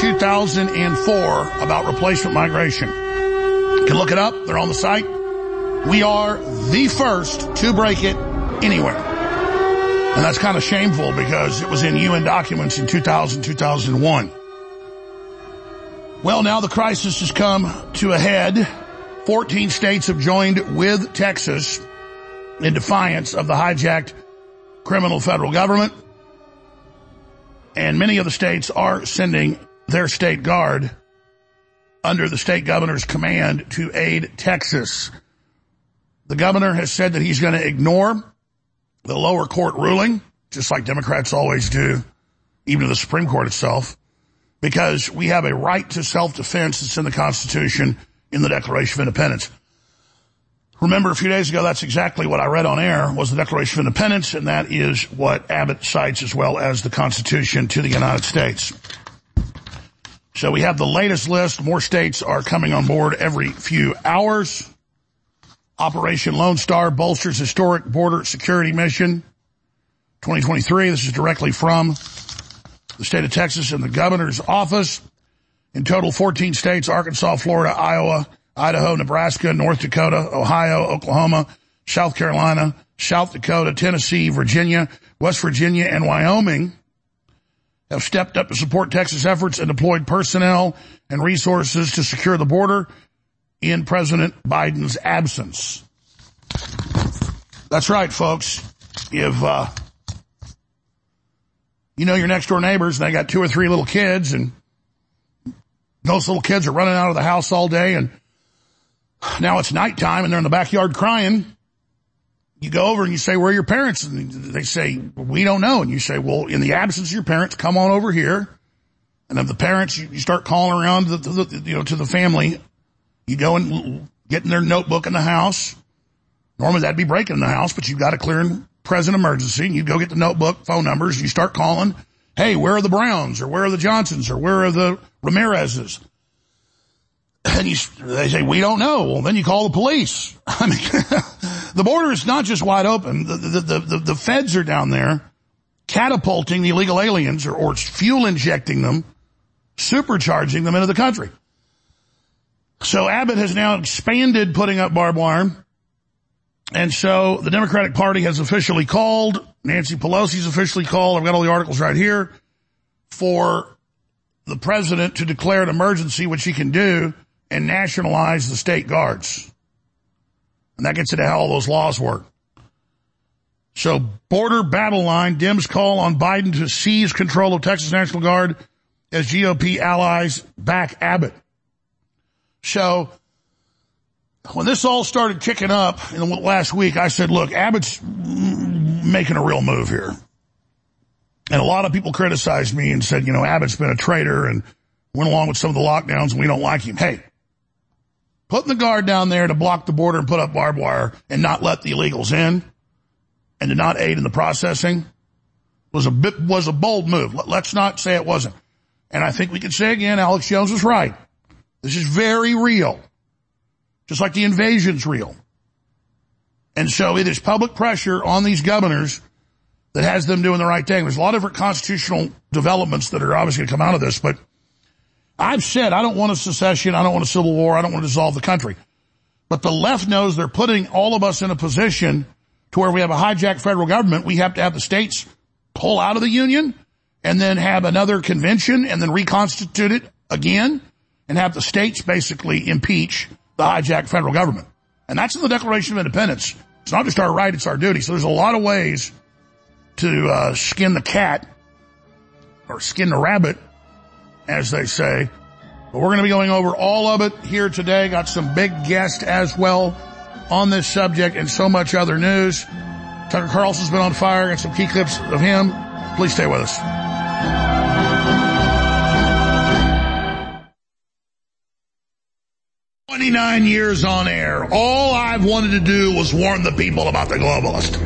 2004 about replacement migration. You can look it up. They're on the site. We are the first to break it anywhere. And that's kind of shameful because it was in UN documents in 2000, 2001. Well, now the crisis has come to a head. 14 states have joined with Texas in defiance of the hijacked criminal federal government. And many of the states are sending their state guard under the state governor's command to aid Texas. The governor has said that he's going to ignore the lower court ruling, just like Democrats always do, even to the Supreme Court itself, because we have a right to self-defense that's in the Constitution in the Declaration of Independence. Remember a few days ago, that's exactly what I read on air was the Declaration of Independence, and that is what Abbott cites as well as the Constitution to the United States. So we have the latest list. More states are coming on board every few hours. Operation Lone Star bolsters historic border security mission. 2023, this is directly from the state of Texas and the governor's office. In total, 14 states, Arkansas, Florida, Iowa, Idaho, Nebraska, North Dakota, Ohio, Oklahoma, South Carolina, South Dakota, Tennessee, Virginia, West Virginia, and Wyoming have stepped up to support Texas efforts and deployed personnel and resources to secure the border in President Biden's absence. That's right, folks. If, uh, you know your next door neighbors and they got two or three little kids and those little kids are running out of the house all day and now it's nighttime and they're in the backyard crying. You go over and you say, where are your parents? And they say, we don't know. And you say, well, in the absence of your parents, come on over here. And if the parents, you, start calling around the, the, you know, to the family you go and get in their notebook in the house. Normally that'd be breaking the house, but you've got a clear and present emergency. And you go get the notebook, phone numbers, and you start calling. Hey, where are the Browns? Or where are the Johnsons? Or where are the Ramirez's? And you, they say, we don't know. Well, then you call the police. I mean, the border is not just wide open. The, the, the, the, feds are down there catapulting the illegal aliens or, or fuel injecting them, supercharging them into the country. So Abbott has now expanded putting up barbed wire. And so the Democratic Party has officially called, Nancy Pelosi's officially called, I've got all the articles right here, for the president to declare an emergency, which he can do, and nationalize the state guards. And that gets into how all those laws work. So border battle line, Dems call on Biden to seize control of Texas National Guard as GOP allies back Abbott. So when this all started kicking up in the last week, I said, look, Abbott's making a real move here. And a lot of people criticized me and said, you know, Abbott's been a traitor and went along with some of the lockdowns and we don't like him. Hey, putting the guard down there to block the border and put up barbed wire and not let the illegals in and to not aid in the processing was a bit, was a bold move. Let's not say it wasn't. And I think we can say again, Alex Jones was right. This is very real. Just like the invasion's real. And so it is public pressure on these governors that has them doing the right thing. There's a lot of different constitutional developments that are obviously going to come out of this, but I've said I don't want a secession. I don't want a civil war. I don't want to dissolve the country. But the left knows they're putting all of us in a position to where we have a hijacked federal government. We have to have the states pull out of the union and then have another convention and then reconstitute it again and have the states basically impeach the hijacked federal government. And that's in the Declaration of Independence. It's not just our right, it's our duty. So there's a lot of ways to uh, skin the cat or skin the rabbit, as they say. But we're going to be going over all of it here today. Got some big guests as well on this subject and so much other news. Tucker Carlson's been on fire. Got some key clips of him. Please stay with us. 29 years on air, all I've wanted to do was warn the people about the globalist.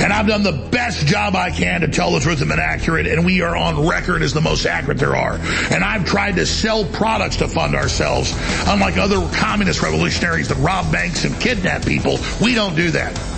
And I've done the best job I can to tell the truth and been accurate, and we are on record as the most accurate there are. And I've tried to sell products to fund ourselves, unlike other communist revolutionaries that rob banks and kidnap people. We don't do that.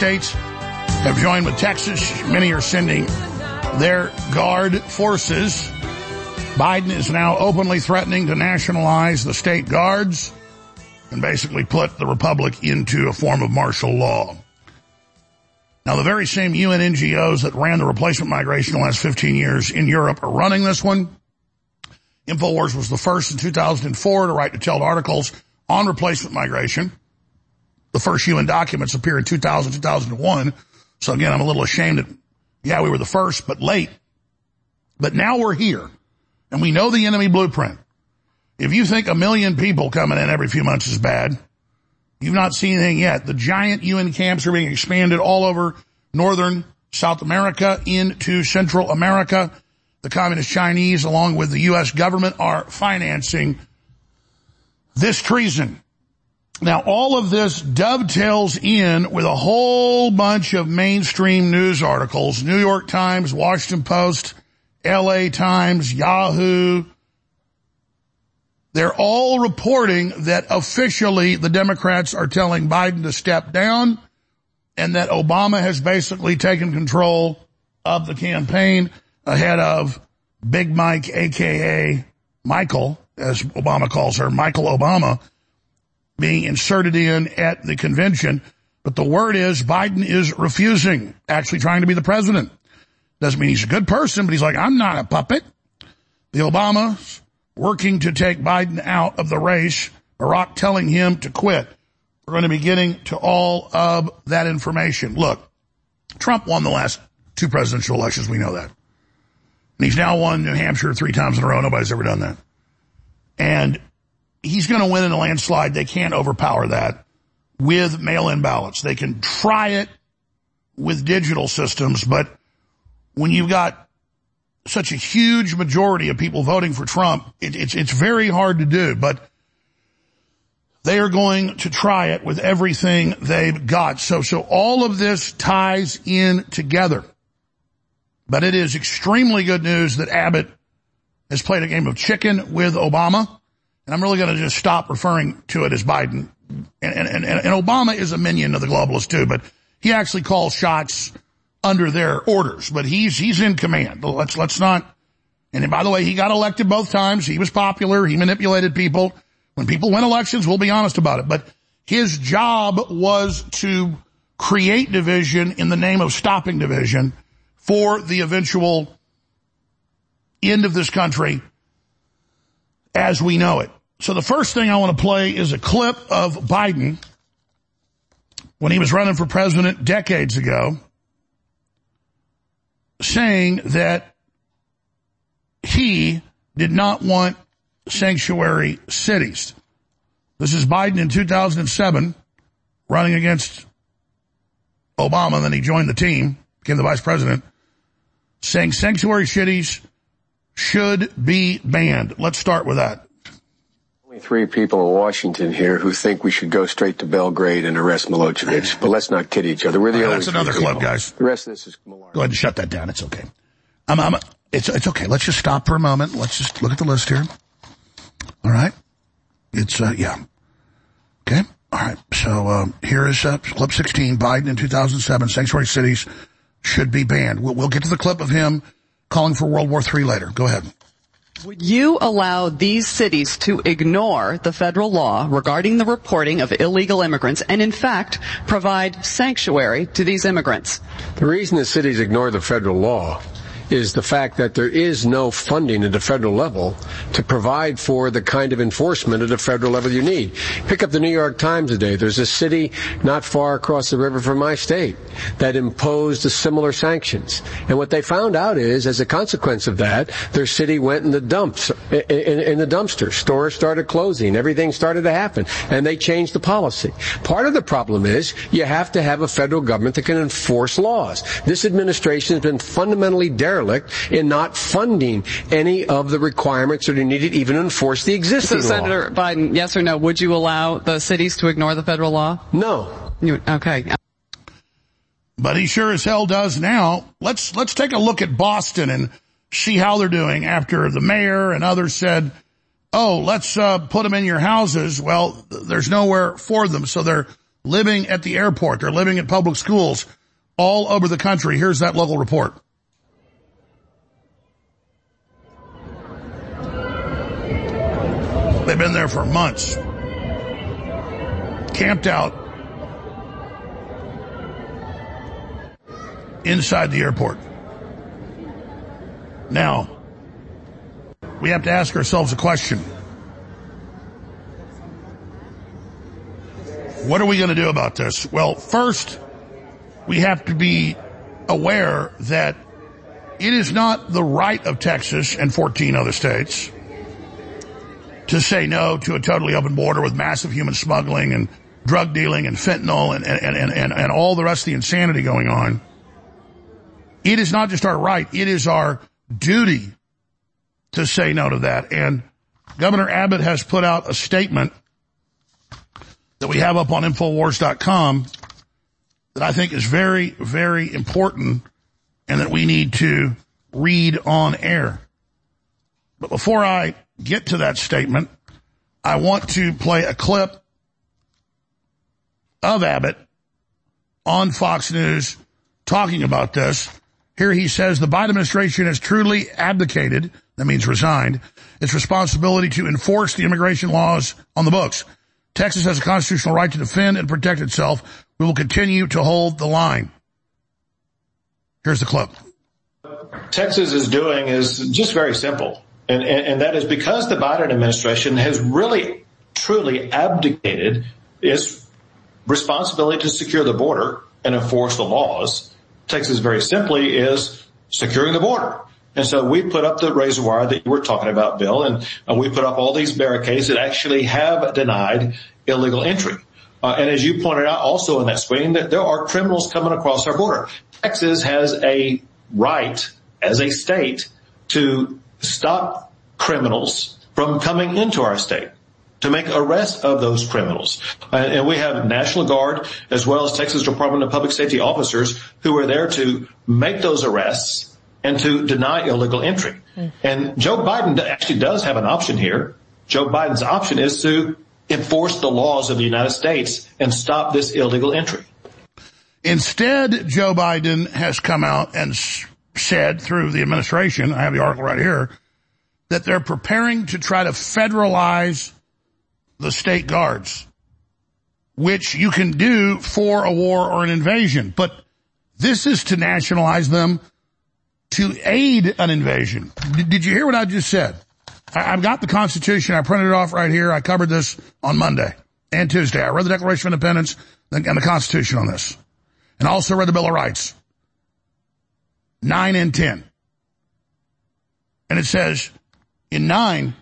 States have joined with Texas. Many are sending their guard forces. Biden is now openly threatening to nationalize the state guards and basically put the republic into a form of martial law. Now, the very same UN NGOs that ran the replacement migration the last 15 years in Europe are running this one. InfoWars was the first in 2004 to write detailed articles on replacement migration. The first UN documents appear in 2000, 2001. So again, I'm a little ashamed that, yeah, we were the first, but late. But now we're here and we know the enemy blueprint. If you think a million people coming in every few months is bad, You've not seen anything yet. The giant UN camps are being expanded all over northern South America into Central America. The communist Chinese along with the U.S. government are financing this treason. Now all of this dovetails in with a whole bunch of mainstream news articles, New York Times, Washington Post, LA Times, Yahoo, they're all reporting that officially the Democrats are telling Biden to step down and that Obama has basically taken control of the campaign ahead of Big Mike, aka Michael, as Obama calls her, Michael Obama, being inserted in at the convention. But the word is Biden is refusing, actually trying to be the president. Doesn't mean he's a good person, but he's like, I'm not a puppet. The Obamas working to take Biden out of the race, Barack telling him to quit. We're going to be getting to all of that information. Look, Trump won the last two presidential elections. We know that. And he's now won New Hampshire three times in a row. Nobody's ever done that. And he's going to win in a landslide. They can't overpower that with mail-in ballots. They can try it with digital systems, but when you've got such a huge majority of people voting for Trump, it, it's, it's very hard to do, but they are going to try it with everything they've got. So, so all of this ties in together. But it is extremely good news that Abbott has played a game of chicken with Obama. And I'm really going to just stop referring to it as Biden. And, and, and, and Obama is a minion of the globalists too, but he actually calls shots under their orders, but he's, he's in command. Let's, let's not, and by the way, he got elected both times. He was popular. He manipulated people. When people win elections, we'll be honest about it, but his job was to create division in the name of stopping division for the eventual end of this country as we know it. So the first thing I want to play is a clip of Biden when he was running for president decades ago saying that he did not want sanctuary cities. This is Biden in 2007 running against Obama. Then he joined the team, became the vice president, saying sanctuary cities should be banned. Let's start with that. Only three people in Washington here who think we should go straight to Belgrade and arrest Milosevic. But let's not kid each other. We're the Right, only that's another three club, people. guys. The rest of this is malarkey. Go ahead and shut that down. It's okay. I'm, I'm, it's, it's okay. Let's just stop for a moment. Let's just look at the list here. All right. It's, uh, yeah. Okay. All right. So, um, here is, uh, clip 16. Biden in 2007, sanctuary cities should be banned. We'll, we'll get to the clip of him calling for World War III later. Go ahead. Would you allow these cities to ignore the federal law regarding the reporting of illegal immigrants and in fact provide sanctuary to these immigrants? The reason the cities ignore the federal law is the fact that there is no funding at the federal level to provide for the kind of enforcement at the federal level you need. Pick up the New York Times today. There's a city not far across the river from my state that imposed similar sanctions. And what they found out is, as a consequence of that, their city went in the dumps, in, in, in the dumpster. Stores started closing. Everything started to happen. And they changed the policy. Part of the problem is you have to have a federal government that can enforce laws. This administration has been fundamentally derelict in not funding any of the requirements that are needed even to enforce the So existing law. Senator Biden, yes or no, would you allow the cities to ignore the federal law? No. You, okay. but he sure as hell does now. Let's let's take a look at Boston and see how they're doing after the mayor and others said, "Oh, let's uh, put them in your houses." Well, there's nowhere for them, so they're living at the airport. They're living at public schools all over the country. Here's that local report. They've been there for months, camped out inside the airport. Now, we have to ask ourselves a question. What are we going to do about this? Well, first, we have to be aware that it is not the right of Texas and 14 other states to say no to a totally open border with massive human smuggling and drug dealing and fentanyl and, and, and, and, and all the rest of the insanity going on. It is not just our right, it is our duty to say no to that. And Governor Abbott has put out a statement that we have up on Infowars.com that I think is very, very important and that we need to read on air. But before I get to that statement, I want to play a clip of Abbott on Fox News talking about this. Here he says the Biden administration has truly abdicated, that means resigned, its responsibility to enforce the immigration laws on the books. Texas has a constitutional right to defend and protect itself. We will continue to hold the line. Here's the clip. Texas is doing is just very simple. And, and, and that is because the Biden administration has really, truly abdicated its responsibility to secure the border and enforce the laws. Texas very simply is securing the border. And so we put up the razor wire that you were talking about, Bill, and uh, we put up all these barricades that actually have denied illegal entry. Uh, and as you pointed out also in that screen, that there are criminals coming across our border. Texas has a right as a state to stop criminals from coming into our state to make arrests of those criminals. And, and we have National Guard as well as Texas Department of Public Safety officers who are there to make those arrests and to deny illegal entry. Hmm. And Joe Biden actually does have an option here. Joe Biden's option is to enforce the laws of the United States and stop this illegal entry. Instead, Joe Biden has come out and s- said through the administration, I have the article right here, that they're preparing to try to federalize the state guards, which you can do for a war or an invasion. But this is to nationalize them to aid an invasion. D- did you hear what I just said? I- I've got the Constitution. I printed it off right here. I covered this on Monday and Tuesday. I read the Declaration of Independence and the Constitution on this. And also read the Bill of Rights. Nine and ten. And it says, in nine,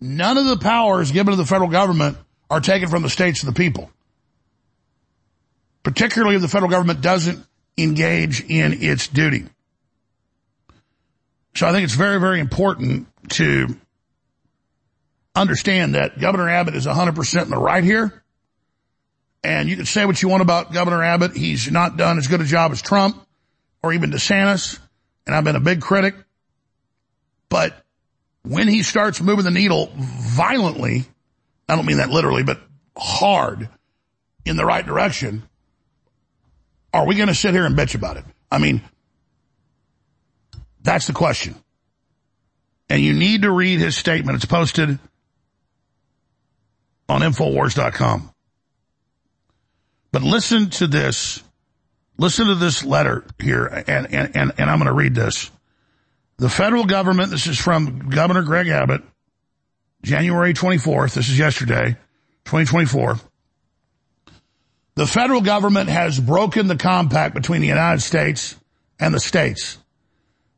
none of the powers given to the federal government are taken from the states and the people. Particularly if the federal government doesn't engage in its duty. So I think it's very, very important to understand that Governor Abbott is 100% in the right here. And you can say what you want about Governor Abbott. He's not done as good a job as Trump or even DeSantis. And I've been a big critic. But when he starts moving the needle violently, I don't mean that literally, but hard in the right direction, are we going to sit here and bitch about it? I mean, that's the question. And you need to read his statement. It's posted on Infowars.com. But listen to this. Listen to this letter here, and, and, and, and I'm going to read this. The federal government, this is from Governor Greg Abbott, January 24th, this is yesterday, 2024. The federal government has broken the compact between the United States and the states.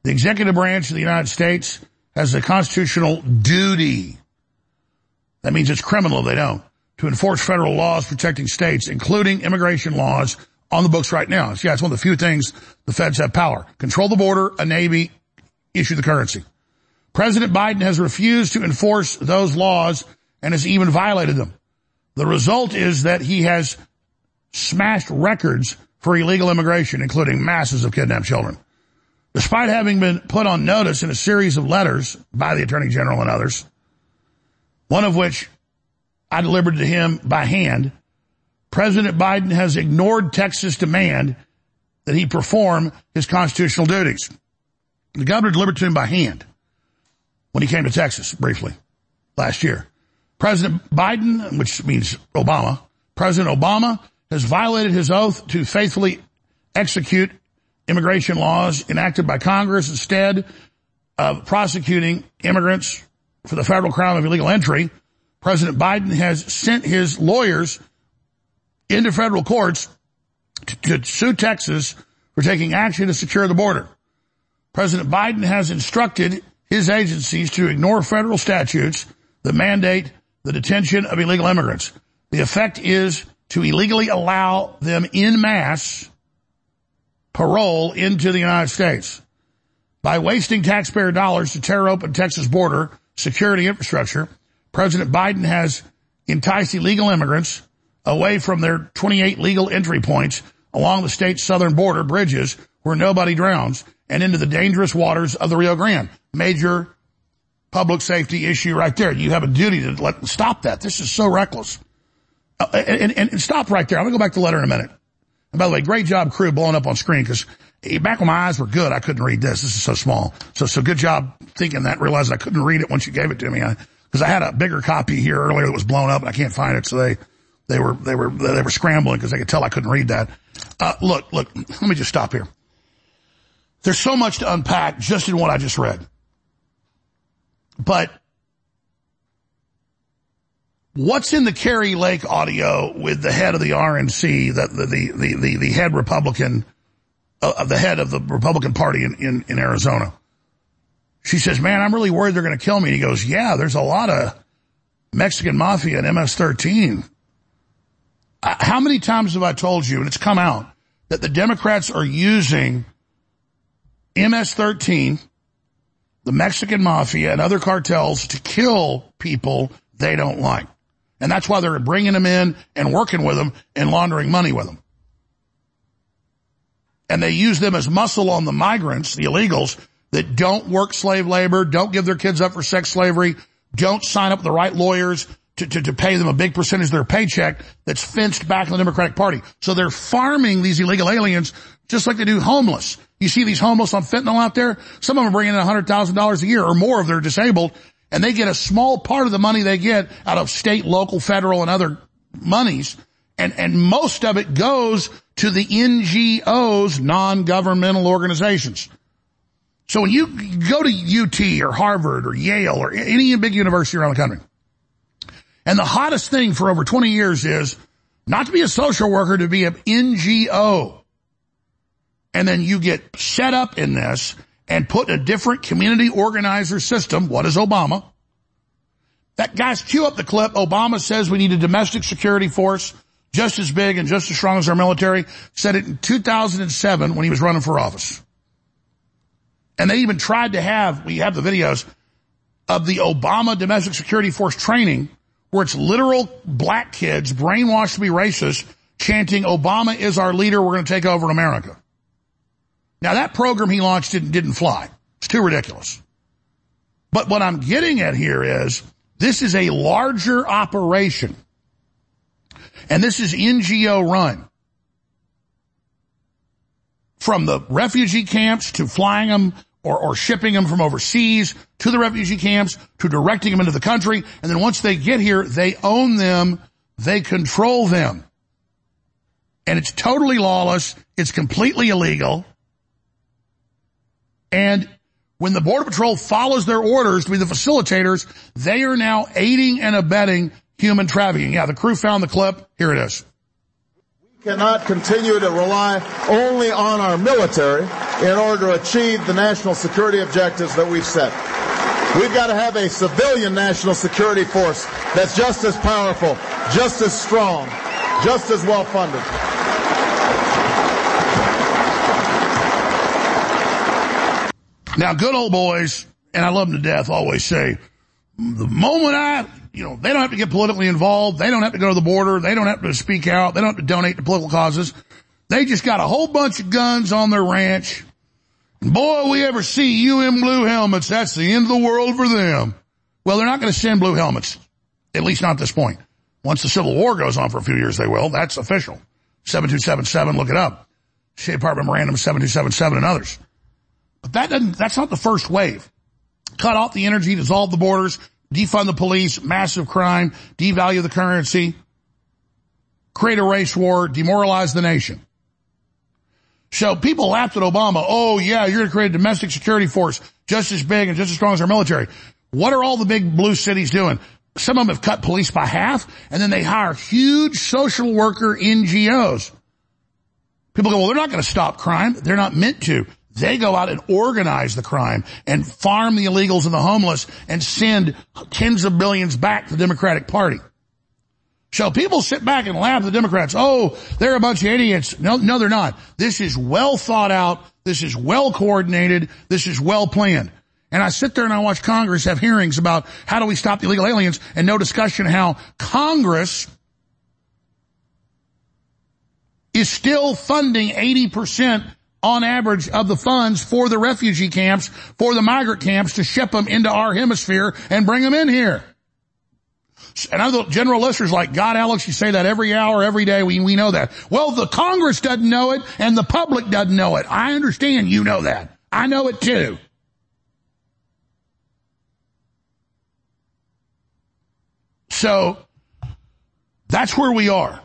The executive branch of the United States has a constitutional duty. That means it's criminal if they don't. To enforce federal laws protecting states, including immigration laws on the books right now. Yeah, it's one of the few things the feds have power. Control the border, a navy, issue the currency. President Biden has refused to enforce those laws and has even violated them. The result is that he has smashed records for illegal immigration, including masses of kidnapped children. Despite having been put on notice in a series of letters by the Attorney General and others, one of which I delivered to him by hand, President Biden has ignored Texas' demand that he perform his constitutional duties. The governor delivered to him by hand when he came to Texas briefly last year. President Biden, which means Obama, President Obama has violated his oath to faithfully execute immigration laws enacted by Congress instead of prosecuting immigrants for the federal crime of illegal entry. President Biden has sent his lawyers into federal courts to, to sue Texas for taking action to secure the border. President Biden has instructed his agencies to ignore federal statutes that mandate the detention of illegal immigrants. The effect is to illegally allow them in mass parole into the United States. By wasting taxpayer dollars to tear open Texas border security infrastructure, President Biden has enticed illegal immigrants away from their 28 legal entry points along the state's southern border bridges where nobody drowns and into the dangerous waters of the Rio Grande. Major public safety issue right there. You have a duty to let, stop that. This is so reckless. Uh, and, and, and, stop right there. I'm going to go back to the letter in a minute. And by the way, great job crew blowing up on screen because back when my eyes were good, I couldn't read this. This is so small. So, so good job thinking that, realizing I couldn't read it once you gave it to me. Because I, I, had a bigger copy here earlier that was blown up and I can't find it. So they, they were, they were, they were scrambling because they could tell I couldn't read that. Uh, look, look, let me just stop here. There's so much to unpack just in what I just read. But what's in the Kari Lake audio with the head of the RNC, the, the, the, the, the head Republican, uh, the head of the Republican party in, in, in Arizona? She says, man, I'm really worried they're going to kill me. And he goes, yeah, there's a lot of Mexican mafia and MS-13. How many times have I told you, and it's come out, that the Democrats are using MS-13, the Mexican mafia and other cartels to kill people they don't like. And that's why they're bringing them in and working with them and laundering money with them. And they use them as muscle on the migrants, the illegals, that don't work slave labor, don't give their kids up for sex slavery, don't sign up the right lawyers to, to, to pay them a big percentage of their paycheck that's fenced back in the Democratic Party. So they're farming these illegal aliens just like they do homeless. You see these homeless on fentanyl out there? Some of them are bringing in $100,000 a year or more if they're disabled and they get a small part of the money they get out of state, local, federal and other monies. And, and most of it goes to the NGOs, non-governmental organizations. So when you go to UT or Harvard or Yale or any big university around the country, and the hottest thing for over 20 years is not to be a social worker, to be an NGO and then you get set up in this and put in a different community organizer system. What is Obama? That guys, cue up the clip. Obama says we need a domestic security force just as big and just as strong as our military. Said it in 2007 when he was running for office. And they even tried to have, we have the videos of the Obama domestic security force training where it's literal black kids brainwashed to be racist chanting Obama is our leader. We're going to take over America. Now that program he launched didn't, didn't fly. It's too ridiculous. But what I'm getting at here is this is a larger operation. And this is NGO run. From the refugee camps to flying them or, or shipping them from overseas to the refugee camps to directing them into the country. And then once they get here, they own them. They control them. And it's totally lawless. It's completely illegal. And when the Border Patrol follows their orders to be the facilitators, they are now aiding and abetting human trafficking. Yeah, the crew found the clip. Here it is. Cannot continue to rely only on our military in order to achieve the national security objectives that we've set. We've got to have a civilian national security force that's just as powerful, just as strong, just as well funded. Now, good old boys, and I love them to death, always say, the moment I, you know, they don't have to get politically involved. They don't have to go to the border. They don't have to speak out. They don't have to donate to political causes. They just got a whole bunch of guns on their ranch. And boy, we ever see you in blue helmets. That's the end of the world for them. Well, they're not going to send blue helmets. At least not at this point. Once the Civil War goes on for a few years, they will. That's official. 7277, look it up. State Department Memorandum 7277 and others. But that doesn't, that's not the first wave. Cut off the energy, dissolve the borders, defund the police, massive crime, devalue the currency, create a race war, demoralize the nation. So people laughed at Obama. Oh yeah, you're going to create a domestic security force just as big and just as strong as our military. What are all the big blue cities doing? Some of them have cut police by half and then they hire huge social worker NGOs. People go, well, they're not going to stop crime. They're not meant to. They go out and organize the crime and farm the illegals and the homeless and send tens of billions back to the Democratic Party. So people sit back and laugh at the Democrats. Oh, they're a bunch of idiots. No, no, they're not. This is well thought out. This is well coordinated. This is well planned. And I sit there and I watch Congress have hearings about how do we stop the illegal aliens and no discussion how Congress is still funding 80% on average of the funds for the refugee camps, for the migrant camps to ship them into our hemisphere and bring them in here. And I other general listeners like, God, Alex, you say that every hour, every day. We, we know that. Well, the Congress doesn't know it and the public doesn't know it. I understand you know that. I know it too. So that's where we are.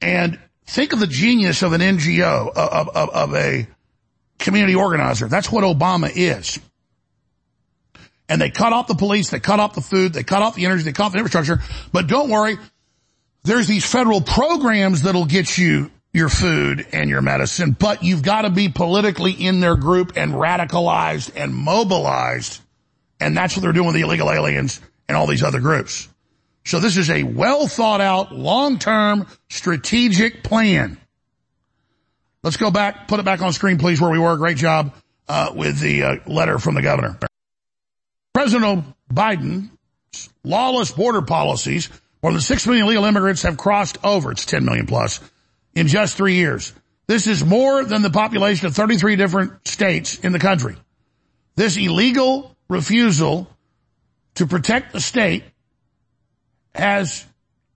And think of the genius of an NGO, of, of, of a community organizer. That's what Obama is. And they cut off the police, they cut off the food, they cut off the energy, they cut off the infrastructure. But don't worry, there's these federal programs that'll get you your food and your medicine, but you've got to be politically in their group and radicalized and mobilized. And that's what they're doing with the illegal aliens and all these other groups. So this is a well thought out, long-term strategic plan. Let's go back, put it back on screen, please, where we were. Great job uh, with the uh, letter from the governor. President Biden's lawless border policies, more than 6 million illegal immigrants have crossed over, it's 10 million plus, in just three years. This is more than the population of 33 different states in the country. This illegal refusal to protect the state has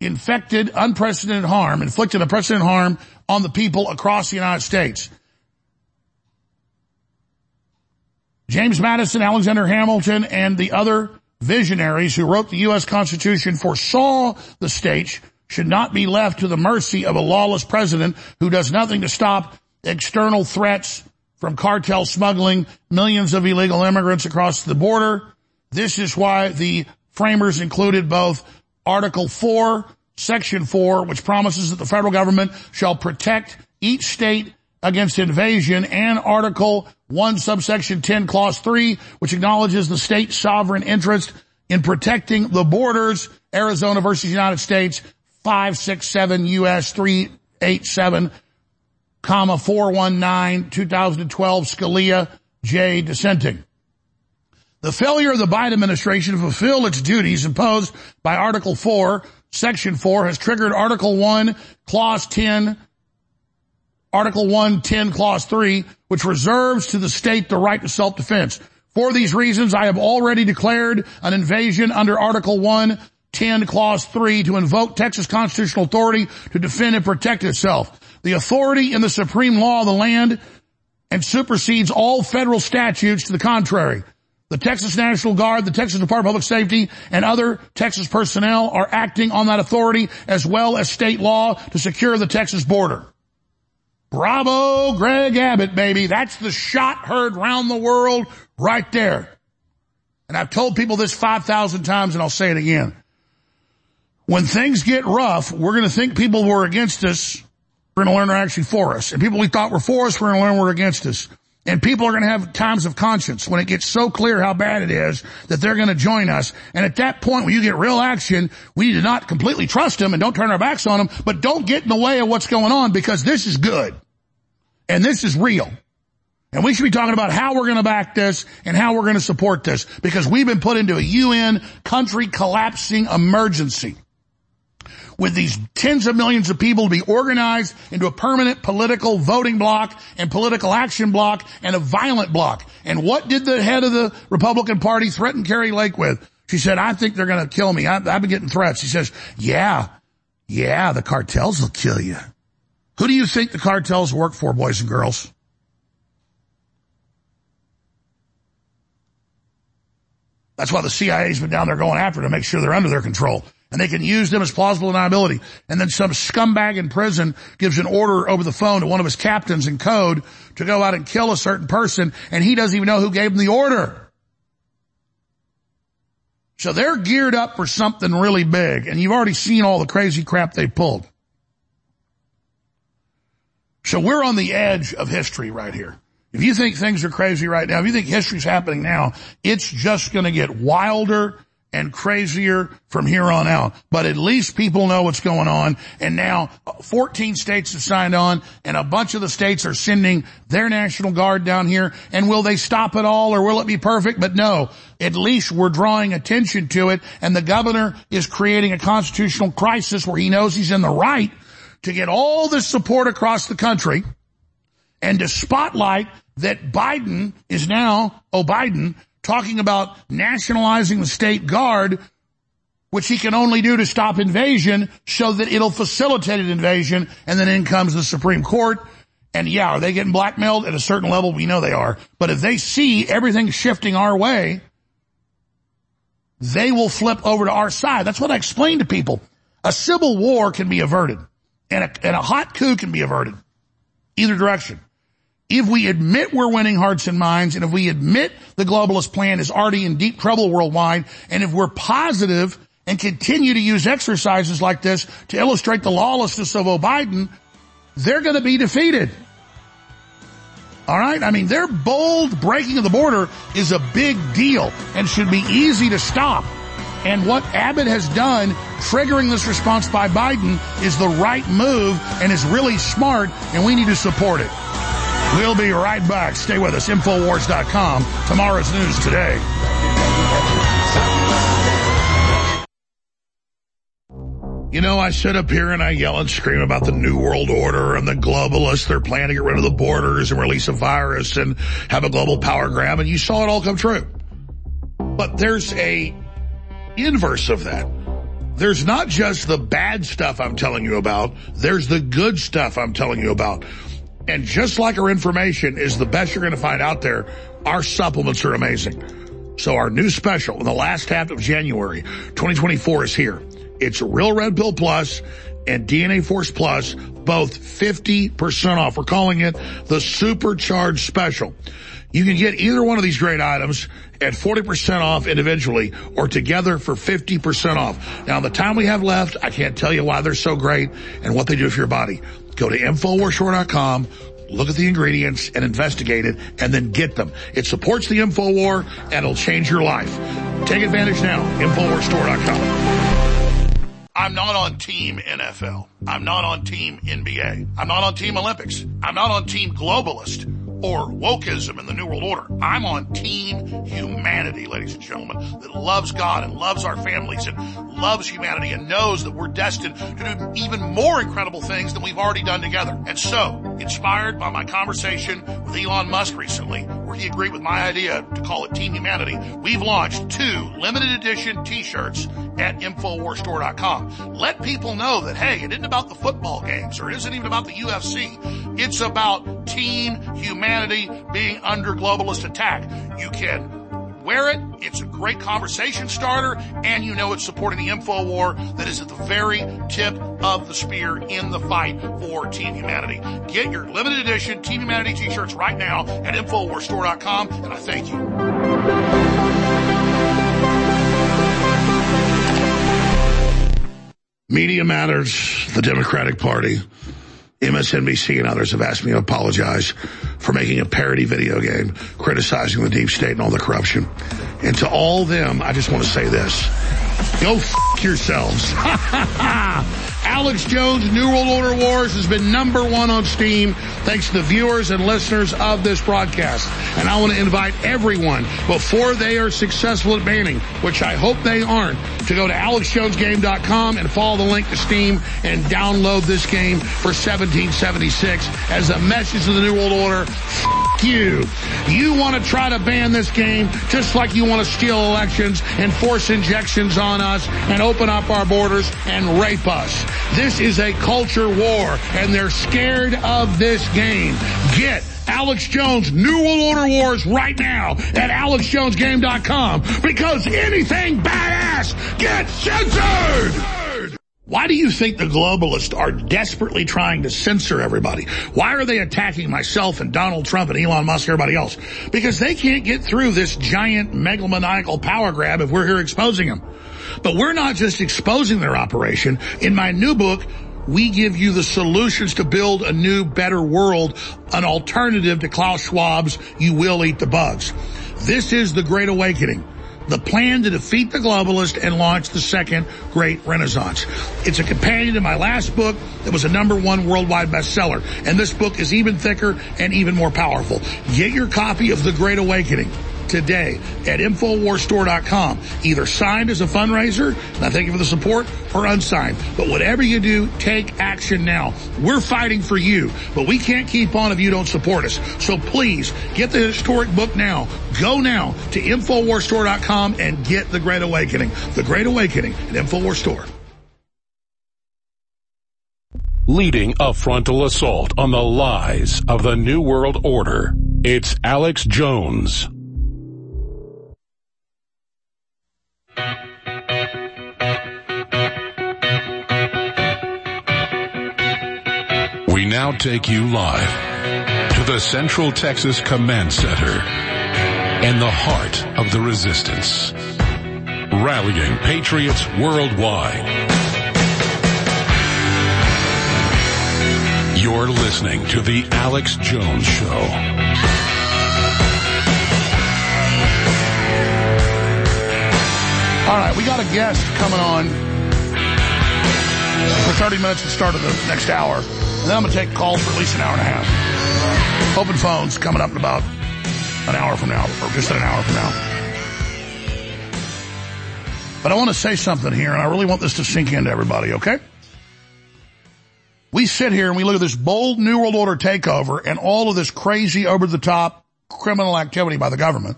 infected unprecedented harm, inflicted unprecedented harm on the people across the United States. James Madison, Alexander Hamilton, and the other visionaries who wrote the U.S. Constitution foresaw the states should not be left to the mercy of a lawless president who does nothing to stop external threats from cartel smuggling millions of illegal immigrants across the border. This is why the framers included both Article 4, Section 4, which promises that the federal government shall protect each state against invasion, and Article 1, subsection 10, clause 3, which acknowledges the state's sovereign interest in protecting the borders. Arizona versus United States, 567 US 387, comma 419, 2012, Scalia, J. dissenting. The failure of the Biden administration to fulfill its duties imposed by Article 4, Section 4 has triggered Article 1, Clause 10, Article 1, 10, Clause 3, which reserves to the state the right to self-defense. For these reasons, I have already declared an invasion under Article 1, 10, Clause 3 to invoke Texas constitutional authority to defend and protect itself. The authority in the supreme law of the land and supersedes all federal statutes to the contrary. The Texas National Guard, the Texas Department of Public Safety, and other Texas personnel are acting on that authority as well as state law to secure the Texas border. Bravo, Greg Abbott, baby. That's the shot heard round the world right there. And I've told people this 5,000 times and I'll say it again. When things get rough, we're going to think people were against us. We're going to learn they're actually for us. And people we thought were for us, we're going to learn were against us. And people are going to have times of conscience when it gets so clear how bad it is that they're going to join us. And at that point, when you get real action, we need to not completely trust them and don't turn our backs on them, but don't get in the way of what's going on because this is good. And this is real. And we should be talking about how we're going to back this and how we're going to support this because we've been put into a UN country collapsing emergency with these tens of millions of people to be organized into a permanent political voting block and political action block and a violent block. And what did the head of the Republican Party threaten Kari Lake with? She said, I think they're going to kill me. I, have been getting threats. She says, yeah, yeah, the cartels will kill you. Who do you think the cartels work for, boys and girls? That's why the CIA's been down there going after to make sure they're under their control and they can use them as plausible deniability. And then some scumbag in prison gives an order over the phone to one of his captains in code to go out and kill a certain person and he doesn't even know who gave him the order. So they're geared up for something really big and you've already seen all the crazy crap they pulled. So we're on the edge of history right here. If you think things are crazy right now, if you think history's happening now, it's just going to get wilder and crazier from here on out. But at least people know what's going on. And now 14 states have signed on and a bunch of the states are sending their National Guard down here. And will they stop it all or will it be perfect? But no, at least we're drawing attention to it. And the governor is creating a constitutional crisis where he knows he's in the right to get all this support across the country and to spotlight that Biden is now, oh Biden, talking about nationalizing the state guard, which he can only do to stop invasion so that it'll facilitate an invasion. And then in comes the Supreme Court. And yeah, are they getting blackmailed at a certain level? We know they are. But if they see everything shifting our way, they will flip over to our side. That's what I explain to people. A civil war can be averted and a, and a hot coup can be averted. Either direction if we admit we're winning hearts and minds, and if we admit the globalist plan is already in deep trouble worldwide, and if we're positive and continue to use exercises like this to illustrate the lawlessness of Biden, they're going to be defeated. All right? I mean, their bold breaking of the border is a big deal and should be easy to stop. And what Abbott has done, triggering this response by Biden, is the right move and is really smart, and we need to support it. We'll be right back. Stay with us. Infowars.com. Tomorrow's news today. You know, I sit up here and I yell and scream about the New World Order and the globalists. They're planning to get rid of the borders and release a virus and have a global power grab. And you saw it all come true. But there's a inverse of that. There's not just the bad stuff I'm telling you about. There's the good stuff I'm telling you about. And just like our information is the best you're going to find out there, our supplements are amazing. So our new special in the last half of January 2024 is here. It's Real Red Pill Plus and DNA Force Plus, both 50% off. We're calling it the Supercharged Special. You can get either one of these great items at 40% off individually or together for 50% off. Now, the time we have left, I can't tell you why they're so great and what they do for your body. Go to InfoWarsStore.com, look at the ingredients and investigate it and then get them. It supports the InfoWar and it'll change your life. Take advantage now. InfoWarsStore.com. I'm not on Team NFL. I'm not on Team NBA. I'm not on Team Olympics. I'm not on Team Globalist or wokeism in the New World Order. I'm on team humanity, ladies and gentlemen, that loves God and loves our families and loves humanity and knows that we're destined to do even more incredible things than we've already done together. And so, inspired by my conversation with Elon Musk recently, where he agreed with my idea to call it Team Humanity, we've launched two limited edition t-shirts at InfoWarsStore.com. Let people know that, hey, it isn't about the football games or it isn't even about the UFC. It's about team humanity being under globalist attack. You can wear it. It's a great conversation starter and you know it's supporting the info war that is at the very tip of the spear in the fight for Team Humanity. Get your limited edition Team Humanity t-shirts right now at InfoWarsStore.com and I thank you. Media Matters, the Democratic Party, MSNBC and others have asked me to apologize for making a parody video game criticizing the deep state and all the corruption. And to all them, I just want to say this. Go f*** yourselves. Alex Jones New World Order Wars has been number one on Steam thanks to the viewers and listeners of this broadcast. And I want to invite everyone before they are successful at banning, which I hope they aren't, to go to alexjonesgame.com and follow the link to Steam and download this game for 1776 as a message to the New World Order. F- you. You want to try to ban this game just like you want to steal elections and force injections on us and open up our borders and rape us. This is a culture war and they're scared of this game. Get Alex Jones New World Order Wars right now at alexjonesgame.com because anything badass gets censored! Why do you think the globalists are desperately trying to censor everybody? Why are they attacking myself and Donald Trump and Elon Musk and everybody else? Because they can't get through this giant megalomaniacal power grab if we're here exposing them. But we're not just exposing their operation. In my new book, we give you the solutions to build a new, better world, an alternative to Klaus Schwab's You Will Eat the Bugs. This is the Great Awakening the plan to defeat the globalists and launch the second great renaissance. It's a companion to my last book that was a number one worldwide bestseller. And this book is even thicker and even more powerful. Get your copy of The Great Awakening today at InfoWarsStore.com. Either signed as a fundraiser, and I thank you for the support, or unsigned. But whatever you do, take action now. We're fighting for you, but we can't keep on if you don't support us. So please, get the historic book now. Go now to InfoWarsStore.com and get The Great Awakening. The Great Awakening at InfoWars Store. Leading a frontal assault on the lies of the New World Order. It's Alex Jones. Now take you live to the Central Texas Command Center and the heart of the resistance. Rallying patriots worldwide. You're listening to the Alex Jones Show. All right, we got a guest coming on for 30 minutes the start of the next hour. And then I'm going to take calls for at least an hour and a half. Open phones coming up in about an hour from now, or just an hour from now. But I want to say something here, and I really want this to sink into everybody, okay? We sit here and we look at this bold New World Order takeover and all of this crazy over-the-top criminal activity by the government.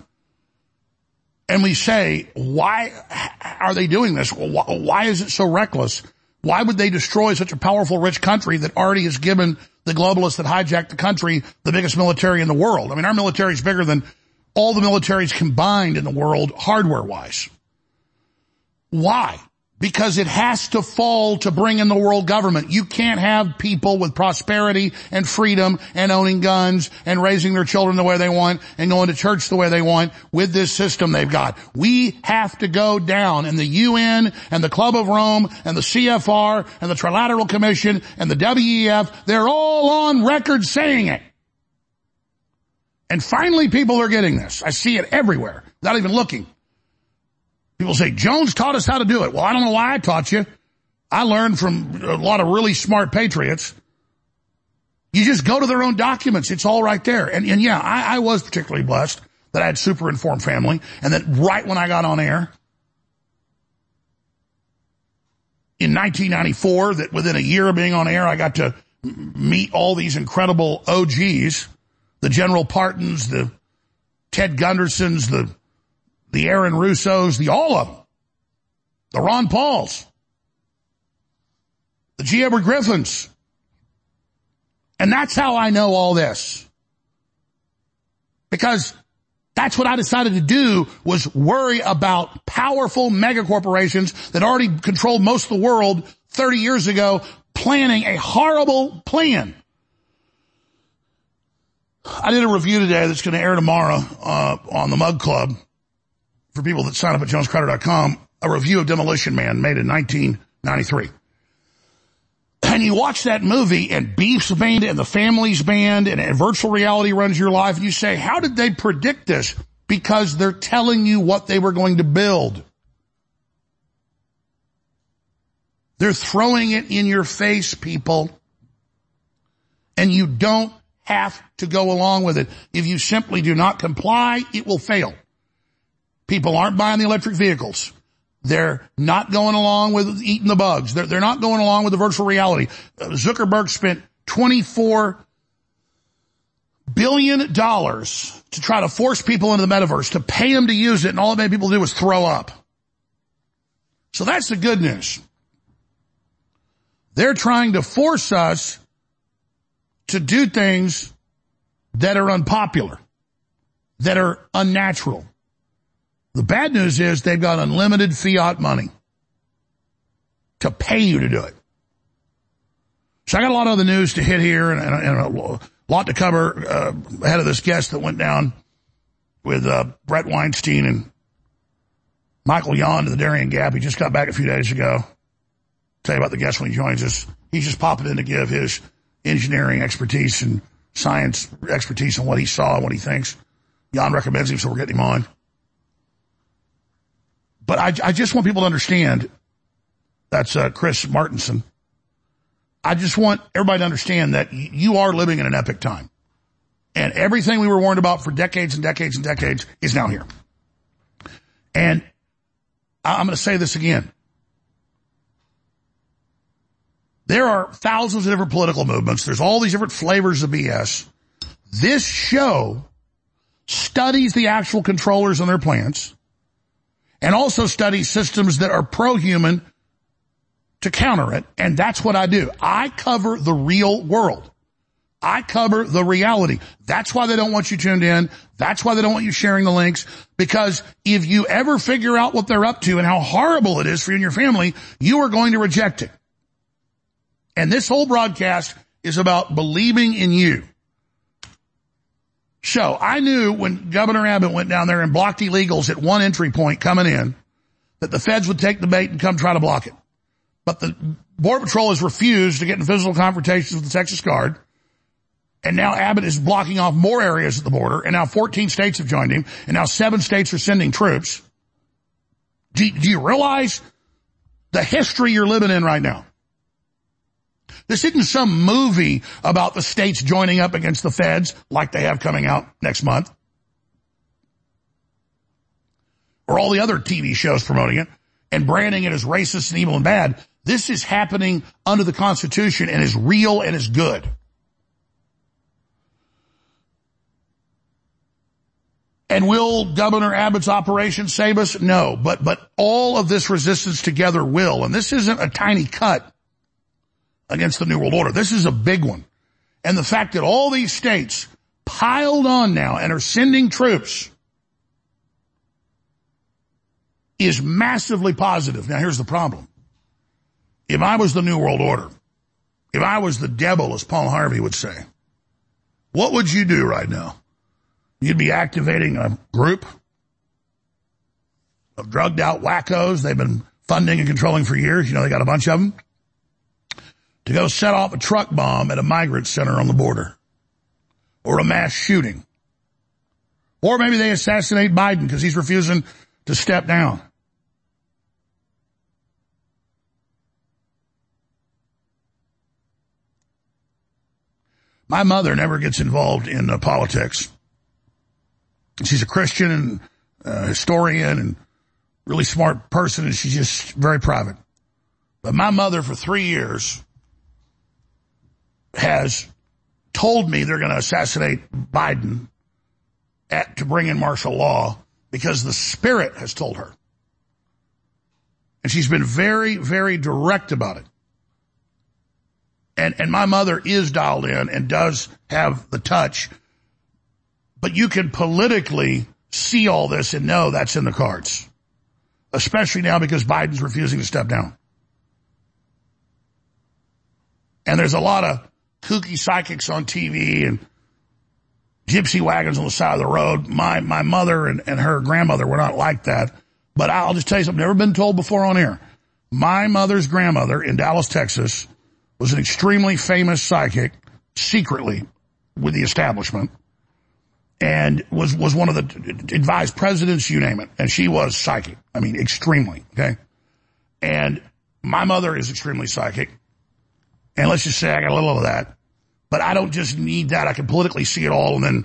And we say, why are they doing this? Why is it so reckless? Why would they destroy such a powerful, rich country that already has given the globalists that hijacked the country the biggest military in the world? I mean, our military is bigger than all the militaries combined in the world, hardware wise. Why? Because it has to fall to bring in the world government. You can't have people with prosperity and freedom and owning guns and raising their children the way they want and going to church the way they want with this system they've got. We have to go down and the UN and the Club of Rome and the CFR and the Trilateral Commission and the WEF, they're all on record saying it. And finally people are getting this. I see it everywhere without even looking. People say, Jones taught us how to do it. Well, I don't know why I taught you. I learned from a lot of really smart patriots. You just go to their own documents. It's all right there. And, and yeah, I, I was particularly blessed that I had super informed family and that right when I got on air in 1994, that within a year of being on air, I got to meet all these incredible OGs, the General Partins, the Ted Gundersons, the, the Aaron Russos, the all of them, the Ron Pauls, the G. Edward Griffins. And that's how I know all this. Because that's what I decided to do was worry about powerful mega corporations that already controlled most of the world 30 years ago planning a horrible plan. I did a review today that's going to air tomorrow uh, on the Mug Club for people that sign up at jonescrowder.com. A review of Demolition Man made in 1993 and you watch that movie and Beef's banned and the family's banned and virtual reality runs your life and you say, how did they predict this? Because they're telling you what they were going to build. They're throwing it in your face, people. And you don't have to go along with it. If you simply do not comply, it will fail. People aren't buying the electric vehicles. They're not going along with eating the bugs. They're, they're not going along with the virtual reality. Uh, Zuckerberg spent 24 billion dollars to try to force people into the metaverse, to pay them to use it, and all it made people do was throw up. So that's the good news. They're trying to force us to do things that are unpopular, that are unnatural, the bad news is they've got unlimited fiat money to pay you to do it. So I got a lot of the news to hit here and, and, and a lot to cover uh, ahead of this guest that went down with uh, Bret Weinstein and Michael Yon to the Darien Gap. He just got back a few days ago. Tell you about the guest when he joins us. He's just popping in to give his engineering expertise and science expertise on what he saw and what he thinks. Yon recommends him, so we're getting him on. But I, I just want people to understand that's uh, Chris Martenson. I just want everybody to understand that you are living in an epic time. And everything we were warned about for decades and decades and decades is now here. And I'm going to say this again. There are thousands of different political movements. There's all these different flavors of BS. This show studies the actual controllers and their plants and also study systems that are pro-human to counter it. And that's what I do. I cover the real world. I cover the reality. That's why they don't want you tuned in. That's why they don't want you sharing the links. Because if you ever figure out what they're up to and how horrible it is for you and your family, you are going to reject it. And this whole broadcast is about believing in you. So I knew when Governor Abbott went down there and blocked illegals at one entry point coming in that the feds would take the bait and come try to block it. But the Border Patrol has refused to get in physical confrontations with the Texas Guard. And now Abbott is blocking off more areas at the border. And now 14 states have joined him. And now seven states are sending troops. Do, do you realize the history you're living in right now? This isn't some movie about the states joining up against the feds like they have coming out next month. Or all the other TV shows promoting it and branding it as racist and evil and bad. This is happening under the Constitution and is real and is good. And will Governor Abbott's operation save us? No, but, but all of this resistance together will. And this isn't a tiny cut against the New World Order. This is a big one. And the fact that all these states piled on now and are sending troops is massively positive. Now here's the problem. If I was the New World Order, if I was the devil, as Paul Harvey would say, what would you do right now? You'd be activating a group of drugged out wackos they've been funding and controlling for years. You know, they got a bunch of them to go set off a truck bomb at a migrant center on the border or a mass shooting. Or maybe they assassinate Biden because he's refusing to step down. My mother never gets involved in uh, politics. She's a Christian and uh, historian and really smart person, and she's just very private. But my mother, for three years, has told me they're going to assassinate Biden at, to bring in martial law because the spirit has told her. And she's been very, very direct about it. And, and my mother is dialed in and does have the touch, but you can politically see all this and know that's in the cards, especially now because Biden's refusing to step down. And there's a lot of kooky psychics on TV and gypsy wagons on the side of the road. My, my mother and, and her grandmother were not like that. But I'll just tell you something I've never been told before on air. My mother's grandmother in Dallas, Texas was an extremely famous psychic secretly with the establishment and was, was one of the advised presidents, you name it. And she was psychic. I mean, extremely. Okay. And my mother is extremely psychic. And let's just say I got a little of that. But I don't just need that. I can politically see it all and then,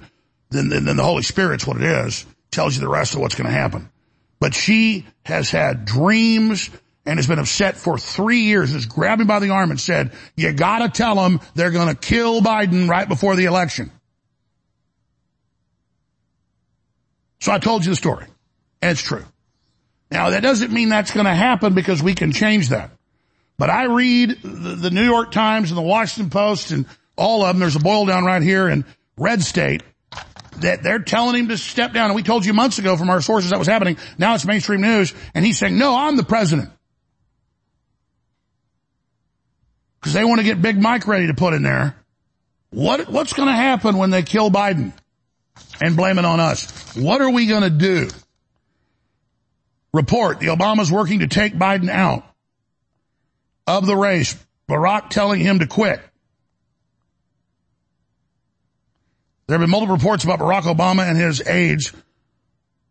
then, then, then the Holy Spirit's what it is, tells you the rest of what's going to happen. But she has had dreams and has been upset for three years, has grabbed me by the arm and said, you gotta tell them they're gonna kill Biden right before the election. So I told you the story. And it's true. Now that doesn't mean that's gonna happen because we can change that. But I read the, the New York Times and the Washington Post and all of them. There's a boil down right here in red state that they're telling him to step down. And we told you months ago from our sources that was happening. Now it's mainstream news. And he's saying, no, I'm the president. Because they want to get Big Mike ready to put in there. What, what's going to happen when they kill Biden and blame it on us? What are we going to do? Report, the Obamas working to take Biden out of the race. Barack telling him to quit. There have been multiple reports about Barack Obama and his aides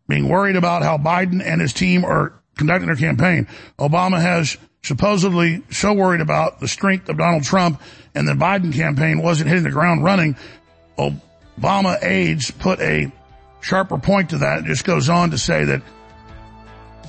being worried about how Biden and his team are conducting their campaign. Obama has supposedly so worried about the strength of Donald Trump and the Biden campaign wasn't hitting the ground running. Obama aides put a sharper point to that. It just goes on to say that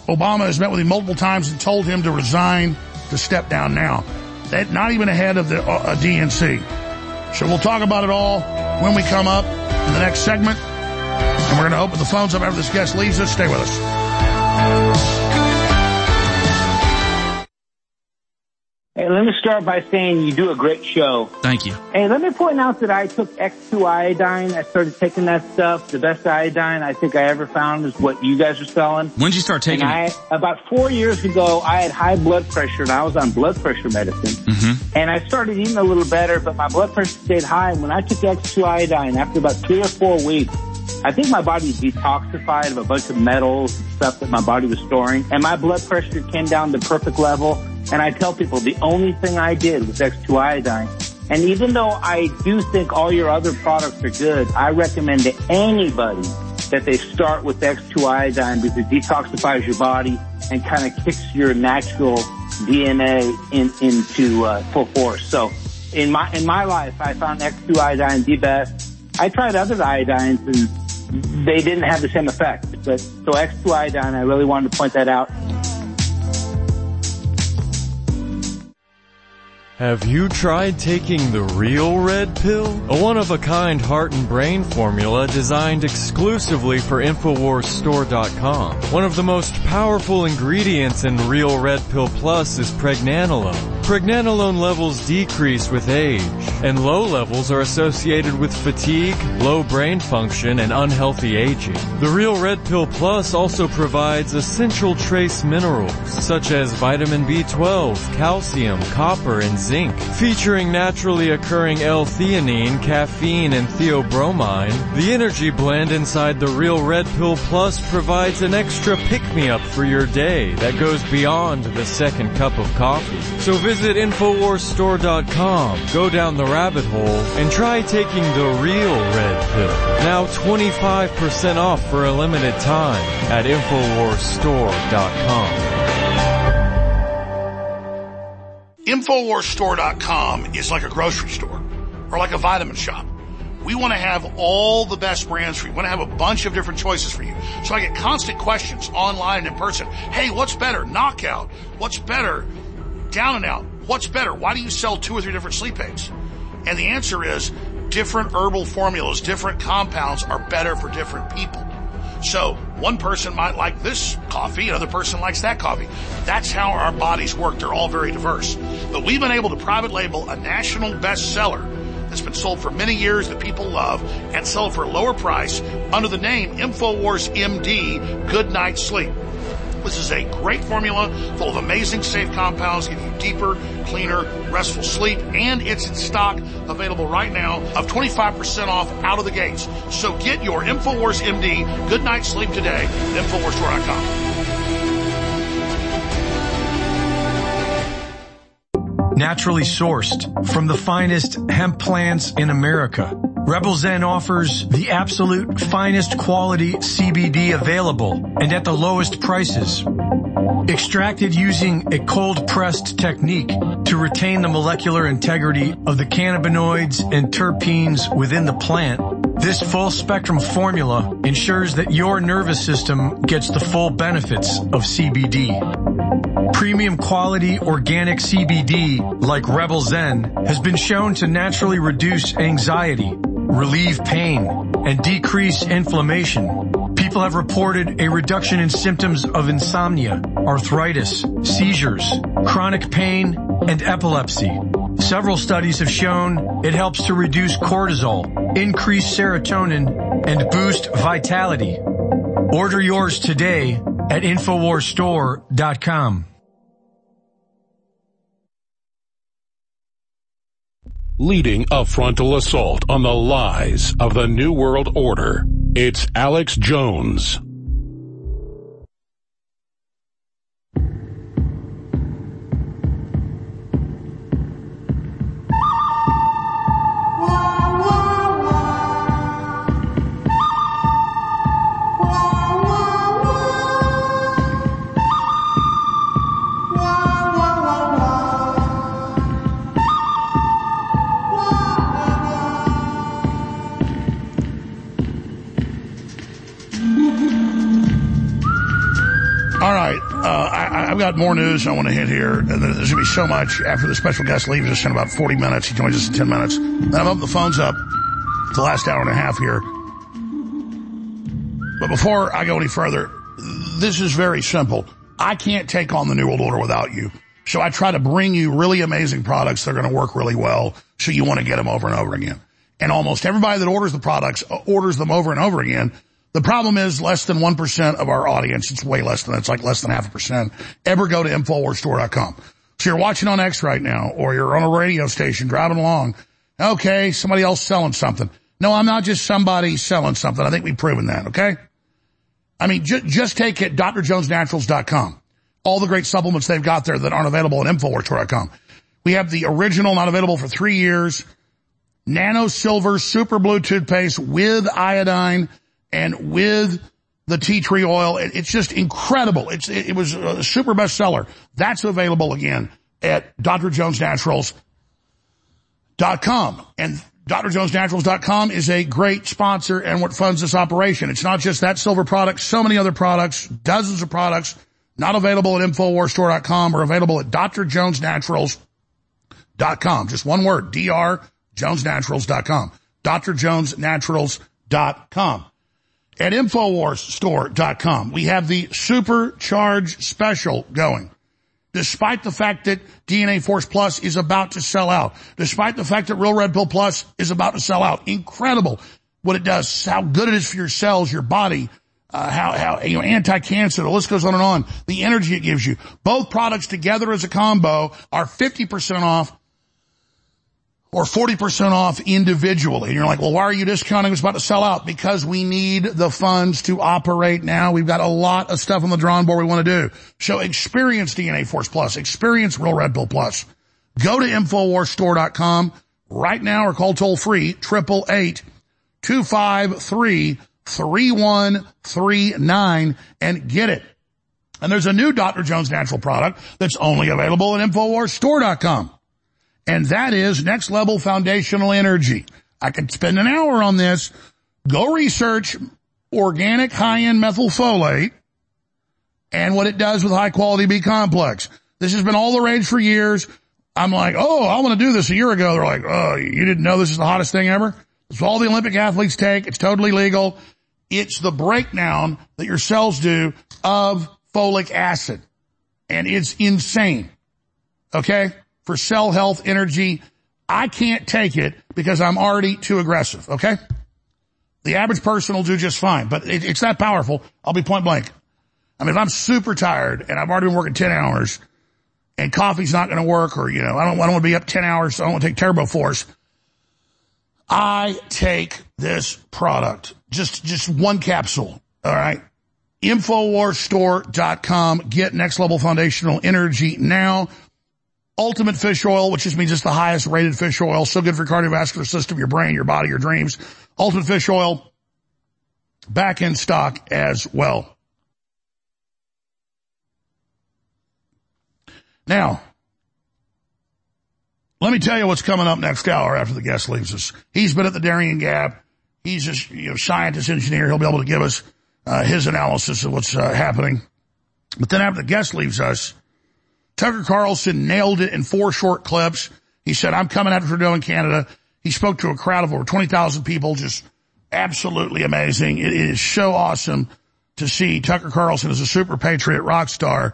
Obama has met with him multiple times and told him to resign to step down now. That not even ahead of the uh, DNC. So we'll talk about it all when we come up in the next segment. And we're going to open the phones up after this guest leaves us. Stay with us. Hey, let me start by saying you do a great show. Thank you. Hey, let me point out that I took X2 iodine. I started taking that stuff. The best iodine I think I ever found is what you guys are selling. When did you start taking it? I, about four years ago, I had high blood pressure and I was on blood pressure medicine. Mm-hmm. And I started eating a little better, but my blood pressure stayed high. And when I took X2 iodine, after about three or four weeks, I think my body detoxified of a bunch of metals and stuff that my body was storing. And my blood pressure came down to perfect level. And I tell people the only thing I did was X2 iodine. And even though I do think all your other products are good, I recommend to anybody that they start with X2 iodine because it detoxifies your body and kind of kicks your natural DNA in, into uh, full force. So in my in my life, I found X2 iodine the best. I tried other iodines and they didn't have the same effect. But so X2 iodine, I really wanted to point that out. Have you tried taking the real red pill? A one-of-a-kind heart and brain formula designed exclusively for InfoWarsStore.com. One of the most powerful ingredients in Real Red Pill Plus is pregnenolone. Pregnenolone levels decrease with age, and low levels are associated with fatigue, low brain function, and unhealthy aging. The Real Red Pill Plus also provides essential trace minerals, such as vitamin B12, calcium, copper, and zinc. Featuring naturally occurring L-theanine, caffeine, and theobromine, the energy blend inside the Real Red Pill Plus provides an extra pick-me-up for your day that goes beyond the second cup of coffee. So visit InfoWarsStore.com, go down the rabbit hole, and try taking the real red pill. Now 25% off for a limited time at InfoWarsStore.com. Infowarsstore.com is like a grocery store. or like a vitamin shop. We want to have all the best brands for you. We want to have a bunch of different choices for you. So I get constant questions online and in person. Hey, what's better? Knockout. What's better? Down and out. What's better? Why do you sell two or three different sleep aids? And the answer is different herbal formulas, different compounds are better for different people. So one person might like this coffee, another person likes that coffee. That's how our bodies work. They're all very diverse. But we've been able to private label a national bestseller that's been sold for many years that people love and sell for a lower price under the name InfoWars MD Good Night Sleep. This is a great formula full of amazing safe compounds, give you deeper, cleaner, restful sleep, and it's in stock available right now of 25% off out of the gates. So get your InfoWars MD Good Night Sleep today at InfoWarsStore.com. Naturally sourced from the finest hemp plants in America. Rebel Zen offers the absolute finest quality CBD available and at the lowest prices. Extracted using a cold pressed technique to retain the molecular integrity of the cannabinoids and terpenes within the plant. This full spectrum formula ensures that your nervous system gets the full benefits of CBD. Premium quality organic CBD like Rebel Zen has been shown to naturally reduce anxiety, relieve pain, and decrease inflammation. People have reported a reduction in symptoms of insomnia, arthritis, seizures, chronic pain, and epilepsy. Several studies have shown it helps to reduce cortisol, increase serotonin, and boost vitality. Order yours today at InfoWarsStore.com. leading a frontal assault on the lies of the New World Order. It's Alex Jones. I've got more news I want to hit here. And there's going to be so much after the special guest leaves us in about 40 minutes. He joins us in 10 minutes. I'm up the phones up the last hour and a half here. But before I go any further, this is very simple. I can't take on the New World Order without you. So I try to bring you really amazing products that are going to work really well. So you want to get them over and over again. And almost everybody that orders the products uh, orders them over and over again the problem is less than 1% of our audience, it's way less than that, it's like less than half a percent, ever go to InfoWarsStore.com. So you're watching on X right now, or you're on a radio station driving along. Okay, somebody else selling something. No, I'm not just somebody selling something. I think we've proven that, okay? I mean, ju- just take it, drjonesnaturals.com. All the great supplements they've got there that aren't available at InfoWarsStore.com. We have the original, not available for three years, nano silver super blue toothpaste with iodine and with the tea tree oil. It's just incredible. It's, it was a super bestseller. That's available again at drjonesnaturals.com. And drjonesnaturals.com is a great sponsor and what funds this operation. It's not just that silver product, so many other products, dozens of products not available at InfoWarsStore.com or available at drjonesnaturals.com. Just one word, drjonesnaturals.com. drjonesnaturals.com. At InfoWarsStore.com, we have the Supercharge Special going. Despite the fact that DNA Force Plus is about to sell out. Despite the fact that Real Red Pill Plus is about to sell out. Incredible what it does, how good it is for your cells, your body, uh, how, how, you know, anti-cancer, the list goes on and on, the energy it gives you. Both products together as a combo are 50% off or 40% off individually. And you're like, well, why are you discounting? It's about to sell out because we need the funds to operate now. We've got a lot of stuff on the drawing board we want to do. So experience DNA Force Plus, experience Real Red Pill Plus. Go to InfoWarsStore.com right now or call toll free, triple eight two five three three one three nine and get it. And there's a new Dr. Jones natural product that's only available at InfoWarsStore.com. and that is next level foundational energy. I could spend an hour on this. Go research organic high-end methylfolate and what it does with high quality B complex. This has been all the rage for years. I'm like, oh, I want to do this a year ago. They're like, oh, you didn't know this is the hottest thing ever? It's all the Olympic athletes take. It's totally legal. It's the breakdown that your cells do of folic acid. And it's insane. Okay? For cell health, energy. I can't take it because I'm already too aggressive. Okay? The average person will do just fine, but it, it's that powerful. I'll be point blank. I mean, if I'm super tired and I've already been working 10 hours and coffee's not going to work or, you know, I don't, I don't want to be up 10 hours. So I don't want to take Turbo Force. I take this product, just, just one capsule. All right. Infowarsstore.com. Get next level foundational energy now. Ultimate fish oil, which just means it's the highest rated fish oil. So good for cardiovascular system, your brain, your body, your dreams. Ultimate fish oil back in stock as well. Now, let me tell you what's coming up next hour after the guest leaves us. He's been at the Darien Gap. He's a you know, scientist, engineer. He'll be able to give us uh, his analysis of what's uh, happening. But then after the guest leaves us, Tucker Carlson nailed it in four short clips. He said, I'm coming after Trudeau in Canada. He spoke to a crowd of over 20,000 people, just absolutely amazing. It is so awesome to see Tucker Carlson as a super patriot rock star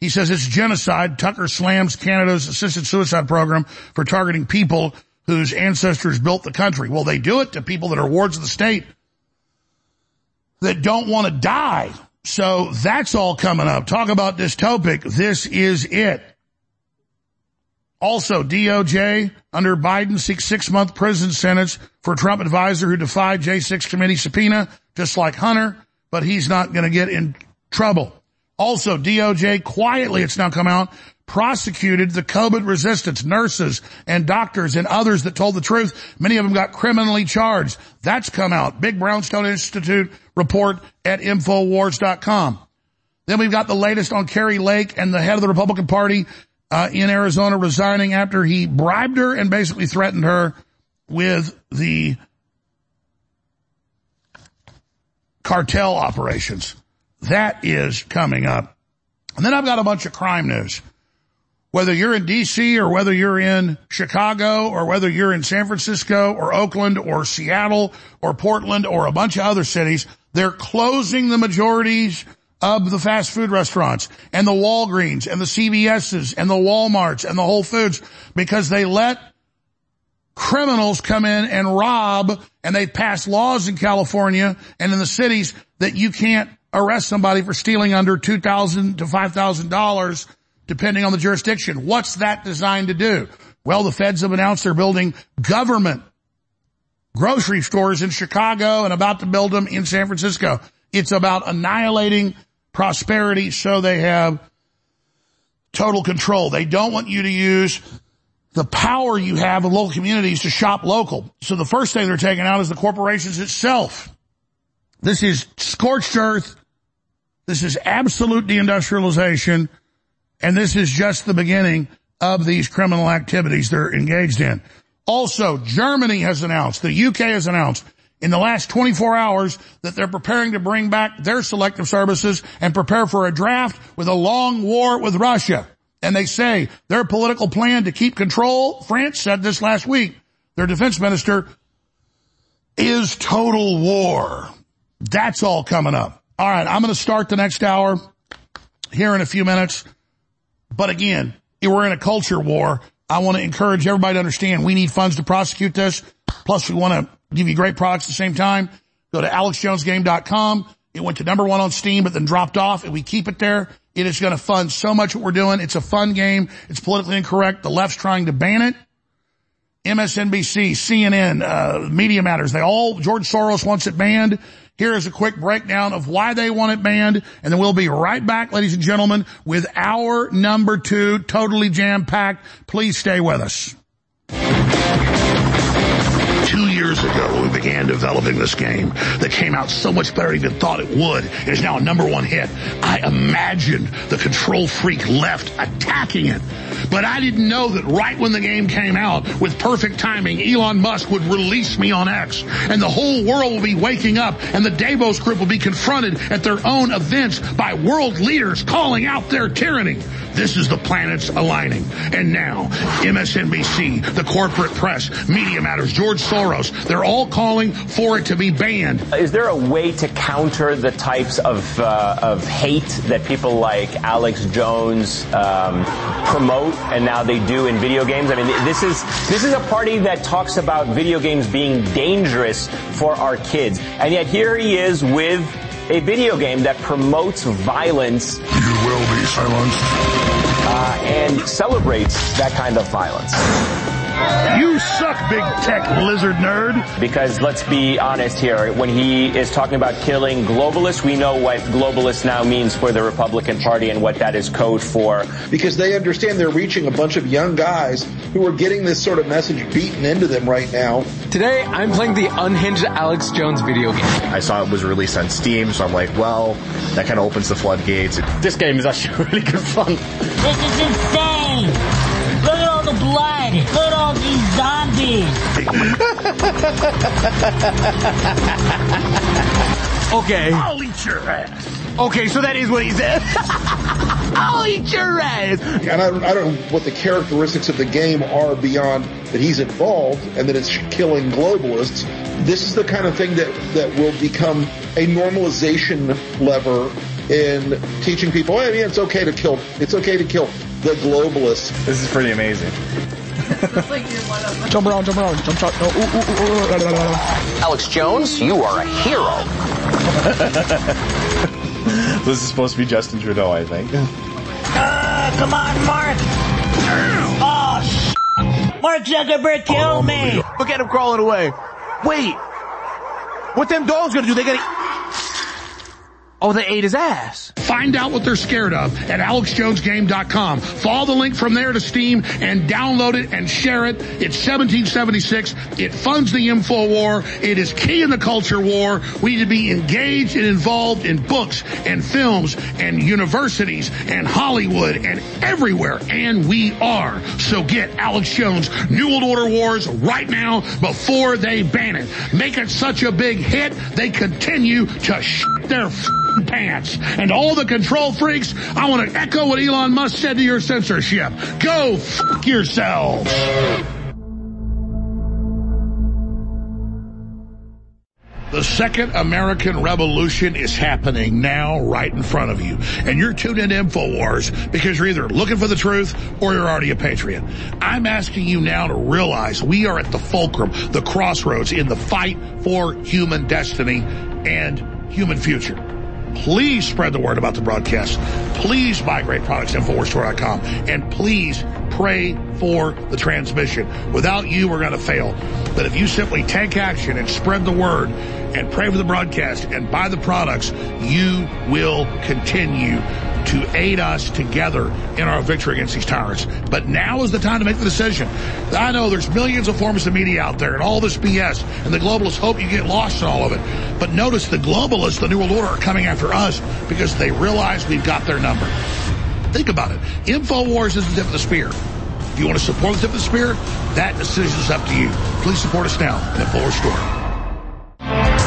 he says it's genocide. Tucker slams Canada's assisted suicide program for targeting people whose ancestors built the country. Well, they do it to people that are wards of the state that don't want to die. So that's all coming up. Talk about dystopic. This is it. Also, DOJ under Biden seeks six month prison sentence for Trump advisor who defied J6 committee subpoena, just like Hunter, but he's not going to get in trouble. Also, DOJ quietly, it's now come out, prosecuted the COVID resistance nurses and doctors and others that told the truth. Many of them got criminally charged. That's come out. Big Brownstone Institute report at Infowars.com. Then we've got the latest on Kari Lake and the head of the Republican Party uh, in Arizona resigning after he bribed her and basically threatened her with the cartel operations. That is coming up. And then I've got a bunch of crime news. Whether you're in DC or whether you're in Chicago or whether you're in San Francisco or Oakland or Seattle or Portland or a bunch of other cities, they're closing the majorities of the fast food restaurants and the Walgreens and the CVS's and the Walmarts and the Whole Foods because they let criminals come in and rob and they pass laws in California and in the cities that you can't arrest somebody for stealing under 2,000 to $5,000 depending on the jurisdiction. What's that designed to do? Well, the feds have announced they're building government grocery stores in Chicago and about to build them in San Francisco. It's about annihilating prosperity so they have total control. They don't want you to use the power you have in local communities to shop local. So the first thing they're taking out is the corporations itself. This is scorched earth. This is absolute deindustrialization. And this is just the beginning of these criminal activities they're engaged in. Also, Germany has announced, the UK has announced in the last 24 hours that they're preparing to bring back their selective services and prepare for a draft with a long war with Russia. And they say their political plan to keep control, France said this last week, their defense minister, is total war. That's all coming up. All right, I'm going to start the next hour here in a few minutes. But again, we're in a culture war. I want to encourage everybody to understand we need funds to prosecute this. Plus we want to give you great products at the same time. Go to alexjonesgame.com. It went to number one on Steam, but then dropped off and we keep it there. It is going to fund so much what we're doing. It's a fun game. It's politically incorrect. The left's trying to ban it. MSNBC, CNN, uh, Media Matters, they all, George Soros wants it banned. Here is a quick breakdown of why they want it banned, and then we'll be right back, ladies and gentlemen, with our number two, totally jam-packed. Please stay with us. Two years ago we began developing this game that came out so much better than even thought it would. Is now a number one hit. I imagined the control freak left attacking it. But I didn't know that right when the game came out, with perfect timing, Elon Musk would release me on X. And the whole world will be waking up and the Davos group will be confronted at their own events by world leaders calling out their tyranny. This is the planets aligning. And now, MSNBC, the corporate press, Media Matters, George Soros, they're all calling for it to be banned. Is there a way to counter the types of, uh, of hate that people like Alex Jones um, promote and now they do in video games? I mean, this is, this is a party that talks about video games being dangerous for our kids. And yet here he is with a video game that promotes violence. You will be silenced. Uh, and celebrates that kind of violence. You suck, big tech lizard nerd. Because let's be honest here, when he is talking about killing globalists, we know what globalist now means for the Republican Party and what that is code for. Because they understand they're reaching a bunch of young guys who are getting this sort of message beaten into them right now. Today, I'm playing the unhinged Alex Jones video game. I saw it was released on Steam, so I'm like, well, that kind of opens the floodgates. This game is actually really good fun. This is insane! Look at all the blood! Look at zombies! okay. I'll eat your ass. Okay, so that is what he said. I'll eat your ass. And I, I don't know what the characteristics of the game are beyond that he's involved and that it's killing globalists. This is the kind of thing that, that will become a normalization lever in teaching people, hey, yeah, it's okay to kill, it's okay to kill the globalists. This is pretty amazing. jump around, jump around, jump shot. No, ooh, ooh, ooh, Alex Jones, you are a hero. this is supposed to be Justin Trudeau, I think. Uh, come on, Mark! Oh, sh- Mark Zuckerberg kill me! Look at him crawling away. Wait! What them dogs gonna do? They gonna... Oh, they ate his ass. Find out what they're scared of at alexjonesgame.com. Follow the link from there to Steam and download it and share it. It's 1776. It funds the info war. It is key in the culture war. We need to be engaged and involved in books and films and universities and Hollywood and everywhere. And we are. So get Alex Jones New World Order Wars right now before they ban it. Make it such a big hit, they continue to sh- their pants. And all the control freaks, I want to echo what Elon Musk said to your censorship. Go fuck yourselves. The second American Revolution is happening now right in front of you. And you're tuned into InfoWars because you're either looking for the truth or you're already a patriot. I'm asking you now to realize we are at the fulcrum, the crossroads in the fight for human destiny and human future. Please spread the word about the broadcast. Please buy great products at InfoWarsStore.com. And please pray for the transmission. Without you, we're going to fail. But if you simply take action and spread the word and pray for the broadcast and buy the products, you will continue to aid us together in our victory against these tyrants. But now is the time to make the decision. I know there's millions of forms of media out there and all this BS, and the globalists hope you get lost in all of it. But notice the globalists, the New World Order, are coming after us because they realize we've got their number. Think about it. InfoWars is the tip of the spear. If you want to support the tip of the spear, that decision is up to you. Please support us now at InfoWars Store.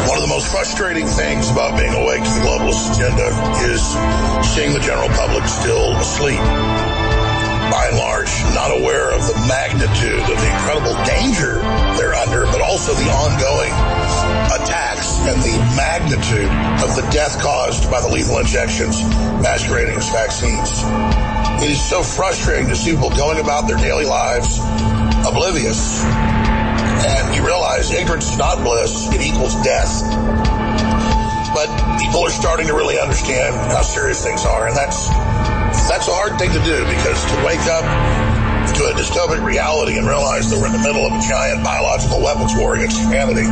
One of the most frustrating things about being awake to the globalist agenda is seeing the general public still asleep. By and large, not aware of the magnitude of the incredible danger they're under, but also the ongoing attacks and the magnitude of the death caused by the lethal injections masquerading as vaccines. It is so frustrating to see people going about their daily lives oblivious and you realize ignorance is not bliss, it equals death. But people are starting to really understand how serious things are, and that's that's a hard thing to do because to wake up to a dystopic reality and realize that we're in the middle of a giant biological weapons war against humanity,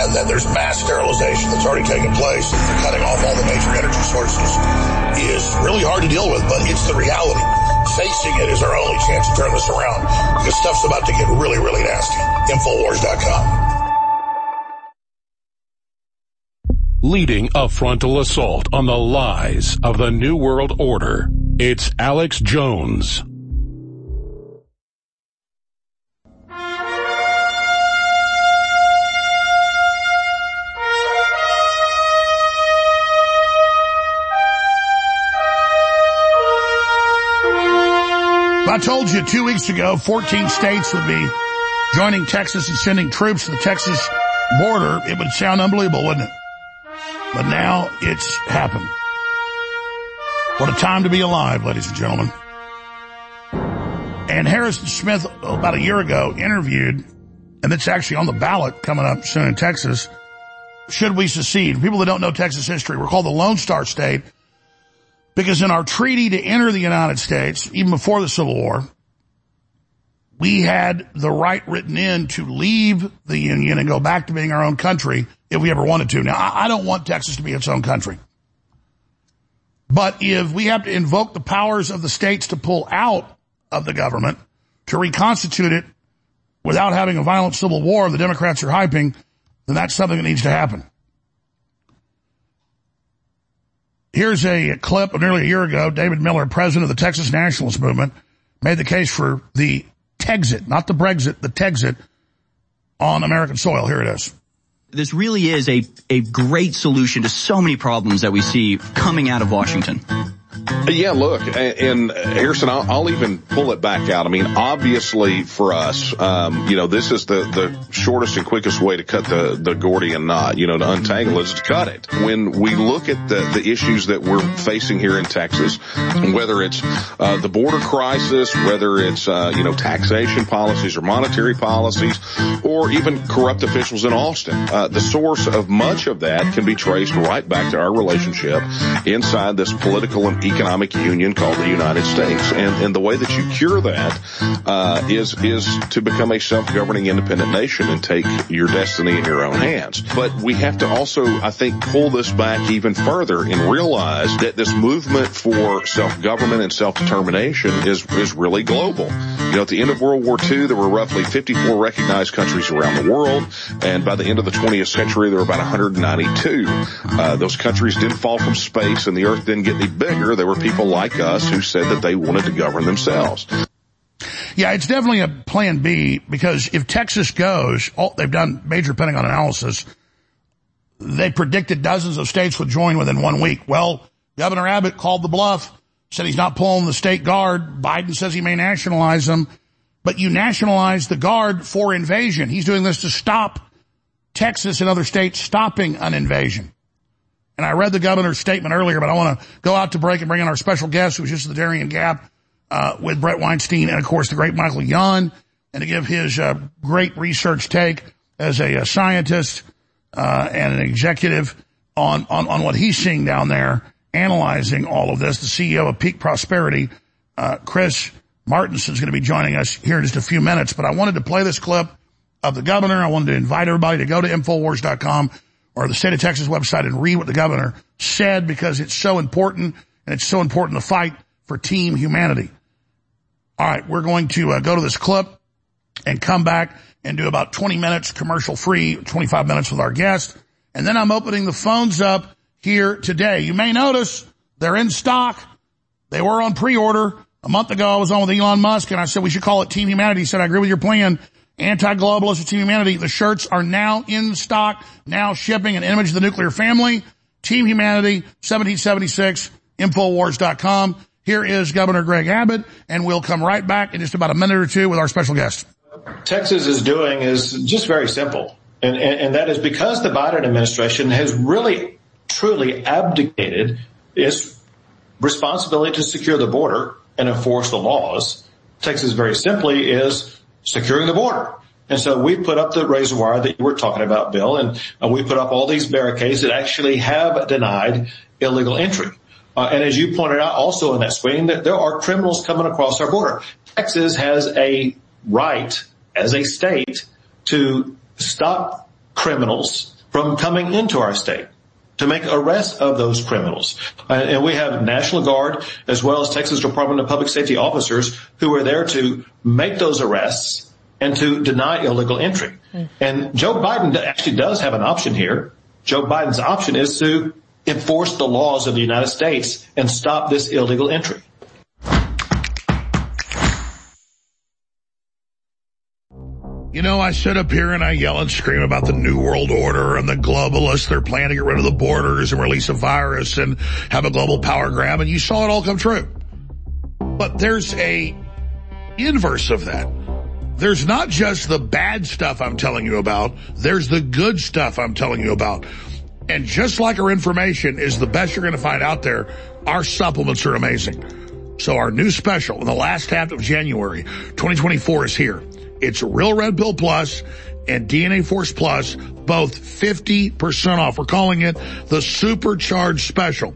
and then there's mass sterilization that's already taken place, they're cutting off all the major energy sources, is really hard to deal with, but it's the reality facing it is our only chance to turn this around because stuff's about to get really, really nasty. Infowars.com. Leading a frontal assault on the lies of the New World Order, it's Alex Jones. Told you two weeks ago, 14 states would be joining Texas and sending troops to the Texas border. It would sound unbelievable, wouldn't it? But now it's happened. What a time to be alive, ladies and gentlemen. And Harrison Smith, about a year ago, interviewed, and it's actually on the ballot coming up soon in Texas, should we secede? People that don't know Texas history, we're called the Lone Star State because in our treaty to enter the United States, even before the Civil War, we had the right written in to leave the Union and go back to being our own country if we ever wanted to. Now, I don't want Texas to be its own country. But if we have to invoke the powers of the states to pull out of the government, to reconstitute it without having a violent civil war the Democrats are hyping, then that's something that needs to happen. Here's a clip of nearly a year ago. David Miller, president of the Texas Nationalist Movement, made the case for the Texit, not the Brexit, the Texit on American soil. Here it is. This really is a, a great solution to so many problems that we see coming out of Washington. Yeah, look, and, Harrison, I'll, I'll, even pull it back out. I mean, obviously for us, um, you know, this is the, the shortest and quickest way to cut the, the Gordian knot, you know, to untangle is to cut it. When we look at the, the issues that we're facing here in Texas, whether it's, uh, the border crisis, whether it's, uh, you know, taxation policies or monetary policies, or even corrupt officials in Austin, uh, the source of much of that can be traced right back to our relationship inside this political and economic union called the United States. And, and the way that you cure that uh, is is to become a self-governing independent nation and take your destiny in your own hands. But we have to also, I think, pull this back even further and realize that this movement for self-government and self-determination is is really global. You know, at the end of World War II, there were roughly 54 recognized countries around the world, and by the end of the 20th century, there were about 192. Uh, those countries didn't fall from space, and the Earth didn't get any bigger there were people like us who said that they wanted to govern themselves. Yeah, it's definitely a plan B because if Texas goes, oh, they've done major Pentagon analysis. They predicted dozens of states would join within one week. Well, Governor Abbott called the bluff, said he's not pulling the state guard. Biden says he may nationalize them, but you nationalize the guard for invasion. He's doing this to stop Texas and other states stopping an invasion. And I read the governor's statement earlier, but I want to go out to break and bring in our special guest, who's just the Darien Gap, uh, with Brett Weinstein and of course the great Michael Yon, and to give his, uh, great research take as a, a scientist, uh, and an executive on, on, on what he's seeing down there, analyzing all of this. The CEO of Peak Prosperity, uh, Chris Martenson is going to be joining us here in just a few minutes, but I wanted to play this clip of the governor. I wanted to invite everybody to go to Infowars.com or the state of Texas website and read what the governor said because it's so important and it's so important to fight for team humanity. All right, we're going to uh, go to this clip and come back and do about 20 minutes commercial free, 25 minutes with our guest. And then I'm opening the phones up here today. You may notice they're in stock. They were on pre-order. A month ago, I was on with Elon Musk and I said we should call it Team Humanity. He said, I agree with your plan anti-globalist Team Humanity. The shirts are now in stock, now shipping an image of the nuclear family. Team Humanity, 1776, Infowars.com. Here is Governor Greg Abbott, and we'll come right back in just about a minute or two with our special guest. Texas is doing is just very simple. And, and, and that is because the Biden administration has really, truly abdicated its responsibility to secure the border and enforce the laws. Texas very simply is securing the border. And so we put up the razor wire that you were talking about, Bill, and uh, we put up all these barricades that actually have denied illegal entry. Uh, and as you pointed out also in that screen, that there are criminals coming across our border. Texas has a right as a state to stop criminals from coming into our state to make arrests of those criminals. Uh, and we have National Guard as well as Texas Department of Public Safety officers who are there to make those arrests and to deny illegal entry. Hmm. And Joe Biden actually does have an option here. Joe Biden's option is to enforce the laws of the United States and stop this illegal entry. You know, I sit up here and I yell and scream about the New World Order and the globalists. They're planning to get rid of the borders and release a virus and have a global power grab. And you saw it all come true. But there's a inverse of that. There's not just the bad stuff I'm telling you about. There's the good stuff I'm telling you about. And just like our information is the best you're going to find out there, our supplements are amazing. So our new special in the last half of January 2024 is here. It's Real Red Pill Plus and DNA Force Plus, both 50% off. We're calling it the Supercharged Special.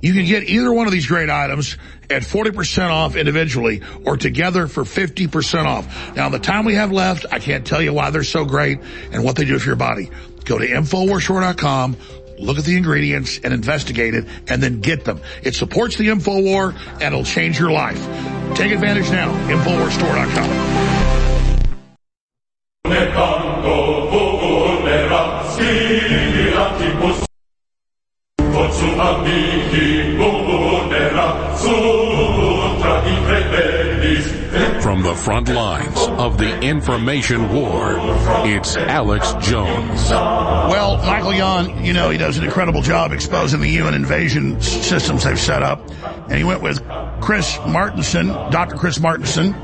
You can get either one of these great items at 40% off individually or together for 50% off. Now, the time we have left, I can't tell you why they're so great and what they do for your body. Go to InfoWarsStore.com, look at the ingredients and investigate it and then get them. It supports the InfoWar and it'll change your life. Take advantage now. InfoWarsStore.com. From the front lines of the information war, it's Alex Jones. Well, Michael Yon, you know, he does an incredible job exposing the UN invasion systems they've set up. And he went with Chris Martenson, Dr. Chris Martenson,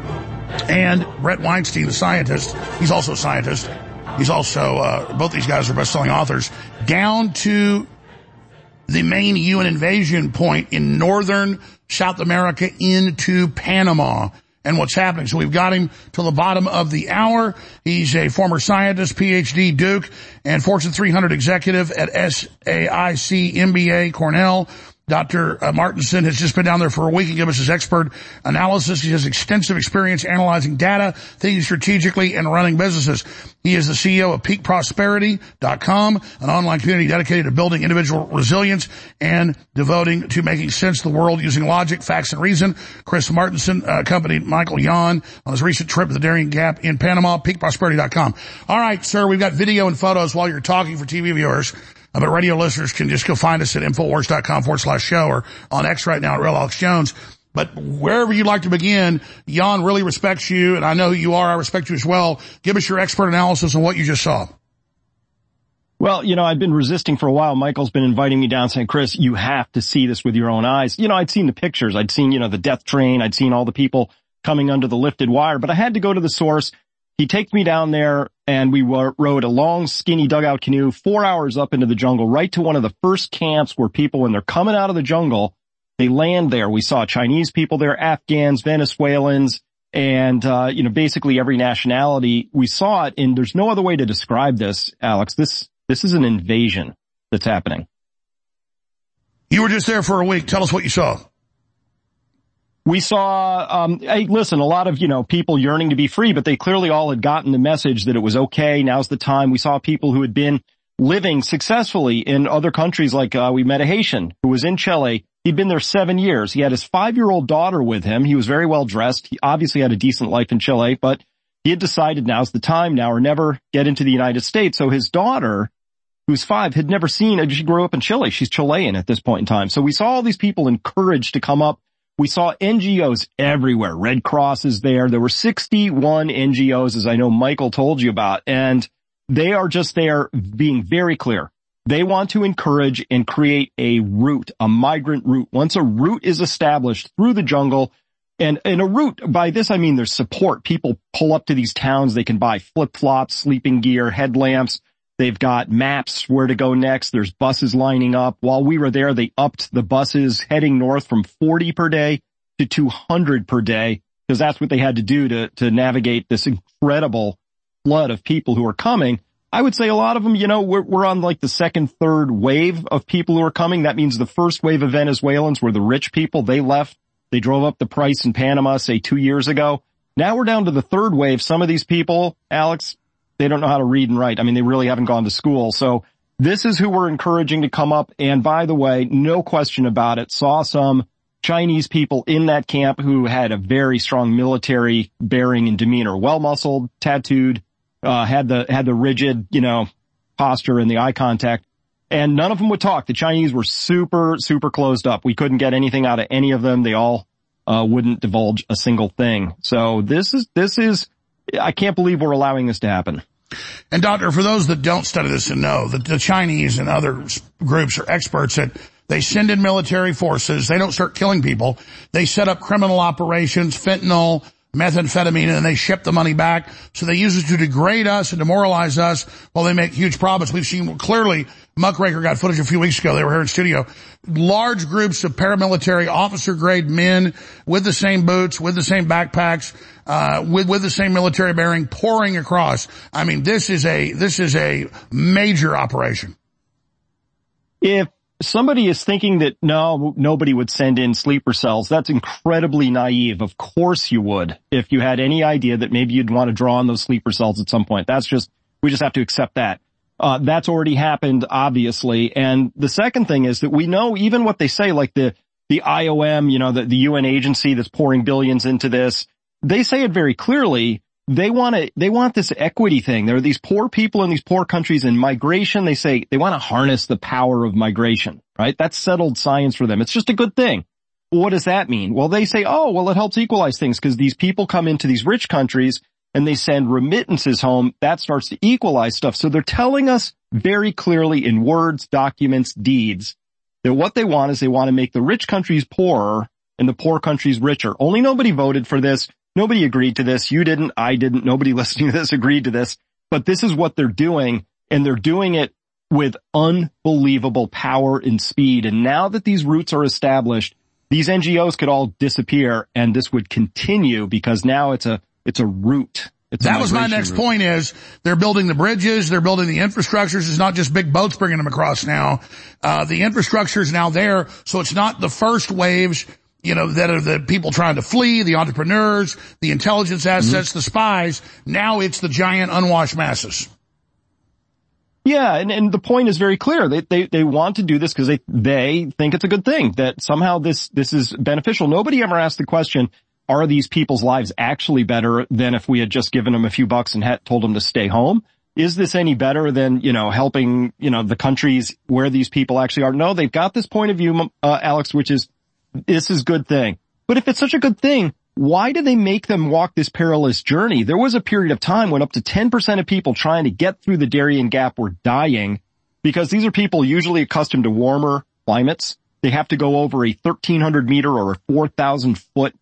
and Brett Weinstein, the scientist. He's also a scientist. He's also, uh, both these guys are best-selling authors, down to the main UN invasion point in northern South America into Panama and what's happening. So we've got him to the bottom of the hour. He's a former scientist, PhD, Duke, and Fortune 300 executive at SAIC, MBA, Cornell. Dr. Martenson has just been down there for a week and give us his expert analysis. He has extensive experience analyzing data, thinking strategically, and running businesses. He is the CEO of peakprosperity.com, an online community dedicated to building individual resilience and devoting to making sense of the world using logic, facts, and reason. Chris Martenson uh, accompanied Michael Yon on his recent trip to the Darien Gap in Panama, peakprosperity.com. All right, sir, we've got video and photos while you're talking for TV viewers. Uh, but radio listeners can just go find us at Infowars.com forward slash show or on X right now at Real Alex Jones. But wherever you'd like to begin, Yon really respects you, and I know who you are. I respect you as well. Give us your expert analysis on what you just saw. Well, you know, I've been resisting for a while. Michael's been inviting me down saying, Chris, you have to see this with your own eyes. You know, I'd seen the pictures. I'd seen, you know, the death train. I'd seen all the people coming under the lifted wire, but I had to go to the source. He takes me down there and we rode a long skinny dugout canoe four hours up into the jungle, right to one of the first camps where people, when they're coming out of the jungle, they land there. We saw Chinese people there, Afghans, Venezuelans, and, uh, you know, basically every nationality. We saw it and there's no other way to describe this, Alex. This, this is an invasion that's happening. You were just there for a week. Tell us what you saw. We saw, um, hey, listen, a lot of, you know, people yearning to be free, but they clearly all had gotten the message that it was okay. Now's the time. We saw people who had been living successfully in other countries like, uh, we met a Haitian who was in Chile. He'd been there seven years. He had his five-year-old daughter with him. He was very well dressed. He obviously had a decent life in Chile, but he had decided now's the time now or never get into the United States. So his daughter, who's five, had never seen, she grew up in Chile. She's Chilean at this point in time. So we saw all these people encouraged to come up we saw NGOs everywhere. Red Cross is there. There were 61 NGOs, as I know Michael told you about, and they are just there being very clear. They want to encourage and create a route, a migrant route. Once a route is established through the jungle, and in a route, by this I mean there's support. People pull up to these towns. They can buy flip-flops, sleeping gear, headlamps. They've got maps where to go next. There's buses lining up. While we were there, they upped the buses heading north from 40 per day to 200 per day because that's what they had to do to, to navigate this incredible flood of people who are coming. I would say a lot of them, you know, we're, we're on like the second, third wave of people who are coming. That means the first wave of Venezuelans were the rich people. They left. They drove up the price in Panama, say two years ago. Now we're down to the third wave. Some of these people, Alex, they don't know how to read and write. I mean, they really haven't gone to school. So this is who we're encouraging to come up. And by the way, no question about it, saw some Chinese people in that camp who had a very strong military bearing and demeanor, well muscled, tattooed, uh, had the, had the rigid, you know, posture and the eye contact. And none of them would talk. The Chinese were super, super closed up. We couldn't get anything out of any of them. They all, uh, wouldn't divulge a single thing. So this is, this is, I can't believe we're allowing this to happen. And doctor, for those that don't study this and know that the Chinese and other groups are experts at they send in military forces. They don't start killing people. They set up criminal operations, fentanyl, methamphetamine, and they ship the money back. So they use it to degrade us and demoralize us while they make huge profits. We've seen clearly, Muckraker got footage a few weeks ago. They were here in studio. Large groups of paramilitary officer grade men with the same boots, with the same backpacks, uh, with, with the same military bearing pouring across. I mean, this is a, this is a major operation. If somebody is thinking that no, nobody would send in sleeper cells. That's incredibly naive. Of course you would if you had any idea that maybe you'd want to draw on those sleeper cells at some point. That's just, we just have to accept that. Uh, that's already happened, obviously. And the second thing is that we know even what they say, like the, the IOM, you know, the, the UN agency that's pouring billions into this, they say it very clearly they want to, they want this equity thing. There are these poor people in these poor countries in migration. They say they want to harness the power of migration, right? That's settled science for them. It's just a good thing. What does that mean? Well, they say, oh, well, it helps equalize things because these people come into these rich countries and they send remittances home. That starts to equalize stuff. So they're telling us very clearly in words, documents, deeds that what they want is they want to make the rich countries poorer and the poor countries richer. Only nobody voted for this. Nobody agreed to this. You didn't. I didn't. Nobody listening to this agreed to this. But this is what they're doing and they're doing it with unbelievable power and speed. And now that these routes are established, these NGOs could all disappear and this would continue because now it's a, it's a route. It's that was my next route. point is they're building the bridges, they're building the infrastructures. It's not just big boats bringing them across now. Uh, the infrastructure is now there. So it's not the first waves you know, that are the people trying to flee, the entrepreneurs, the intelligence assets, mm-hmm. the spies. Now it's the giant unwashed masses. Yeah, and, and the point is very clear. They, they, they want to do this because they, they think it's a good thing, that somehow this, this is beneficial. Nobody ever asked the question, are these people's lives actually better than if we had just given them a few bucks and had told them to stay home? Is this any better than, you know, helping, you know, the countries where these people actually are? No, they've got this point of view, uh, Alex, which is this is good thing. But if it's such a good thing, why do they make them walk this perilous journey? There was a period of time when up to 10% of people trying to get through the Darien Gap were dying because these are people usually accustomed to warmer climates. They have to go over a 1300 meter or a 4000 foot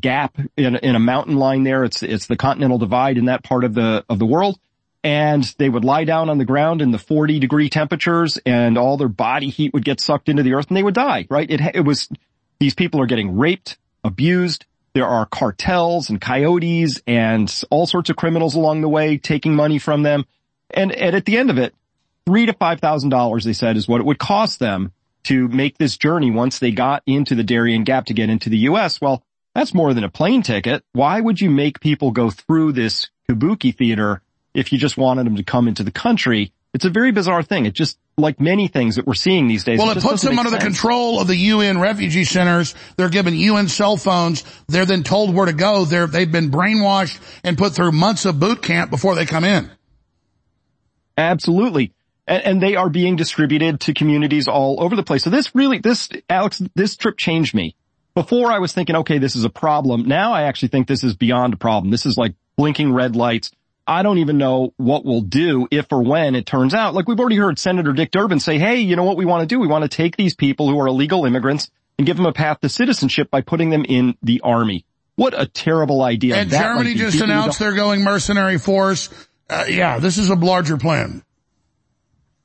gap in, in a mountain line there. It's, it's the continental divide in that part of the, of the world. And they would lie down on the ground in the 40 degree temperatures and all their body heat would get sucked into the earth and they would die, right? It, it was, these people are getting raped, abused. There are cartels and coyotes and all sorts of criminals along the way taking money from them. And, and at the end of it, three to five thousand dollars, they said, is what it would cost them to make this journey once they got into the Darien Gap to get into the U.S. Well, that's more than a plane ticket. Why would you make people go through this kabuki theater if you just wanted them to come into the country? It's a very bizarre thing. It just, like many things that we're seeing these days. Well, it, it puts them under sense. the control of the UN refugee centers. They're given UN cell phones. They're then told where to go. They're, they've been brainwashed and put through months of boot camp before they come in. Absolutely. And, and they are being distributed to communities all over the place. So this really, this, Alex, this trip changed me. Before I was thinking, okay, this is a problem. Now I actually think this is beyond a problem. This is like blinking red lights I don't even know what we'll do if or when it turns out, like we've already heard Senator Dick Durbin say, hey, you know what we want to do? We want to take these people who are illegal immigrants and give them a path to citizenship by putting them in the army. What a terrible idea. And that Germany just announced they're going mercenary force. Uh, yeah, this is a larger plan.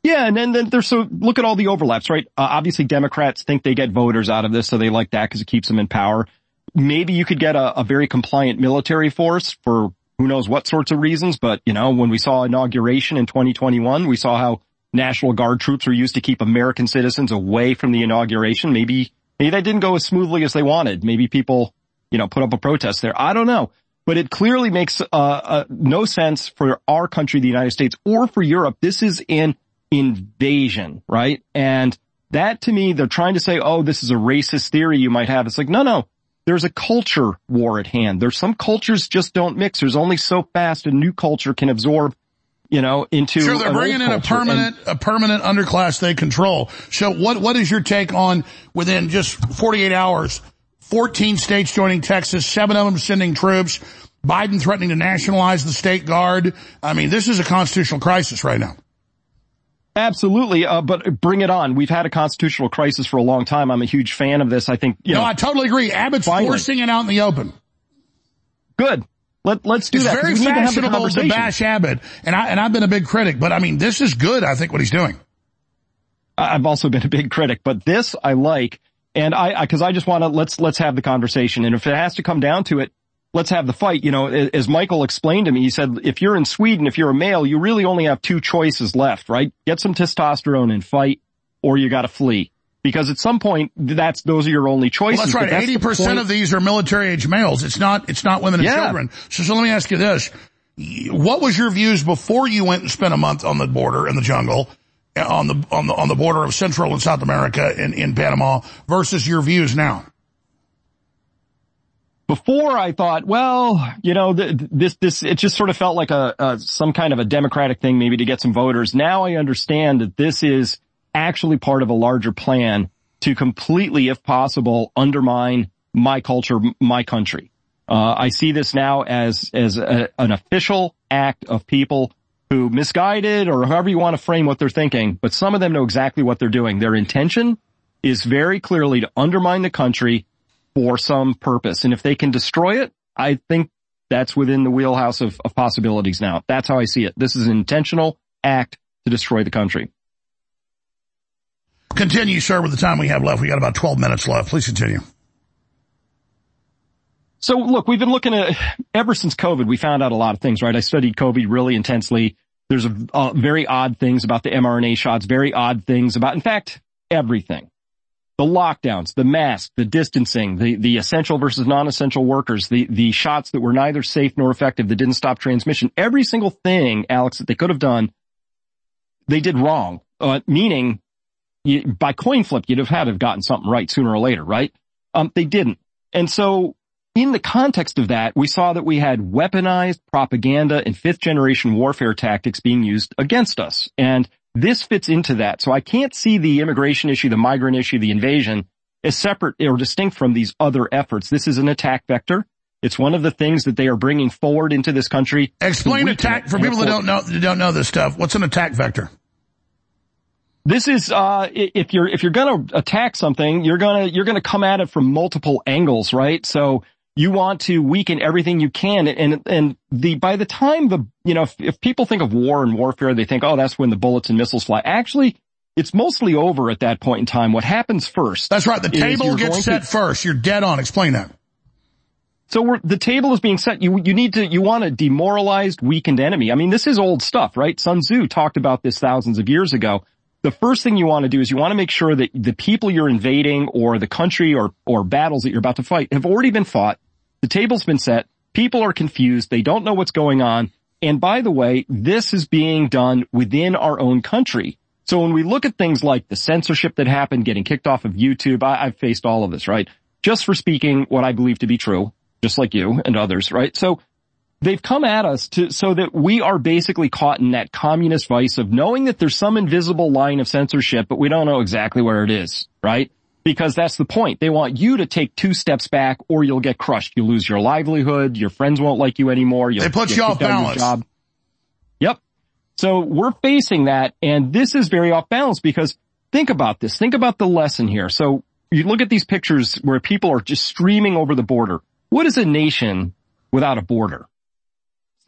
Yeah, and then, then there's so look at all the overlaps, right? Uh, obviously Democrats think they get voters out of this, so they like that because it keeps them in power. Maybe you could get a, a very compliant military force for who knows what sorts of reasons, but you know, when we saw inauguration in 2021, we saw how National Guard troops were used to keep American citizens away from the inauguration. Maybe, maybe that didn't go as smoothly as they wanted. Maybe people, you know, put up a protest there. I don't know. But it clearly makes uh, uh, no sense for our country, the United States, or for Europe. This is an invasion, right? And That to me, they're trying to say, oh, this is a racist theory you might have. It's like, no, no. There's a culture war at hand. There's some cultures just don't mix. There's only so fast a new culture can absorb you know, into sure they're bringing in a permanent and, a permanent underclass they control. So what what is your take on within just 48 hours, 14 states joining Texas, seven of them sending troops, Biden threatening to nationalize the state guard. I mean, this is a constitutional crisis right now. Absolutely, uh, but bring it on. We've had a constitutional crisis for a long time. I'm a huge fan of this. I think, you know. no. I totally agree. Abbott's finally. forcing it out in the open. Good. Let, let's do it's that. very fashionable to, to bash Abbott, and I and I've been a big critic, but I mean, this is good. I think what he's doing. I've also been a big critic, but this I like, and I because I, I just want to let's let's have the conversation, and if it has to come down to it, let's have the fight. You know, as Michael explained to me, he said if you're in Sweden, if you're a male, you really only have two choices left, right? Get some testosterone and fight, or you got to flee because at some point that's those are your only choices. Well, that's right. Eighty percent of these are military age males. It's not. It's not women and yeah. children. So, so let me ask you this: What was your views before you went and spent a month on the border in the jungle, on the on the on the border of Central and South America in in Panama versus your views now? Before I thought, well, you know, this, this, it just sort of felt like a, a, some kind of a democratic thing maybe to get some voters. Now I understand that this is actually part of a larger plan to completely, if possible, undermine my culture, my country. Uh, I see this now as, as a, an official act of people who misguided or however you want to frame what they're thinking, but some of them know exactly what they're doing. Their intention is very clearly to undermine the country for some purpose. And if they can destroy it, I think that's within the wheelhouse of, of possibilities now. That's how I see it. This is an intentional act to destroy the country. Continue, sir, with the time we have left. We got about 12 minutes left. Please continue. So look, we've been looking at, ever since COVID, we found out a lot of things, right? I studied COVID really intensely. There's a, uh, very odd things about the mRNA shots, very odd things about, in fact, everything. The lockdowns, the mask, the distancing, the, the essential versus non-essential workers, the, the shots that were neither safe nor effective that didn't stop transmission. Every single thing, Alex, that they could have done, they did wrong. Uh, meaning you, by coin flip, you'd have had to have gotten something right sooner or later, right? Um, they didn't. And so in the context of that, we saw that we had weaponized propaganda and fifth generation warfare tactics being used against us. And this fits into that. So I can't see the immigration issue, the migrant issue, the invasion as separate or distinct from these other efforts. This is an attack vector. It's one of the things that they are bringing forward into this country. Explain attack for people that don't know, that don't know this stuff. What's an attack vector? This is, uh, if you're, if you're gonna attack something, you're gonna, you're gonna come at it from multiple angles, right? So you want to weaken everything you can. And, and the, by the time the, you know, if, if people think of war and warfare, they think, oh, that's when the bullets and missiles fly. Actually, it's mostly over at that point in time. What happens first? That's right. The table gets set to, first. You're dead on. Explain that. So the table is being set. You, you need to, you want a demoralized, weakened enemy. I mean, this is old stuff, right? Sun Tzu talked about this thousands of years ago the first thing you want to do is you want to make sure that the people you're invading or the country or, or battles that you're about to fight have already been fought. The table's been set. People are confused. They don't know what's going on. And by the way, this is being done within our own country. So when we look at things like the censorship that happened, getting kicked off of YouTube, I, I've faced all of this, right? Just for speaking what I believe to be true, just like you and others, right? So they've come at us to, so that we are basically caught in that communist vice of knowing that there's some invisible line of censorship, but we don't know exactly where it is, right? Because that's the point. They want you to take two steps back or you'll get crushed. You lose your livelihood. Your friends won't like you anymore. You'll, they put you off balance. Job. Yep. So we're facing that and this is very off balance because think about this. Think about the lesson here. So you look at these pictures where people are just streaming over the border. What is a nation without a border?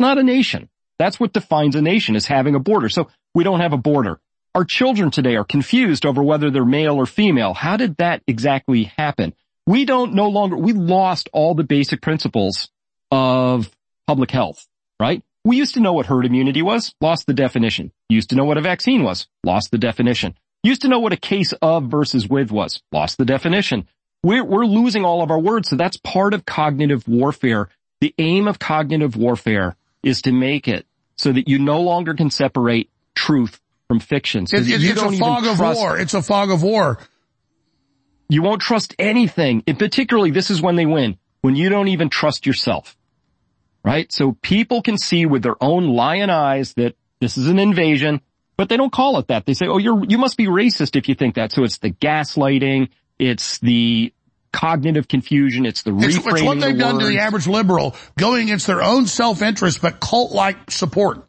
Not a nation. That's what defines a nation is having a border. So we don't have a border. Our children today are confused over whether they're male or female. How did that exactly happen? We don't no longer, we lost all the basic principles of public health, right? We used to know what herd immunity was, lost the definition. Used to know what a vaccine was, lost the definition. Used to know what a case of versus with was, lost the definition. We're, we're losing all of our words. So that's part of cognitive warfare. The aim of cognitive warfare is to make it so that you no longer can separate truth from fictions. It, it, it's a fog of war. It's a fog of war. You won't trust anything. And particularly, this is when they win. When you don't even trust yourself. Right? So people can see with their own lion eyes that this is an invasion, but they don't call it that. They say, oh, you're, you must be racist if you think that. So it's the gaslighting. It's the cognitive confusion. It's the reframing. It's, it's what they've the done to the average liberal, going against their own self-interest, but cult-like support.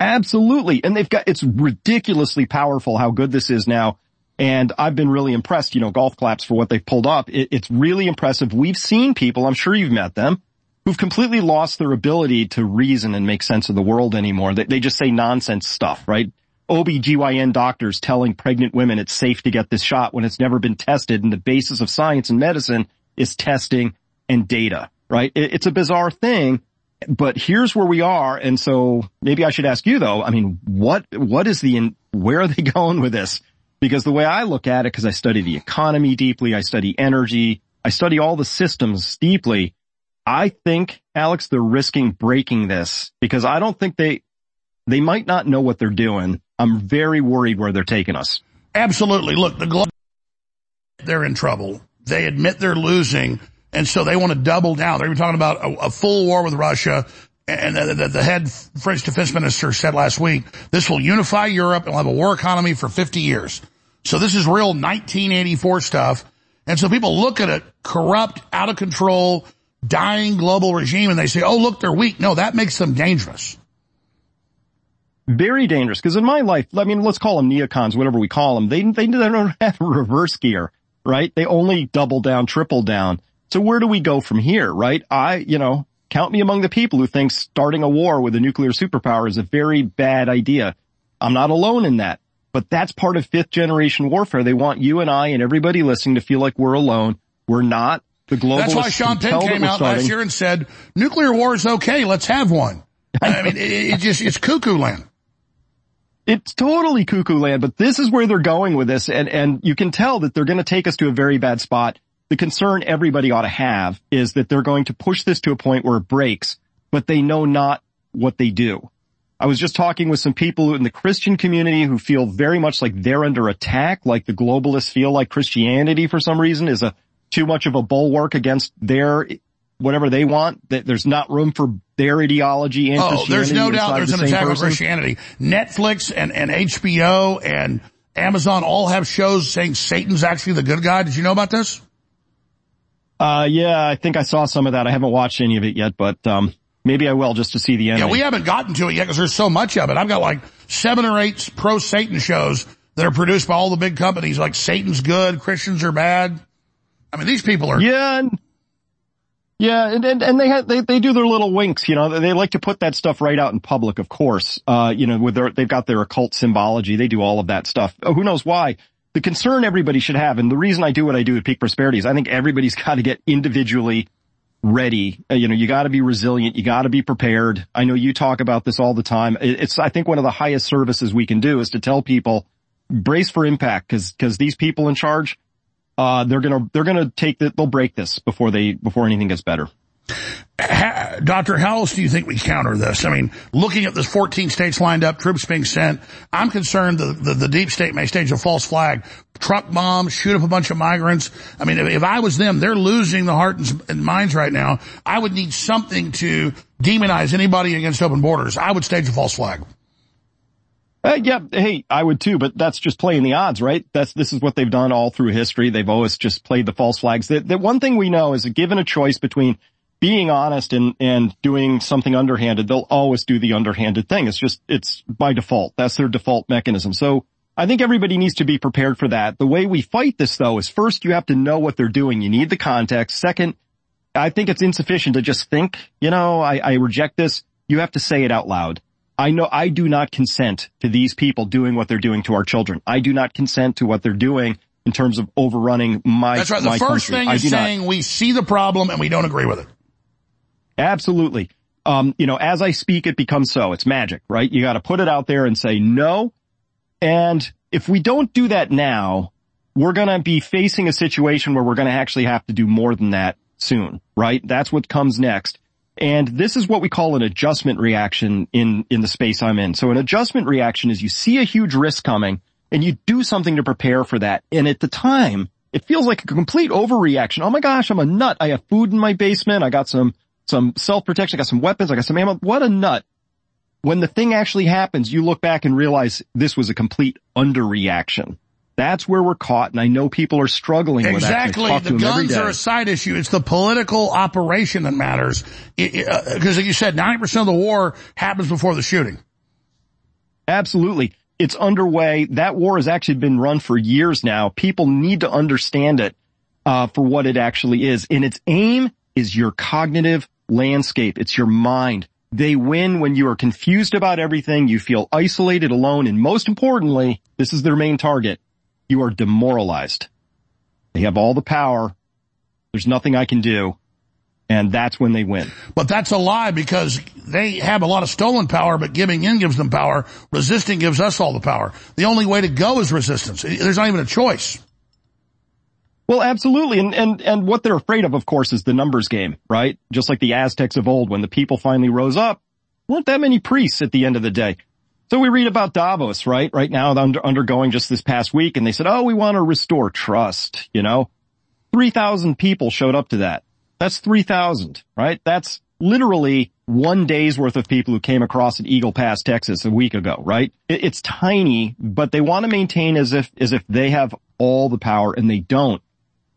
Absolutely. And they've got, it's ridiculously powerful how good this is now. And I've been really impressed, you know, golf claps for what they've pulled up. It, it's really impressive. We've seen people, I'm sure you've met them, who've completely lost their ability to reason and make sense of the world anymore. They, they just say nonsense stuff, right? OBGYN doctors telling pregnant women it's safe to get this shot when it's never been tested and the basis of science and medicine is testing and data, right? It's a bizarre thing, but here's where we are. And so maybe I should ask you though, I mean, what, what is the, where are they going with this? Because the way I look at it, because I study the economy deeply, I study energy, I study all the systems deeply. I think, Alex, they're risking breaking this because I don't think they, they might not know what they're doing. I'm very worried where they're taking us. Absolutely. Look, the globe, they're in trouble. They admit they're losing. And so they want to double down. They're even talking about a, a full war with Russia. And the, the, the, head French defense minister said last week, this will unify Europe and we'll have a war economy for 50 years. So this is real 1984 stuff. And so people look at a corrupt, out of control, dying global regime and they say, oh, look, they're weak. No, that makes them dangerous. Very dangerous. Cause in my life, I mean, let's call them neocons, whatever we call them. They, they don't have reverse gear, right? They only double down, triple down. So where do we go from here, right? I, you know, count me among the people who think starting a war with a nuclear superpower is a very bad idea. I'm not alone in that, but that's part of fifth generation warfare. They want you and I and everybody listening to feel like we're alone. We're not. The globalists That's why Sean Penn came out starting. last year and said, nuclear war is okay. Let's have one. I mean, it, it just, it's cuckoo land. It's totally cuckoo land, but this is where they're going with this. And, and you can tell that they're going to take us to a very bad spot. The concern everybody ought to have is that they're going to push this to a point where it breaks, but they know not what they do. I was just talking with some people in the Christian community who feel very much like they're under attack, like the globalists feel like Christianity for some reason is a too much of a bulwark against their whatever they want. That there's not room for their ideology and Oh, there's no doubt there's the an attack on. Christianity. Netflix and, and HBO and Amazon all have shows saying Satan's actually the good guy. Did you know about this? Uh, yeah, I think I saw some of that. I haven't watched any of it yet, but, um, maybe I will just to see the end. Yeah, we haven't gotten to it yet because there's so much of it. I've got like seven or eight pro Satan shows that are produced by all the big companies like Satan's good, Christians are bad. I mean, these people are. Yeah. And, yeah. And, and, and they they, they do their little winks, you know, they like to put that stuff right out in public, of course. Uh, you know, with their, they've got their occult symbology. They do all of that stuff. Oh, who knows why? The concern everybody should have, and the reason I do what I do at Peak Prosperity is I think everybody's got to get individually ready. Uh, you know, you got to be resilient. You got to be prepared. I know you talk about this all the time. It- It's, I think one of the highest services we can do is to tell people brace for impact because, because these people in charge, uh, they're to, they're to take the, they'll break this before they, before anything gets better. Ha- Doctor, how else do you think we counter this? I mean, looking at this 14 states lined up, troops being sent, I'm concerned the, the, the deep state may stage a false flag, truck bombs, shoot up a bunch of migrants. I mean, if, if I was them, they're losing the heart and minds right now. I would need something to demonize anybody against open borders. I would stage a false flag. Uh, yeah, hey, I would too, but that's just playing the odds, right? That's, this is what they've done all through history. They've always just played the false flags. The, one thing we know is that given a choice between being honest and, and doing something underhanded, they'll always do the underhanded thing. It's just, it's by default. That's their default mechanism. So I think everybody needs to be prepared for that. The way we fight this though is first you have to know what they're doing. You need the context. Second, I think it's insufficient to just think, you know, I, I reject this. You have to say it out loud. I know I do not consent to these people doing what they're doing to our children. I do not consent to what they're doing in terms of overrunning my, That's right. The first country. thing I is do not. saying we see the problem and we don't agree with it. Absolutely. Um, you know, as I speak, it becomes so. It's magic, right? You got to put it out there and say no. And if we don't do that now, we're going to be facing a situation where we're going to actually have to do more than that soon, right? That's what comes next. And this is what we call an adjustment reaction in, in the space I'm in. So an adjustment reaction is you see a huge risk coming and you do something to prepare for that. And at the time, it feels like a complete overreaction. Oh my gosh, I'm a nut. I have food in my basement. I got some, some self-protection. I got some weapons. I got some ammo. What a nut. When the thing actually happens, you look back and realize this was a complete underreaction. That's where we're caught, and I know people are struggling with that. Exactly. The guns are a side issue. It's the political operation that matters. Because uh, like you said, 90% of the war happens before the shooting. Absolutely. It's underway. That war has actually been run for years now. People need to understand it uh, for what it actually is. And its aim is your cognitive landscape. It's your mind. They win when you are confused about everything, you feel isolated, alone, and most importantly, this is their main target, you are demoralized. They have all the power. There's nothing I can do. And that's when they win. But that's a lie because they have a lot of stolen power, but giving in gives them power. Resisting gives us all the power. The only way to go is resistance. There's not even a choice. Well, absolutely. And, and, and what they're afraid of, of course, is the numbers game, right? Just like the Aztecs of old, when the people finally rose up, weren't that many priests at the end of the day. So we read about Davos, right? Right now, under, undergoing just this past week, and they said, oh, we want to restore trust, you know? 3,000 people showed up to that. That's 3,000, right? That's literally one day's worth of people who came across at Eagle Pass, Texas a week ago, right? It, it's tiny, but they want to maintain as if, as if they have all the power and they don't.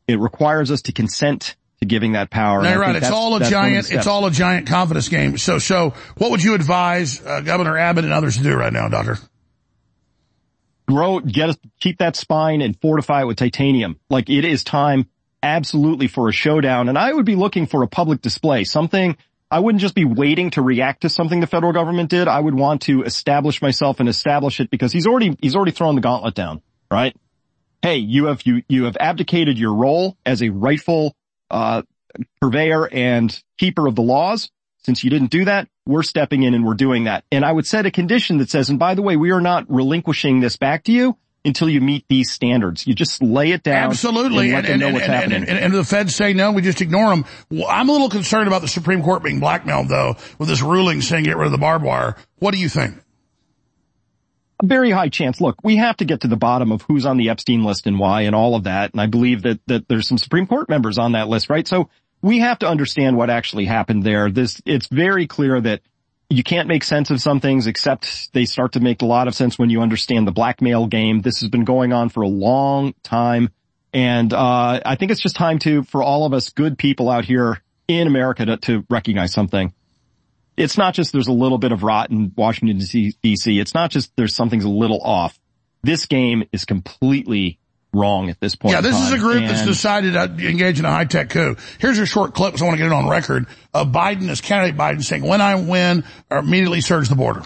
It requires us to consent to giving that power. No, right. It's all a giant, it's all a giant confidence game. So, so what would you advise uh, Governor Abbott and others to do right now, Doctor? Grow, get us, keep that spine and fortify it with titanium. Like it is time absolutely for a showdown. And I would be looking for a public display, something I wouldn't just be waiting to react to something the federal government did. I would want to establish myself and establish it because he's already, he's already thrown the gauntlet down, right? Hey, you have, you, you have abdicated your role as a rightful uh, purveyor and keeper of the laws. Since you didn't do that, we're stepping in and we're doing that. And I would set a condition that says, and by the way, we are not relinquishing this back to you until you meet these standards. You just lay it down. Absolutely. And, and, and, and, and, the feds say no, we just ignore them. Well, I'm a little concerned about the Supreme Court being blackmailed though, with this ruling saying get rid of the barbed wire. What do you think? A very high chance. Look, we have to get to the bottom of who's on the Epstein list and why and all of that. And I believe that, that there's some Supreme Court members on that list, right? So we have to understand what actually happened there. This, it's very clear that you can't make sense of some things except they start to make a lot of sense when you understand the blackmail game. This has been going on for a long time. And, uh, I think it's just time to, for all of us good people out here in America to, to recognize something it's not just there's a little bit of rot in Washington DC. It's not just there's something's a little off. This game is completely wrong at this point. Yeah, this is a group and that's decided to engage in a high tech coup. Here's a short clip, so I want to get it on record of Biden as candidate Biden saying, when I win, or immediately surge the border.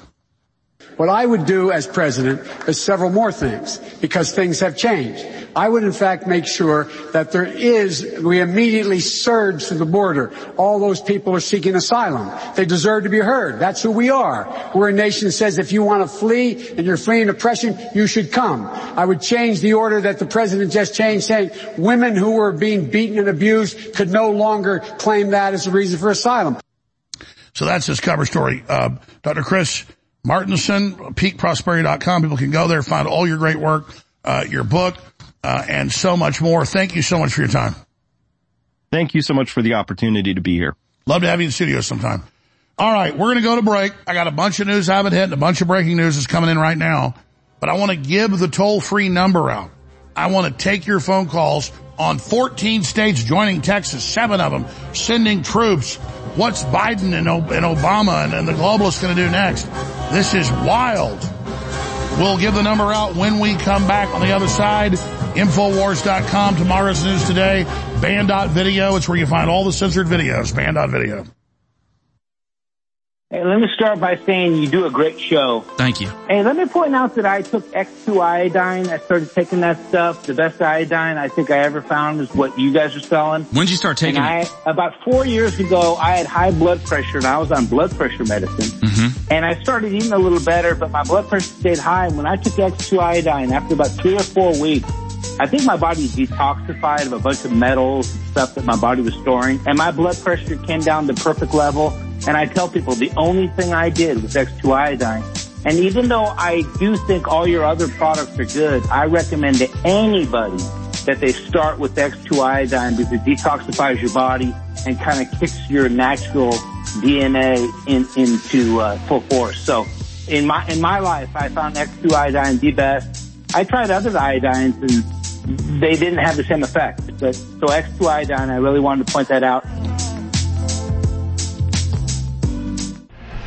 What I would do as president is several more things because things have changed. I would in fact make sure that there is, we immediately surge to the border. All those people are seeking asylum. They deserve to be heard. That's who we are. We're a nation that says if you want to flee and you're fleeing oppression, you should come. I would change the order that the president just changed saying women who were being beaten and abused could no longer claim that as a reason for asylum. So that's his cover story. Uh, Dr. Chris Martenson, peakprosperity.com. People can go there, find all your great work, uh, your book, uh, and so much more. Thank you so much for your time. Thank you so much for the opportunity to be here. Love to have you in the studio sometime. All right, we're going to go to break. I got a bunch of news I haven't hit and a bunch of breaking news is coming in right now, but I want to give the toll free number out. I want to take your phone calls on 14 states joining Texas, seven of them sending troops. What's Biden and, and Obama and, and the globalists going to do next? This is wild. We'll give the number out when we come back on the other side. Infowars.com, tomorrow's news today, banned.video. It's where you find all the censored videos, banned.video. Hey, let me start by saying you do a great show. Thank you. Hey, let me point out that I took X2 iodine. I started taking that stuff. The best iodine I think I ever found is what you guys are selling. When did you start taking it? I, about four years ago, I had high blood pressure and I was on blood pressure medicine. Mm-hmm. And I started eating a little better, but my blood pressure stayed high. And when I took X2 iodine, after about three or four weeks, I think my body detoxified of a bunch of metals and stuff that my body was storing, and my blood pressure came down to perfect level. And I tell people the only thing I did was X2 iodine. And even though I do think all your other products are good, I recommend to anybody that they start with X2 iodine because it detoxifies your body and kind of kicks your natural DNA in, into uh, full force. So in my in my life, I found X2 iodine the best. I tried other iodines and they didn't have the same effect. But so X2 iodine, I really wanted to point that out.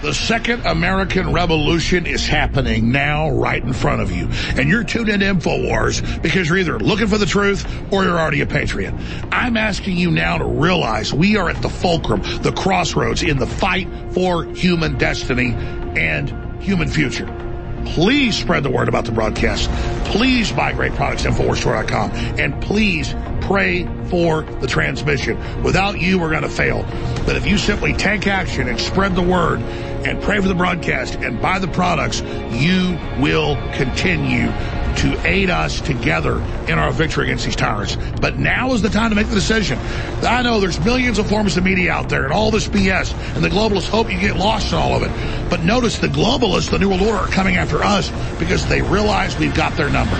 The second American Revolution is happening now right in front of you. And you're tuned into InfoWars because you're either looking for the truth or you're already a patriot. I'm asking you now to realize we are at the fulcrum, the crossroads in the fight for human destiny and human future. Please spread the word about the broadcast. Please buy great products at InfoWarsStore.com. And please pray for the transmission. Without you, we're going to fail. But if you simply take action and spread the word and pray for the broadcast and buy the products, you will continue to aid us together in our victory against these tyrants. But now is the time to make the decision. I know there's millions of forms of media out there and all this BS, and the globalists hope you get lost in all of it. But notice the globalists, the New World Order, are coming after us because they realize we've got their number.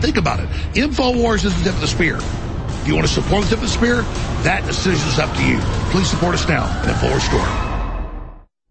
Think about it. InfoWars is the tip of the spear. If you want to support the tip of the spear, that decision is up to you. Please support us now at InfoWars Store.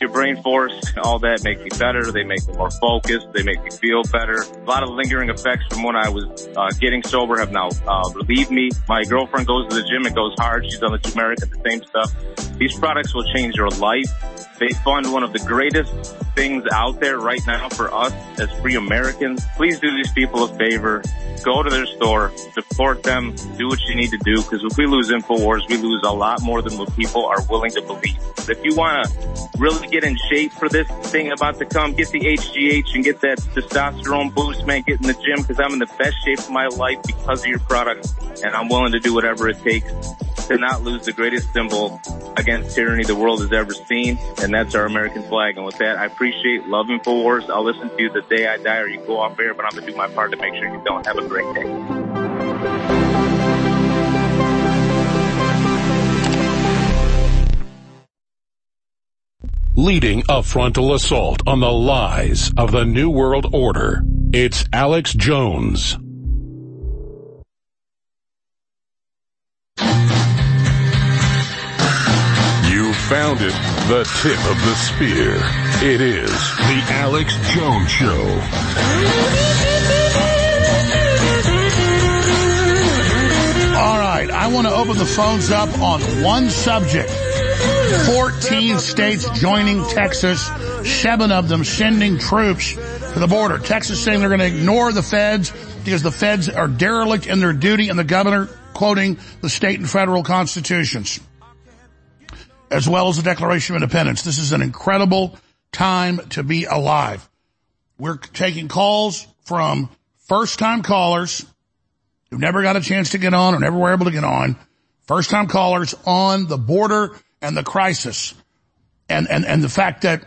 Your brain force, all that make me better. They make me more focused. They make me feel better. A lot of lingering effects from when I was uh, getting sober have now uh, relieved me. My girlfriend goes to the gym and goes hard. She's on the turmeric and the same stuff. These products will change your life. They fund one of the greatest things out there right now for us as free Americans. Please do these people a favor. Go to their store, support them, do what you need to do, because if we lose InfoWars, we lose a lot more than what people are willing to believe. If you want to really get in shape for this thing about to come, get the HGH and get that testosterone boost, man, get in the gym, because I'm in the best shape of my life because of your product, and I'm willing to do whatever it takes to not lose the greatest symbol against tyranny the world has ever seen, and that's our American flag. And with that, I appreciate Love InfoWars. I'll listen to you the day I die or you go off air, but I'm going to do my part to make sure you don't have a great day. Leading a frontal assault on the lies of the New World Order, it's Alex Jones. You found it, the tip of the spear. It is the Alex Jones Show. All right, I want to open the phones up on one subject. 14 states joining Texas, seven of them sending troops to the border. Texas saying they're going to ignore the feds because the feds are derelict in their duty and the governor quoting the state and federal constitutions as well as the Declaration of Independence. This is an incredible time to be alive. We're taking calls from first time callers who never got a chance to get on or never were able to get on. First time callers on the border and the crisis and, and, and the fact that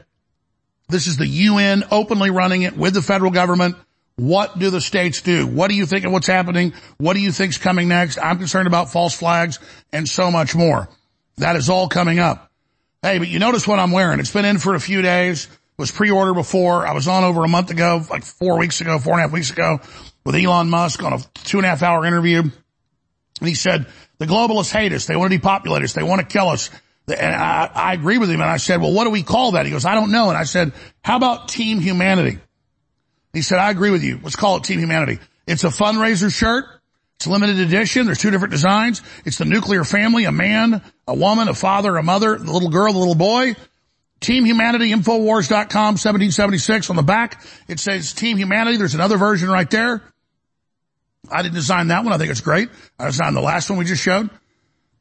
this is the UN openly running it with the federal government. What do the states do? What do you think of what's happening? What do you think's coming next? I'm concerned about false flags and so much more. That is all coming up. Hey, but you notice what I'm wearing. It's been in for a few days. It was pre-ordered before. I was on over a month ago, like four weeks ago, four and a half weeks ago. with Elon Musk on a two and a half hour interview. And he said, the globalists hate us. They want to depopulate us. They want to kill us. And I, I agree with him. And I said, well, what do we call that? He goes, I don't know. And I said, how about team humanity? He said, I agree with you. Let's call it team humanity. It's a fundraiser shirt. It's limited edition. There's two different designs. It's the nuclear family, a man, a woman, a father, a mother, the little girl, the little boy. Team Humanity, Infowars.com, 1776 on the back. It says Team Humanity. There's another version right there. I didn't design that one. I think it's great. I designed the last one we just showed.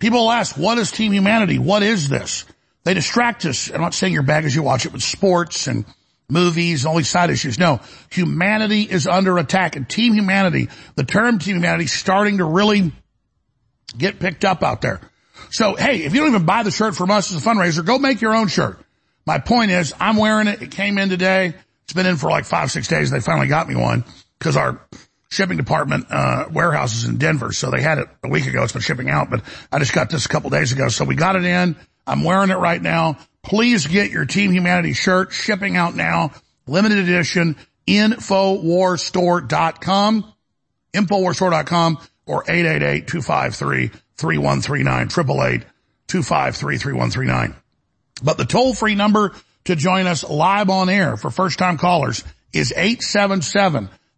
People ask, what is Team Humanity? What is this? They distract us. I'm not saying you're bad as you watch it with sports and movies and all these side issues. No, humanity is under attack and Team Humanity, the term Team Humanity is starting to really get picked up out there. So, hey, if you don't even buy the shirt from us as a fundraiser, go make your own shirt. My point is, I'm wearing it. It came in today. It's been in for like five, six days. They finally got me one because our shipping department, uh, warehouse is in Denver. So they had it a week ago. It's been shipping out, but I just got this a couple days ago. So we got it in. I'm wearing it right now. Please get your Team Humanity shirt shipping out now. Limited edition. Infowarstore.com. Infowarstore.com or 888-253-3139. 888-253-3139. But the toll free number to join us live on air for first time callers is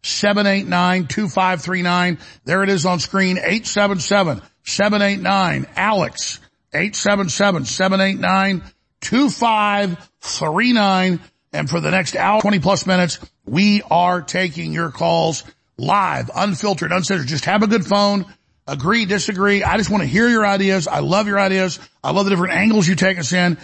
877-789-2539. There it is on screen, 877-789-ALEX, 877-789-2539. And for the next hour, 20 plus minutes, we are taking your calls live, unfiltered, uncensored. Just have a good phone agree, disagree. I just want to hear your ideas. I love your ideas. I love the different angles you take us in.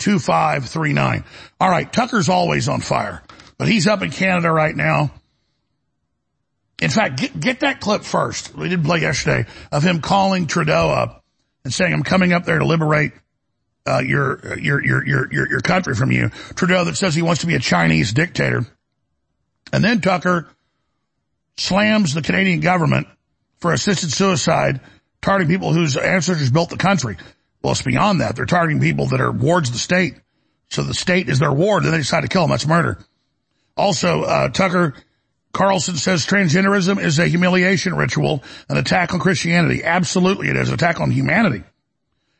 877-789-2539. All right. Tucker's always on fire, but he's up in Canada right now. In fact, get, get that clip first. We didn't play yesterday of him calling Trudeau up and saying, I'm coming up there to liberate uh, your, your, your, your, your, your country from you. Trudeau that says he wants to be a Chinese dictator. And then Tucker slams the Canadian government for assisted suicide, targeting people whose ancestors built the country. Well, it's beyond that. They're targeting people that are wards of the state. So the state is their ward and they decide to kill them. That's murder. Also, uh, Tucker Carlson says transgenderism is a humiliation ritual, an attack on Christianity. Absolutely it is, an attack on humanity.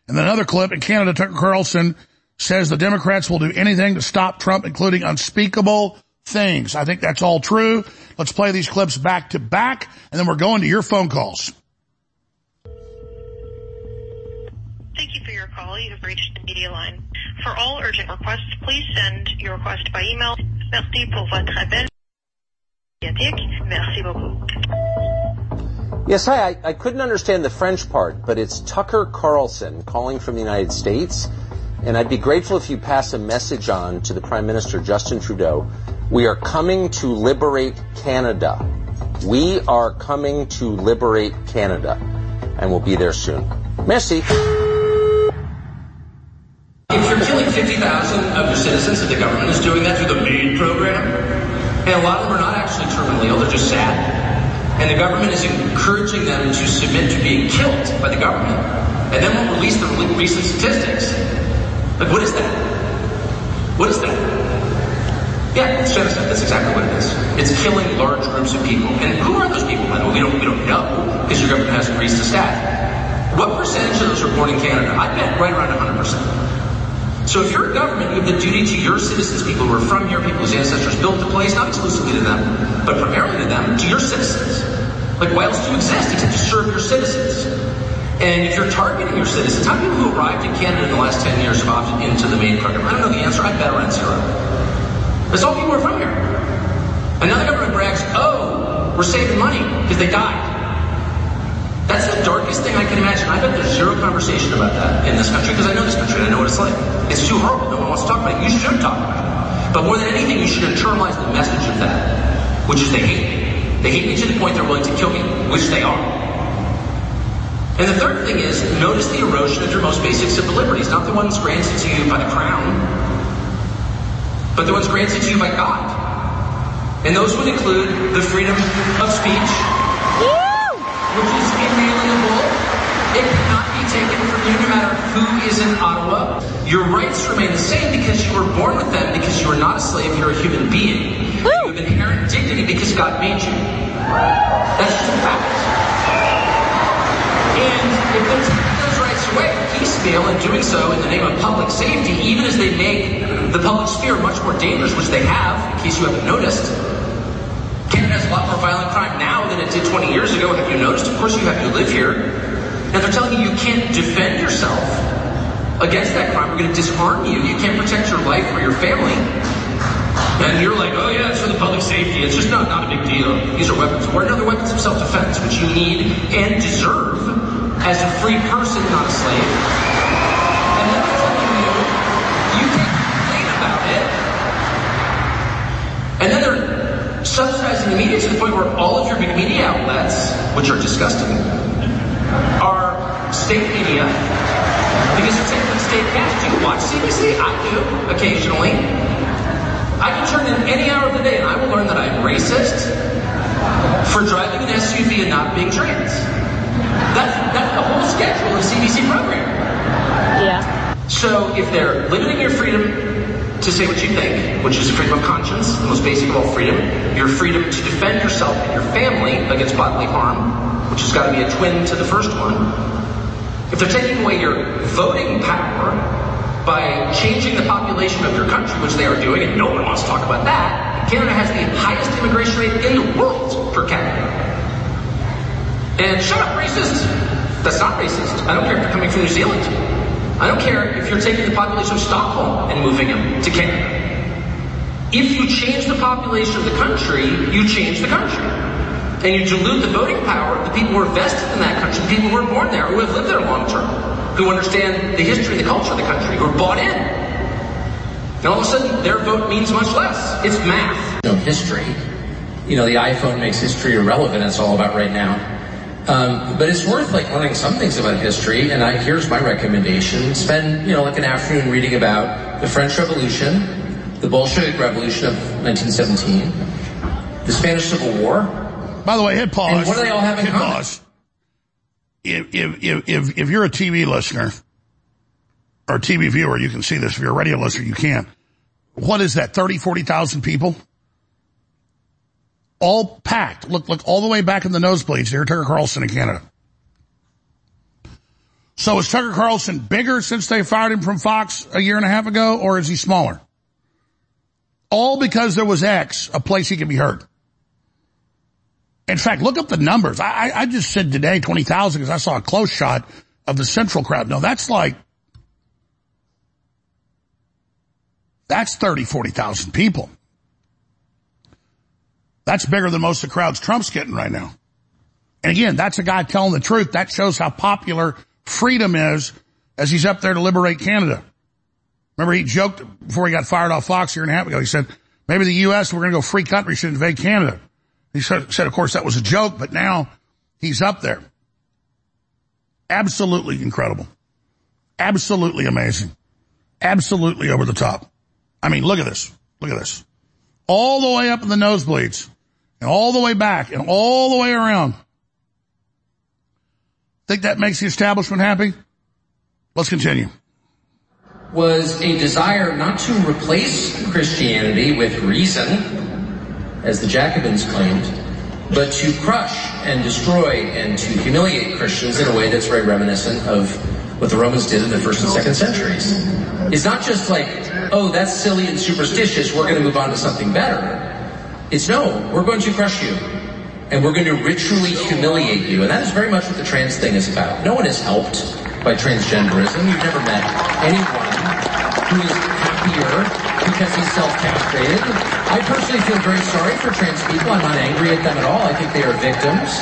And then another clip in Canada, Tucker Carlson says the Democrats will do anything to stop Trump, including unspeakable things. I think that's all true. Let's play these clips back to back, and then we're going to your phone calls. Thank you for your call. You have reached the media line. For all urgent requests, please send your request by email. Merci pour votre appel. Merci beaucoup. Yes, hi. I, I couldn't understand the French part, but it's Tucker Carlson calling from the United States. And I'd be grateful if you pass a message on to the Prime Minister, Justin Trudeau. We are coming to liberate Canada. We are coming to liberate Canada. And we'll be there soon. Merci. If you're killing 50,000 of your citizens, and the government is doing that through the MAID program, and a lot of them are not actually terminally ill, they're just sad, and the government is encouraging them to submit to being killed by the government, and then won't release the recent statistics, like, what is that? What is that? Yeah, it's genocide. That's exactly what it is. It's killing large groups of people. And who are those people? Well, we don't, we don't know because your government hasn't increased the stat. What percentage of those are born in Canada? I bet right around 100%. So if you're a government, you have the duty to your citizens, people who are from here, people whose ancestors built the place, not exclusively to them, but primarily to them, to your citizens. Like, why else do you exist except to serve your citizens? And if you're targeting your citizens, how many people who arrived in Canada in the last 10 years have opted into the MAID program? I don't know the answer. I bet around zero. It's all people are from here. Another government brags, oh, we're saving money because they died. That's the darkest thing I can imagine. I bet there's zero conversation about that in this country because I know this country and I know what it's like. It's too horrible. No one wants to talk about it. You should talk about it. But more than anything, you should internalize the message of that, which is they hate me. They hate me to the point they're willing to kill me, which they are. And the third thing is, notice the erosion of your most basic civil liberties, not the ones granted to you by the crown, but the ones granted to you by God. And those would include the freedom of speech, which is inalienable. It cannot be taken from you no matter who is in Ottawa. Your rights remain the same because you were born with them, because you are not a slave, you're a human being. Woo! You have inherent dignity because God made you. That's just a fact. And if they're taking those rights away piecemeal and doing so in the name of public safety, even as they make the public sphere much more dangerous, which they have, in case you haven't noticed, Canada has a lot more violent crime now than it did 20 years ago. Have you noticed? Of course you have. You live here. And they're telling you you can't defend yourself against that crime. We're going to disarm you. You can't protect your life or your family. And you're like, oh yeah, it's for the public safety. It's just not, not a big deal. These are weapons. Or another weapons of self-defense, which you need and deserve as a free person, not a slave. And then they're telling you, you can't complain about it. And then they're subsidizing the media to the point where all of your big media outlets, which are disgusting, are state media because taking state. Do you watch CBC? I do, occasionally. I can turn in any hour of the day and I will learn that I'm racist for driving an SUV and not being trans. That's, that's the whole schedule of CBC program. Yeah. So if they're limiting your freedom to say what you think, which is freedom of conscience, the most basic of all freedom, your freedom to defend yourself and your family against bodily harm, which has got to be a twin to the first one, if they're taking away your voting power by changing the population of your country, which they are doing, and no one wants to talk about that, Canada has the highest immigration rate in the world per capita. And shut up, racist. That's not racist. I don't care if you're coming from New Zealand. I don't care if you're taking the population of Stockholm and moving them to Canada. If you change the population of the country, you change the country. And you dilute the voting power of the people who are vested in that country, the people who were born there, who have lived there long term, who understand the history and the culture of the country, who are bought in. And all of a sudden, their vote means much less. It's math. No history. You know, the iPhone makes history irrelevant. That's all about right now. Um, but it's worth like learning some things about history. And I, here's my recommendation: spend you know like an afternoon reading about the French Revolution, the Bolshevik Revolution of 1917, the Spanish Civil War. By the way, hit pause. And what do they all have in hit common? pause. If, if, if, if, if you're a TV listener or TV viewer, you can see this. If you're a radio listener, you can't. What is that? 30, 40,000 people? All packed. Look, look all the way back in the nosebleeds to hear Tucker Carlson in Canada. So is Tucker Carlson bigger since they fired him from Fox a year and a half ago, or is he smaller? All because there was X, a place he could be heard. In fact, look up the numbers. I, I, just said today 20,000 because I saw a close shot of the central crowd. No, that's like, that's 30, 40,000 people. That's bigger than most of the crowds Trump's getting right now. And again, that's a guy telling the truth. That shows how popular freedom is as he's up there to liberate Canada. Remember he joked before he got fired off Fox a year and a half ago. He said, maybe the U.S., we're going to go free country, should invade Canada. He said, said, of course, that was a joke, but now he's up there. Absolutely incredible. Absolutely amazing. Absolutely over the top. I mean, look at this. Look at this. All the way up in the nosebleeds and all the way back and all the way around. Think that makes the establishment happy? Let's continue. was a desire not to replace Christianity with reason, as the Jacobins claimed, but to crush and destroy and to humiliate Christians in a way that's very reminiscent of what the Romans did in the first and second centuries. It's not just like, oh, that's silly and superstitious, we're going to move on to something better. It's no, we're going to crush you. And we're going to ritually humiliate you. And that is very much what the trans thing is about. No one is helped by transgenderism. You've never met anyone who is happier because he's self-castrated. I personally feel very sorry for trans people. I'm not angry at them at all. I think they are victims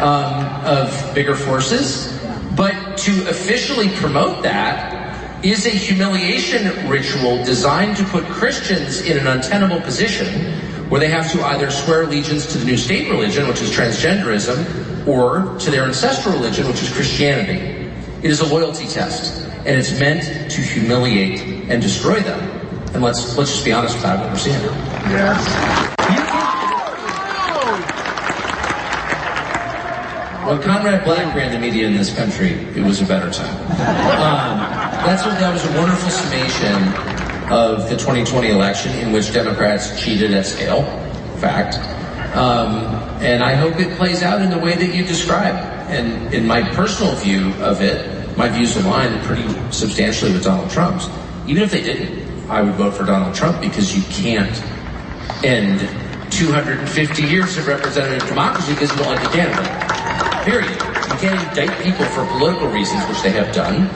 um, of bigger forces. But to officially promote that is a humiliation ritual designed to put Christians in an untenable position where they have to either swear allegiance to the new state religion, which is transgenderism, or to their ancestral religion, which is Christianity. It is a loyalty test, and it's meant to humiliate and destroy them. And let's let's just be honest about what we're seeing. Yes. When Conrad Black ran the media in this country, it was a better time. Um, that's what, that was a wonderful summation of the 2020 election in which Democrats cheated at scale. fact. Um, and I hope it plays out in the way that you describe. And in my personal view of it, my views align pretty substantially with Donald Trump's. Even if they didn't, I would vote for Donald Trump because you can't end 250 years of representative democracy because you like a candidate. Period. You can't indict people for political reasons, which they have done.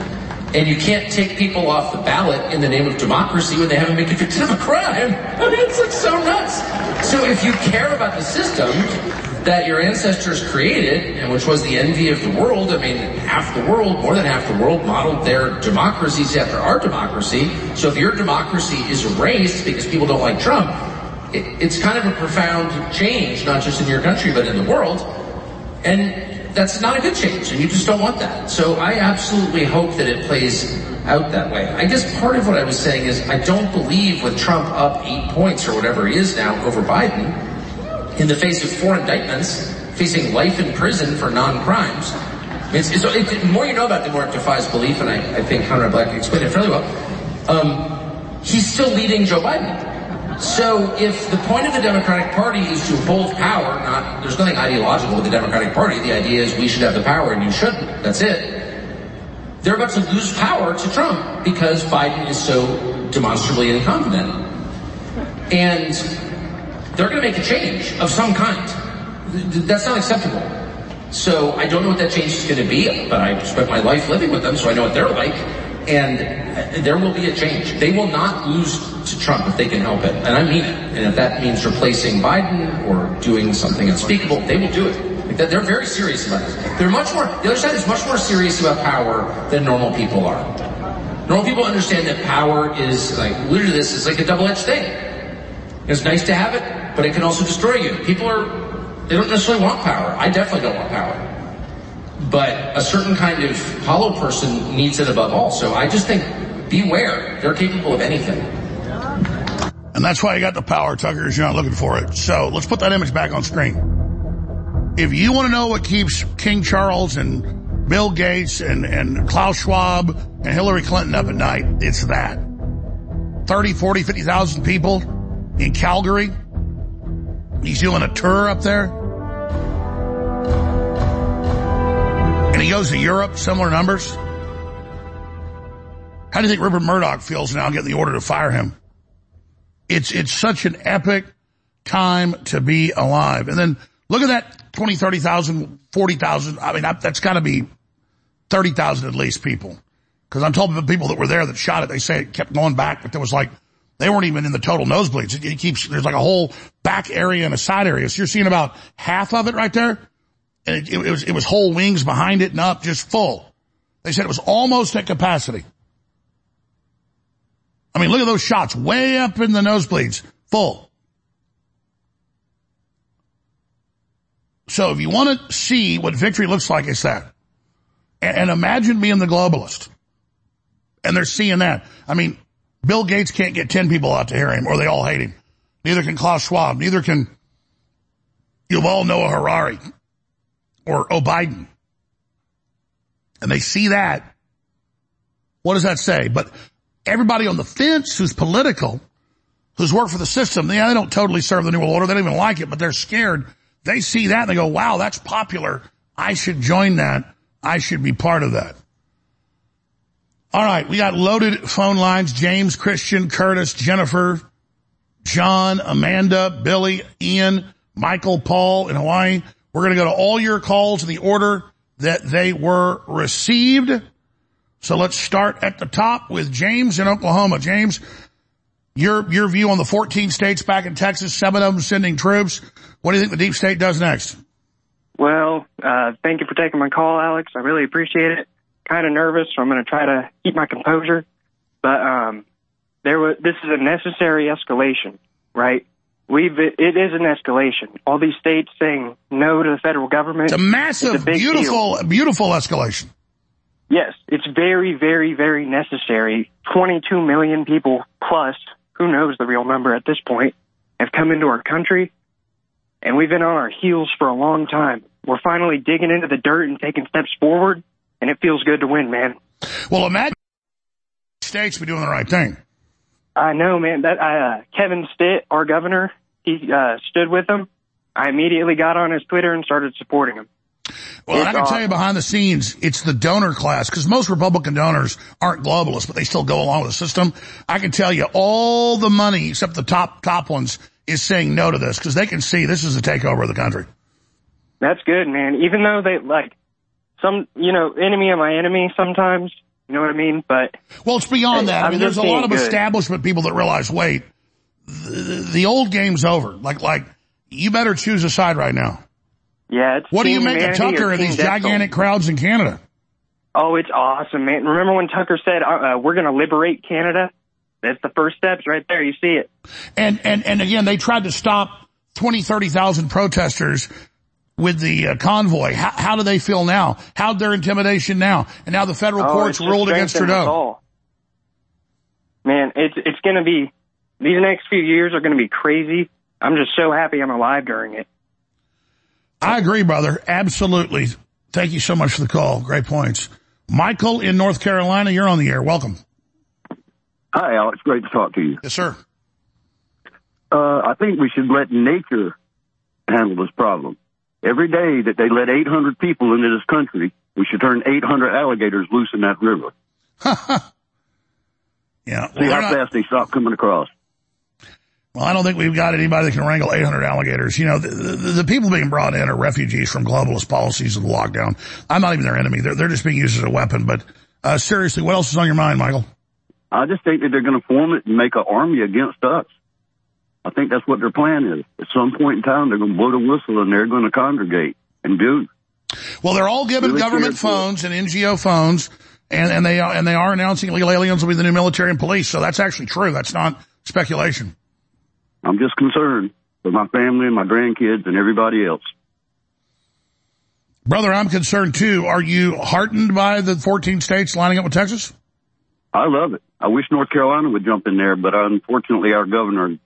And you can't take people off the ballot in the name of democracy when they haven't been convicted of a crime. I mean, it's like so nuts. So if you care about the system that your ancestors created, and which was the envy of the world, I mean, half the world, more than half the world, modeled their democracies after our democracy. So if your democracy is erased because people don't like Trump, it, it's kind of a profound change, not just in your country, but in the world. And that's not a good change, and you just don't want that. So I absolutely hope that it plays out that way. I guess part of what I was saying is I don't believe with Trump up eight points or whatever he is now over Biden, in the face of four indictments, facing life in prison for non-crimes. It's, it's, it, the more you know about the more it defies belief, and I, I think Conrad Black explained it fairly well. Um, he's still leading Joe Biden. So if the point of the Democratic Party is to hold power, not there's nothing ideological with the Democratic Party. The idea is we should have the power and you shouldn't. That's it. They're about to lose power to Trump because Biden is so demonstrably incompetent. And they're going to make a change of some kind. That's not acceptable. So I don't know what that change is going to be, but I spent my life living with them, so I know what they're like. And uh, there will be a change. They will not lose to Trump if they can help it. And I mean it. And if that means replacing Biden or doing something unspeakable, they will do it. They're very serious about it. They're much more, the other side is much more serious about power than normal people are. Normal people understand that power is like, literally this is like a double-edged thing. It's nice to have it, but it can also destroy you. People are, they don't necessarily want power. I definitely don't want power. But a certain kind of hollow person needs it above all. So I just think, beware. They're capable of anything. And that's why you got the power, Tucker, is you're not looking for it. So let's put that image back on screen. If you want to know what keeps King Charles and Bill Gates and, and Klaus Schwab and Hillary Clinton up at night, it's that. 30, 40, 50,000 people in Calgary. He's doing a tour up there. And he goes to Europe, similar numbers. How do you think Rupert Murdoch feels now getting the order to fire him? It's, it's such an epic time to be alive. And then look at that 20, 30,000, 40,000. I mean, that's got to be 30,000 at least people. Cause I'm told the people that were there that shot it, they say it kept going back, but there was like, they weren't even in the total nosebleeds. It, it keeps, there's like a whole back area and a side area. So you're seeing about half of it right there. And it, it, was, it was whole wings behind it and up, just full. They said it was almost at capacity. I mean, look at those shots way up in the nosebleeds, full. So if you want to see what victory looks like, it's that. And, and imagine being the globalist. And they're seeing that. I mean, Bill Gates can't get 10 people out to hear him or they all hate him. Neither can Klaus Schwab. Neither can Yuval Noah Harari or O'Biden. And they see that. What does that say? But everybody on the fence who's political, who's worked for the system, they, they don't totally serve the New World Order. They don't even like it, but they're scared. They see that and they go, wow, that's popular. I should join that. I should be part of that. All right. We got loaded phone lines. James, Christian, Curtis, Jennifer, John, Amanda, Billy, Ian, Michael, Paul in Hawaii. We're going to go to all your calls in the order that they were received. So let's start at the top with James in Oklahoma. James, your, your view on the 14 states back in Texas, seven of them sending troops. What do you think the deep state does next? Well, uh, thank you for taking my call, Alex. I really appreciate it. Kind of nervous, so I'm going to try to keep my composure. But, um, there was, this is a necessary escalation, right? We've, it is an escalation. All these states saying no to the federal government. It's a massive, It's a beautiful, deal. beautiful escalation. Yes, it's very, very, very necessary. 22 million people plus, who knows the real number at this point, have come into our country, and we've been on our heels for a long time. We're finally digging into the dirt and taking steps forward, and it feels good to win, man. Well, imagine states be doing the right thing. I know, man. That uh, Kevin Stitt, our governor, he uh, stood with them, I immediately got on his Twitter and started supporting him. Well, and I It's can tell you behind the scenes, it's the donor class, because most Republican donors aren't globalists, but they still go along with the system. I can tell you all the money, except the top, top ones, is saying no to this, because they can see this is a takeover of the country. That's good, man. Even though they like some, you know, enemy of my enemy sometimes. You know what I mean? But Well, it's beyond that. I I'm mean, there's a lot of good. establishment people that realize, wait, the, the old game's over. Like, like, you better choose a side right now. Yeah, it's What do you make of Tucker and these Death gigantic crowds in Canada? Oh, it's awesome, man. Remember when Tucker said, uh, uh, we're going to liberate Canada? That's the first steps right there. You see it. And, and, and again, they tried to stop 20, 30,000 protesters with the uh, convoy. How, how do they feel now? How'd their intimidation now? And now the federal Oh, courts ruled against Trudeau. Man, it's, it's going to be, these next few years are going to be crazy. I'm just so happy I'm alive during it. I agree, brother. Absolutely. Thank you so much for the call. Great points. Michael in North Carolina, you're on the air. Welcome. Hi, Alex. Great to talk to you. Yes, sir. Uh, I think we should let nature handle this problem. Every day that they let 800 people into this country, we should turn 800 alligators loose in that river. Yeah. See how fast they stop coming across. Well, I don't think we've got anybody that can wrangle 800 alligators. You know, the, the, the people being brought in are refugees from globalist policies of the lockdown. I'm not even their enemy. They're, they're just being used as a weapon. But uh, seriously, what else is on your mind, Michael? I just think that they're going to form it and make an army against us. I think that's what their plan is. At some point in time, they're going to blow the whistle and they're going to congregate and do. Well, they're all given Really government cared for it. phones and NGO phones, and, and they are, and they are announcing illegal aliens will be the new military and police. So that's actually true. That's not speculation. I'm just concerned for my family and my grandkids and everybody else. Brother, I'm concerned too. Are you heartened by the 14 states lining up with Texas? I love it. I wish North Carolina would jump in there, but unfortunately our governor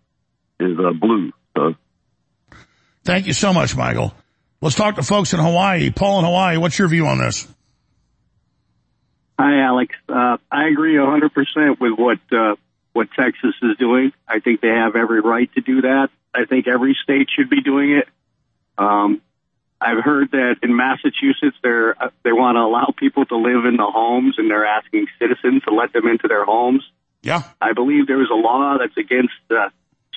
is uh, blue. So Thank you so much, Michael. Let's talk to folks in Hawaii. Paul in Hawaii, what's your view on this? Hi, Alex. Uh, I agree 100% with what uh, what Texas is doing. I think they have every right to do that. I think every state should be doing it. Um, I've heard that in Massachusetts, they're uh, they want to allow people to live in the homes, and they're asking citizens to let them into their homes. Yeah. I believe there was a law that's against uh,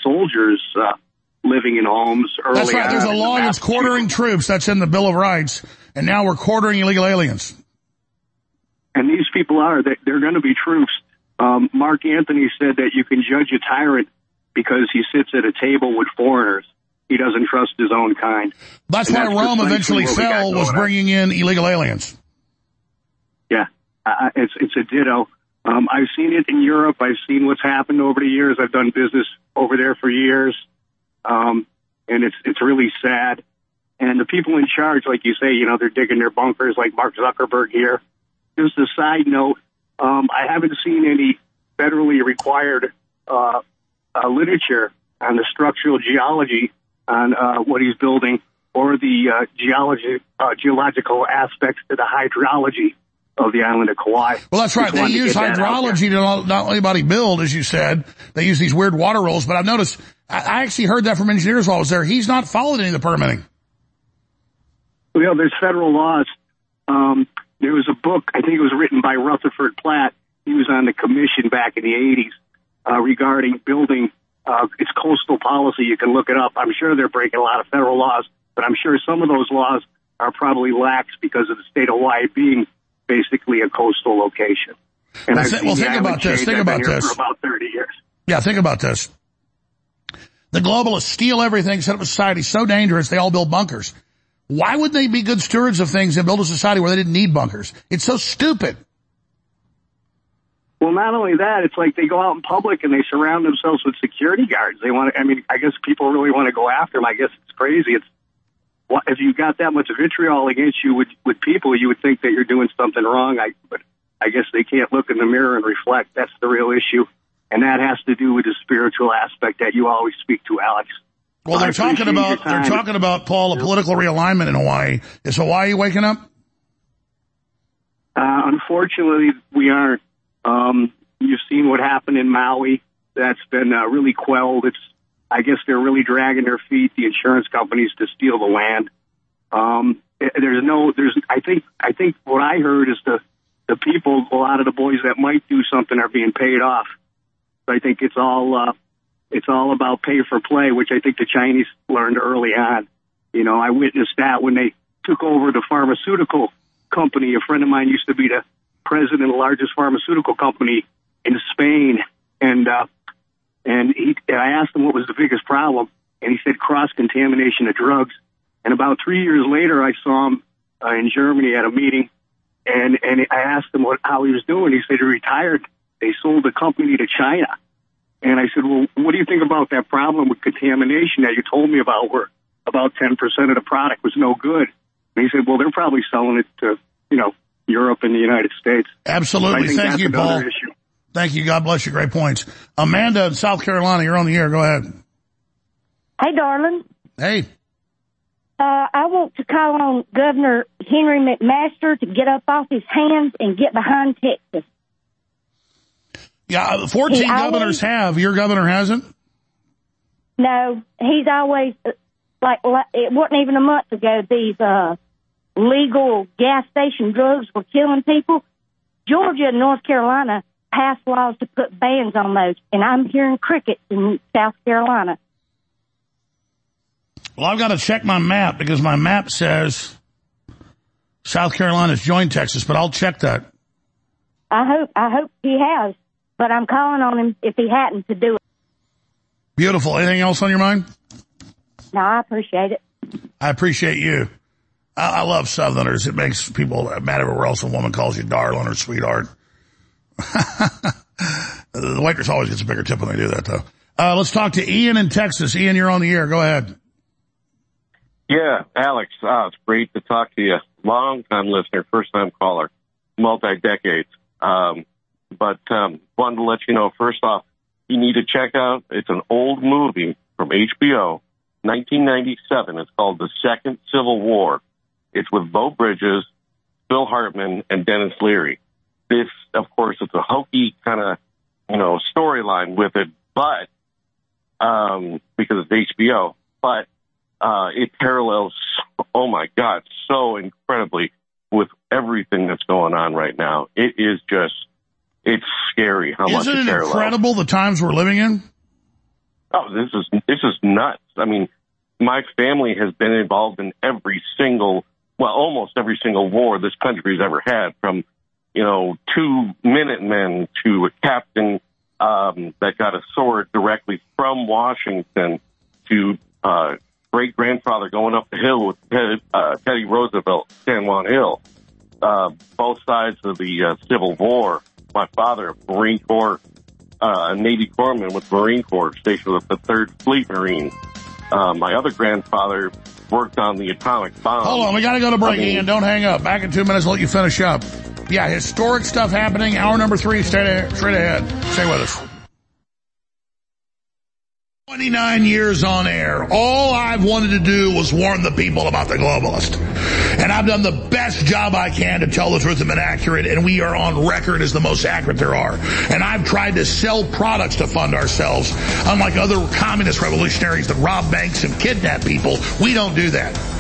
soldiers uh, living in homes early That's right. There's a law against quartering troops. That's in the Bill of Rights. And now we're quartering illegal aliens. and these people are they, they're going to be troops. Um, Mark Anthony said that you can judge a tyrant because he sits at a table with foreigners. He doesn't trust his own kind. That's And why Rome eventually fell, was on. bringing in illegal aliens. Yeah, uh, it's it's a ditto. Um, I've seen it in Europe. I've seen what's happened over the years. I've done business over there for years, um, and it's it's really sad. And the people in charge, like you say, you know, they're digging their bunkers, like Mark Zuckerberg here. Just a side note, um, I haven't seen any federally required uh, uh, literature on the structural geology on uh, what he's building, or the uh, geology uh, geological aspects to the hydrology of the island of Kauai. Well, that's right. They use get that out there. hydrology to not, anybody build, as you said. They use these weird water rolls. But I've noticed, I, actually heard that from engineers while I was there. He's not followed any of the permitting. Well, there's federal laws. Um, there was a book, I think it was written by Rutherford Platt. He was on the commission back in the 80s uh, regarding building uh, its coastal policy. You can look it up. I'm sure they're breaking a lot of federal laws, but I'm sure some of those laws are probably lax because of the state of Hawaii being basically a coastal location. And Well, I've thi- well, think about this. Think I've about this. For about 30 years. Yeah, think about this. The globalists steal everything, set up a society so dangerous they all build bunkers. Why would they be good stewards of things and build a society where they didn't need bunkers? It's so stupid. Well, not only that, it's like they go out in public and they surround themselves with security guards. They want to, I mean, I guess people really want to go after them. I guess it's crazy. It's, what, if you got that much vitriol against you with, with people, you would think that you're doing something wrong. I, but I guess they can't look in the mirror and reflect. That's the real issue. And that has to do with the spiritual aspect that you always speak to, Alex. Well, they're talking about, they're talking about, Paul, a political realignment in Hawaii. Is Hawaii waking up? Uh, unfortunately, we aren't. Um, you've seen what happened in Maui. That's been uh, really quelled. It's I guess they're really dragging their feet, the insurance companies, to steal the land. Um, eh, there's no, there's, I think, I think what I heard is the, the people, a lot of the boys that might do something are being paid off. So I think it's all, uh, it's all about pay for play, which I think the Chinese learned early on. You know, I witnessed that when they took over the pharmaceutical company. A friend of mine used to be the president of the largest pharmaceutical company in Spain, and uh, and he, and I asked him what was the biggest problem, and he said cross contamination of drugs. And about three years later, I saw him uh, in Germany at a meeting, and and I asked him what how he was doing. He said he retired. They sold the company to China, and I said, well, what do you think about that problem with contamination that you told me about, where about ten percent of the product was no good? And he said, well, they're probably selling it to you know Europe and the United States. Absolutely. Thank you, Paul. issue. Thank you. God bless you. Great points. Amanda in South Carolina, you're on the air. Go ahead. Hey, darling. Hey. Uh, I want to call on Governor Henry McMaster to get up off his hands and get behind Texas. Yeah, 14 He always- governors have. Your governor hasn't? No, he's always uh, like, like it wasn't even a month ago. These uh, legal gas station drugs were killing people. Georgia and North Carolina passed laws to put bans on those, and I'm hearing crickets in South Carolina. Well, I've got to check my map because my map says South Carolina's joined Texas, but I'll check that. I hope I hope he has, but I'm calling on him if he hadn't to do it. Beautiful. Anything else on your mind? No, I appreciate it. I appreciate you. I, I love Southerners. It makes people mad everywhere else a woman calls you darling or sweetheart. the waitress always gets a bigger tip when they do that, though. Uh, let's talk to Ian in Texas. Ian, you're on the air. Go ahead. Yeah, Alex, uh, it's great to talk to you. Long time listener, first time caller, multi decades. Um, but um, wanted to let you know first off, you need to check out. It's an old movie from HBO, 1997. It's called The Second Civil War. It's with Beau Bridges, Phil Hartman, and Denis Leary. This, of course, it's a hokey kind of you know storyline with it, but um, because it's HBO, but uh, it parallels, oh my God, so incredibly with everything that's going on right now. It is just, it's scary how much Isn't it it parallels. incredible the times we're living in? Oh, this is, this is nuts. I mean, my family has been involved in every single, well, almost every single war this country's ever had from, you know, two Minutemen to a captain, um, that got a sword directly from Washington to, uh, great grandfather going up the hill with Ted, uh, Teddy Roosevelt, San Juan Hill. Uh, both sides of the uh, Civil War. My father, Marine Corps, uh, Navy corpsman with Marine Corps, stationed with the Third Fleet Marine. Uh, my other grandfather worked on the atomic bomb. Hold on, we got to go to break, I mean, Ian. Don't hang up. Back in two minutes, I'll let you finish up. Yeah, historic stuff happening. Hour number three, straight, ahead. Stay with us. 29 years on air. All I've wanted to do was warn the people about the globalist. And I've done the best job I can to tell the truth and been accurate, and we are on record as the most accurate there are. And I've tried to sell products to fund ourselves. Unlike other communist revolutionaries that rob banks and kidnap people, we don't do that.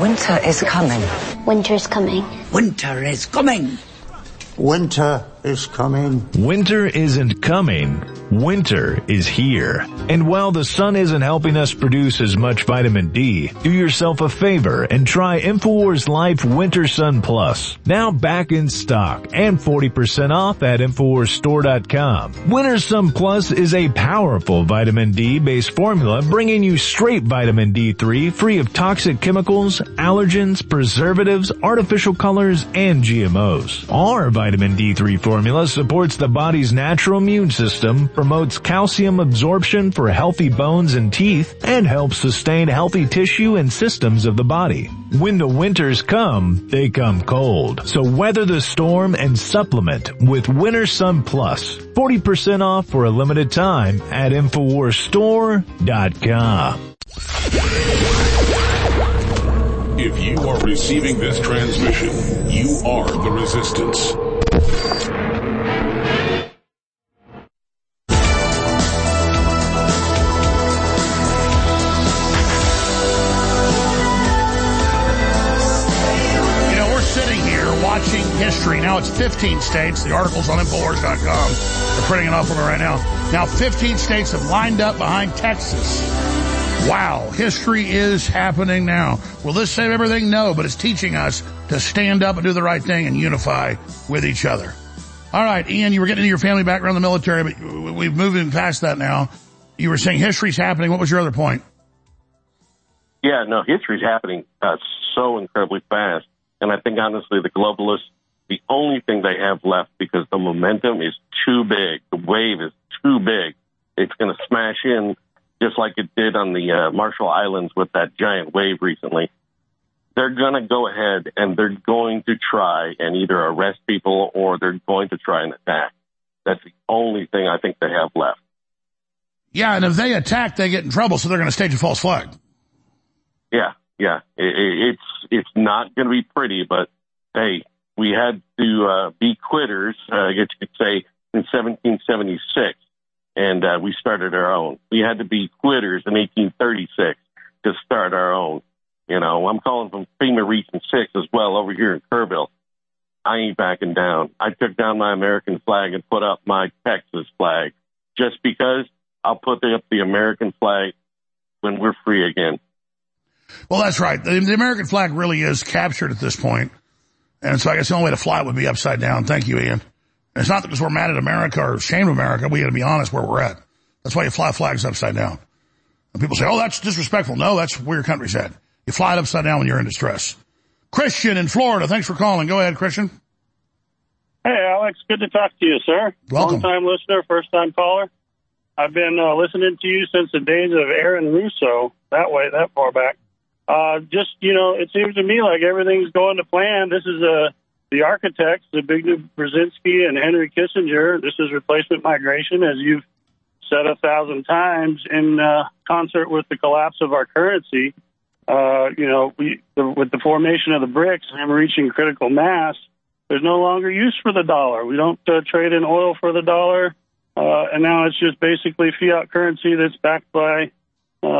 Winter is coming. Winter is coming. Winter is coming. Winter is coming. Winter isn't coming. Winter is here. And while the sun isn't helping us produce as much vitamin D, do yourself a favor and try InfoWars Life Winter Sun Plus. Now back in stock and 40% off at InfoWarsStore.com. Winter Sun Plus is a powerful vitamin D based formula bringing you straight vitamin D3 free of toxic chemicals, allergens, preservatives, artificial colors, and GMOs. Our vitamin D3 formula supports the body's natural immune system, promotes calcium absorption for healthy bones and teeth, and helps sustain healthy tissue and systems of the body. When the winters come, they come cold. So weather the storm and supplement with Winter Sun Plus. 40% off for a limited time at InfoWarsStore.com. If you are receiving this transmission, you are the resistance. It's 15 states. The article's on Infowars.com. They're printing it off for me right now. Now 15 states have lined up behind Texas. Wow, history is happening now. Will this save everything? No, but it's teaching us to stand up and do the right thing and unify with each other. All right, Ian, you were getting into your family background in the military, but we've moved past that now. You were saying history's happening. What was your other point? Yeah, no, history's happening uh, so incredibly fast. And I think, honestly, the globalists, the only thing they have left because the momentum is too big, the wave is too big, it's going to smash in just like it did on the uh, Marshall Islands with that giant wave recently. They're going to go ahead and they're going to try and either arrest people or they're going to try and attack. That's the only thing I think they have left. Yeah, and if they attack, they get in trouble, so they're going to stage a false flag. Yeah, yeah. It, it, it's it's not going to be pretty, but hey, we had to uh, be quitters. Uh, I guess you could say in 1776, and uh, we started our own. We had to be quitters in 1836 to start our own. You know, I'm calling from FEMA Region Six as well over here in Kerrville. I ain't backing down. I took down my American flag and put up my Texas flag just because I'll put up the American flag when we're free again. Well, that's right. The, the, American flag really is captured at this point. And so I guess the only way to fly it would be upside down. Thank you, Ian. And it's not because we're mad at America or ashamed of America. We got to be honest where we're at. That's why you fly flags upside down. And people say, oh, that's disrespectful. No, that's where your country's at. You fly it upside down when you're in distress. Christian in Florida. Thanks for calling. Go ahead, Christian. Hey, Alex. Good to talk to you, sir. Welcome. Long time listener, first time caller. I've been uh, listening to you since the days of Aaron Russo, that way, that far back. Uh, just, you know, it seems to me like everything's going to plan. This is uh, the architects, the Zbigniew Brzezinski and Henry Kissinger. This is replacement migration, as you've said a thousand times, in uh, concert with the collapse of our currency. Uh, you know, we, the, with the formation of the BRICS and reaching critical mass, there's no longer use for the dollar. We don't uh, trade in oil for the dollar. Uh, and now it's just basically fiat currency that's backed by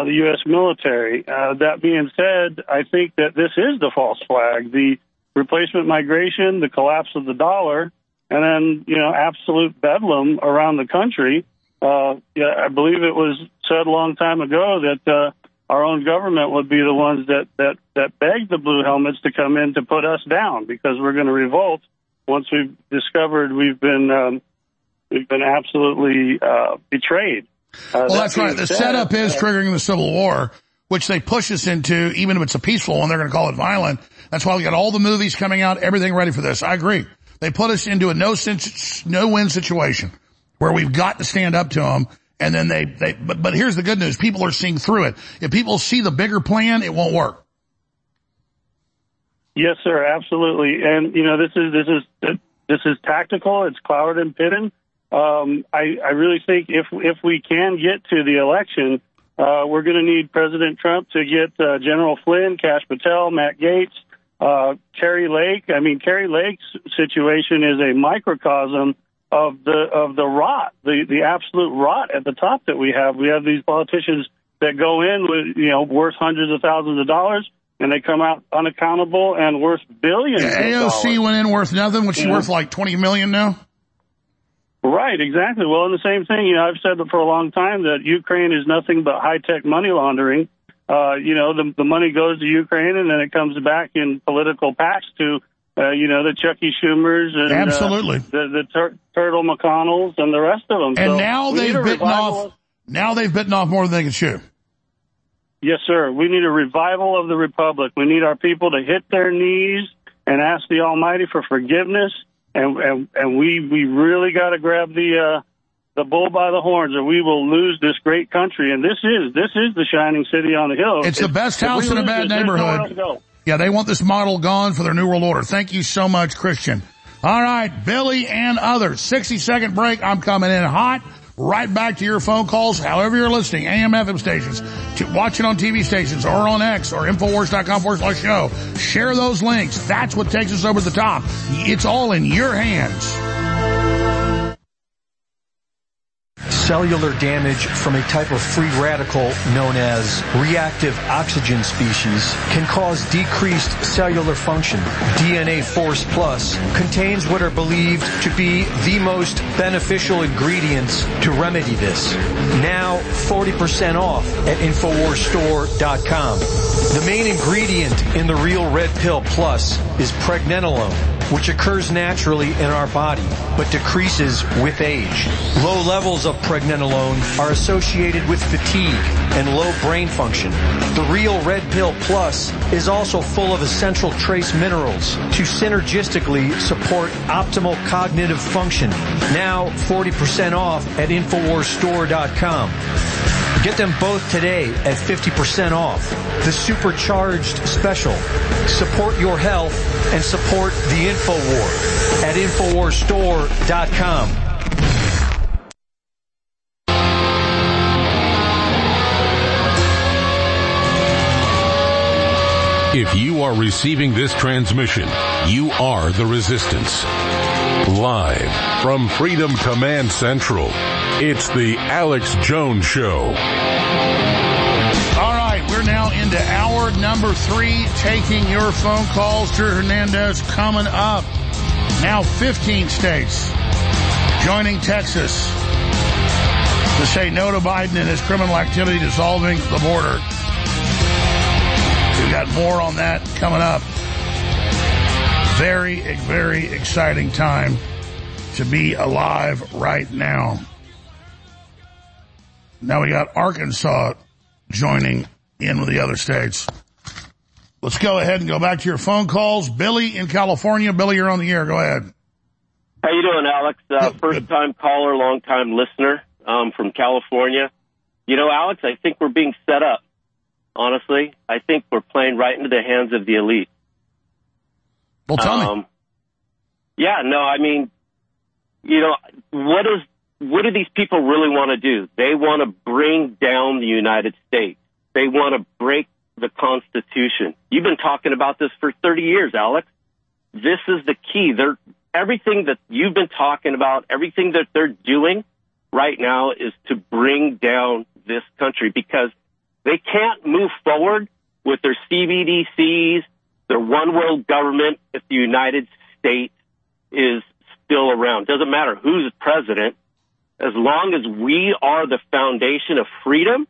the U.S. military. Uh, that being said, I think that this is the false flag. The replacement migration, the collapse of the dollar, and then, you know, absolute bedlam around the country. Uh, yeah, I believe it was said a long time ago that uh, our own government would be the ones that, that, that begged the blue helmets to come in to put us down because we're going to revolt once we've discovered we've been um, we've been absolutely uh, betrayed. Uh, well, that's right. The said, setup is uh, triggering the Civil War, which they push us into, even if it's a peaceful one, they're going to call it violent. That's why we got all the movies coming out, everything ready for this. I agree. They put us into a no no win situation where we've got to stand up to them. And then they, they, but, but here's the good news. People are seeing through it. If people see the bigger plan, it won't work. Yes, sir. Absolutely. And, you know, this is, this is, this is tactical. It's Cloward and Piven. Um, I, I really think if if we can get to the election, uh, we're going to need President Trump to get uh, General Flynn, Kash Patel, Matt Gaetz, uh, Kari Lake. I mean, Kari Lake's situation is a microcosm of the of the rot, the the absolute rot at the top that we have. We have these politicians that go in with you know worth hundreds of thousands of dollars. And they come out unaccountable and worth billions. Yeah, AOC went in worth nothing. What's she yeah. worth? Like twenty million now? Right, exactly. Well, and the same thing, you know, I've said for a long time that Ukraine is nothing but high-tech money laundering. Uh, you know, the, the money goes to Ukraine and then it comes back in political PACs to, uh, you know, the Chucky Schumers and Absolutely. Uh, the, the tur- Turtle McConnells and the rest of them. And so now they've bitten off, now they've bitten off more than they can chew. Yes, sir. We need a revival of the republic. We need our people to hit their knees and ask the Almighty for forgiveness. And and, and we we really got to grab the uh, the bull by the horns, or we will lose this great country. And this is this is the shining city on the hill. It's the best house in a bad it, there's nowhere else neighborhood. Yeah, they want this model gone for their new world order. Thank you so much, Christian. All right, Billy and others. 60 second break. I'm coming in hot. Right back to your phone calls, however you're listening, AM, FM stations, to watching on TV stations, or on X, or Infowars.com forward slash show. Share those links. That's what takes us over the top. It's all in your hands. Cellular damage from a type of free radical known as reactive oxygen species can cause decreased cellular function. DNA Force Plus contains what are believed to be the most beneficial ingredients to remedy this. Now 40% off at InfoWarsStore.com. The main ingredient in the Real Red Pill Plus is pregnenolone which occurs naturally in our body, but decreases with age. Low levels of pregnenolone are associated with fatigue and low brain function. The Real Red Pill Plus is also full of essential trace minerals to synergistically support optimal cognitive function. Now 40% off at InfoWarsStore.com. Get them both today at 50% off. The supercharged special. Support your health and support the InfoWar at InfoWarsStore.com. If you are receiving this transmission, you are the resistance. Live from Freedom Command Central, it's the Alex Jones Show. All right, we're now into hour number three, taking your phone calls. Drew Hernandez coming up. Now 15 states joining Texas to say no to Biden and his criminal activity dissolving the border. We've got more on that coming up. Very, very exciting time to be alive right now. Now we got Arkansas joining in with the other states. Let's go ahead and go back to your phone calls. Billy in California. Billy, you're on the air. Go ahead. How you doing, Alex? Uh, first time caller, long time listener um, from California. You know, Alex, I think we're being set up. Honestly, I think we're playing right into the hands of the elite. Well, tell me. Um, yeah, no, I mean, you know, what is what do these people really want to do? They want to bring down the United States. They want to break the Constitution. You've been talking about this for 30 years, Alex. This is the key. They're everything that you've been talking about, everything that they're doing right now is to bring down this country because they can't move forward with their CBDCs, their one world government if the United States is still around. Doesn't matter who's president. As long as we are the foundation of freedom,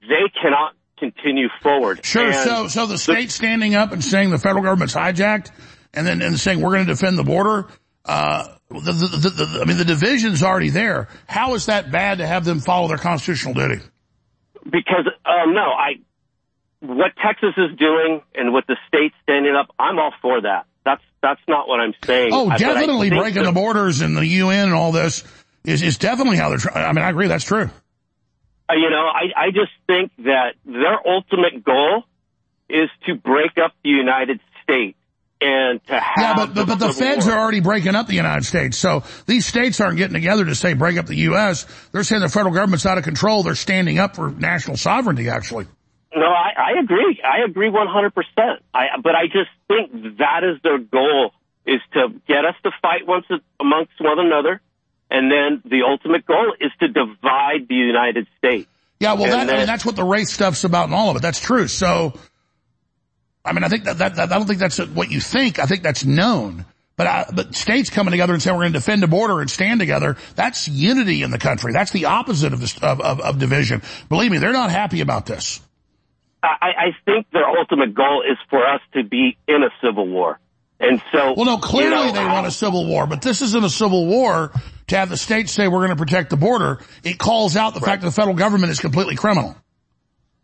they cannot continue forward. Sure. And so, so the state standing up and saying the federal government's hijacked, and then and saying we're going to defend the border. Uh, the, the, the, the, I mean, the division's already there. How is that bad to have them follow their constitutional duty? Because um, no, I what Texas is doing and what the state's standing up, I'm all for that. That's that's not what I'm saying. Oh, I- I definitely breaking the borders and the UN and all this is, is definitely how they're trying. I mean, I agree. That's true. Uh, you know, I, I just think that their ultimate goal is to break up the United States and to have. Yeah, but, but, but the feds war. are already breaking up the United States. So these states aren't getting together to say break up the U.S. They're saying the federal government's out of control. They're standing up for national sovereignty, actually. No, I, I agree. I agree 100%. I, but I just think that is their goal is to get us to fight once amongst one another. And then the ultimate goal is to divide the United States. Yeah, well, that, I mean, that's what the race stuff's about and all of it. That's true. So, I mean, I think that, that, that I don't think that's what you think. I think that's known. But uh, but states coming together and saying we're going to defend the border and stand together, that's unity in the country. That's the opposite of, this, of, of, of division. Believe me, they're not happy about this. I, I think their ultimate goal is for us to be in a civil war. And so, well, no, clearly you know, they want a civil war, but this isn't a civil war to have the states say we're going to protect the border. It calls out the right. fact that the federal government is completely criminal.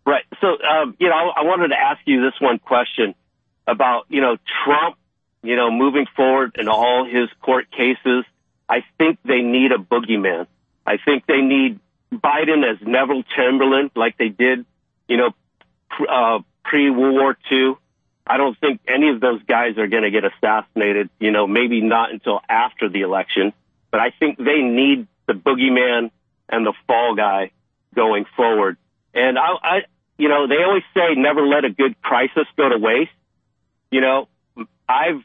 Right. So, um, you know, I, wanted to ask you this one question about, you know, Trump, you know, moving forward in all his court cases. I think they need a boogeyman. I think they need Biden as Neville Chamberlain, like they did, you know, uh, pre World War II. I don't think any of those guys are going to get assassinated. You know, maybe not until after the election, but I think they need the boogeyman and the fall guy going forward. And I, I, you know, they always say never let a good crisis go to waste. You know, I've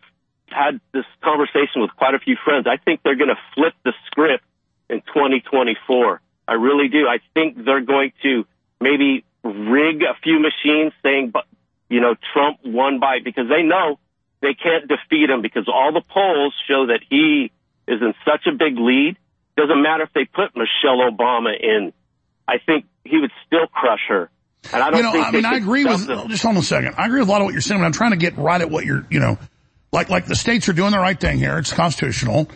had this conversation with quite a few friends. I think they're going to flip the script in 2024. I really do. I think they're going to maybe rig a few machines saying, but, you know, Trump won by, because they know they can't defeat him because all the polls show that he is in such a big lead. Doesn't matter if they put Michelle Obama in. I think he would still crush her. And I don't you know, I mean, I agree with, them. just hold on a second. I agree with a lot of what you're saying, but I'm trying to get right at what you're, you know, like, like the states are doing the right thing here. It's constitutional.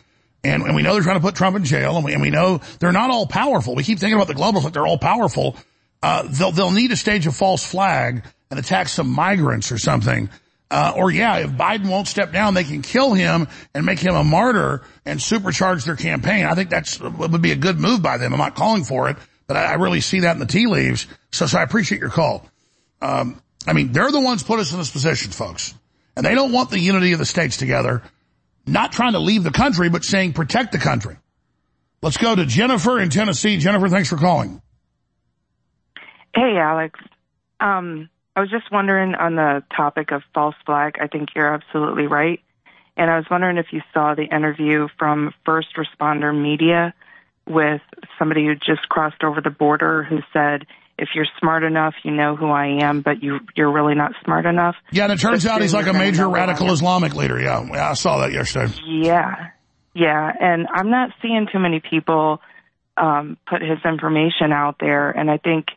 And, and we know they're trying to put Trump in jail and we, and we know they're not all powerful. We keep thinking about the globals like they're all powerful uh, they'll, they'll need to stage a false flag and attack some migrants or something. Uh, or yeah, if Biden won't step down, they can kill him and make him a martyr and supercharge their campaign. I think that's would be a good move by them. I'm not calling for it, but I, I really see that in the tea leaves. So, so I appreciate your call. Um, I mean, they're the ones put us in this position, folks, and they don't want the unity of the states together. Not trying to leave the country, but saying protect the country. Let's go to Jennifer in Tennessee. Jennifer, thanks for calling. Hey, Alex. Um, I was just wondering on the topic of false flag. I think you're absolutely right. And I was wondering if you saw the interview from First Responder Media with somebody who just crossed over the border who said, if you're smart enough, you know who I am, but you, you're really not smart enough. Yeah, and it turns out he's like a major radical Islamic leader. Yeah, yeah, I saw that yesterday. Yeah, yeah, and I'm not seeing too many people um, put his information out there, and I think –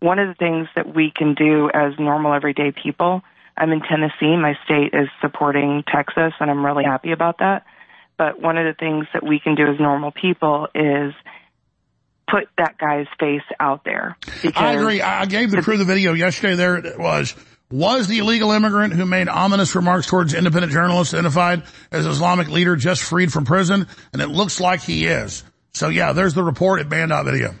one of the things that we can do as normal everyday people, I'm in Tennessee, my state is supporting Texas, and I'm really happy about that. But one of the things that we can do as normal people is put that guy's face out there. I agree. I gave the crew the video yesterday. There it was. Was the illegal immigrant who made ominous remarks towards independent journalists identified as Islamic leader just freed from prison? And it looks like he is. So yeah, there's the report at Band Video.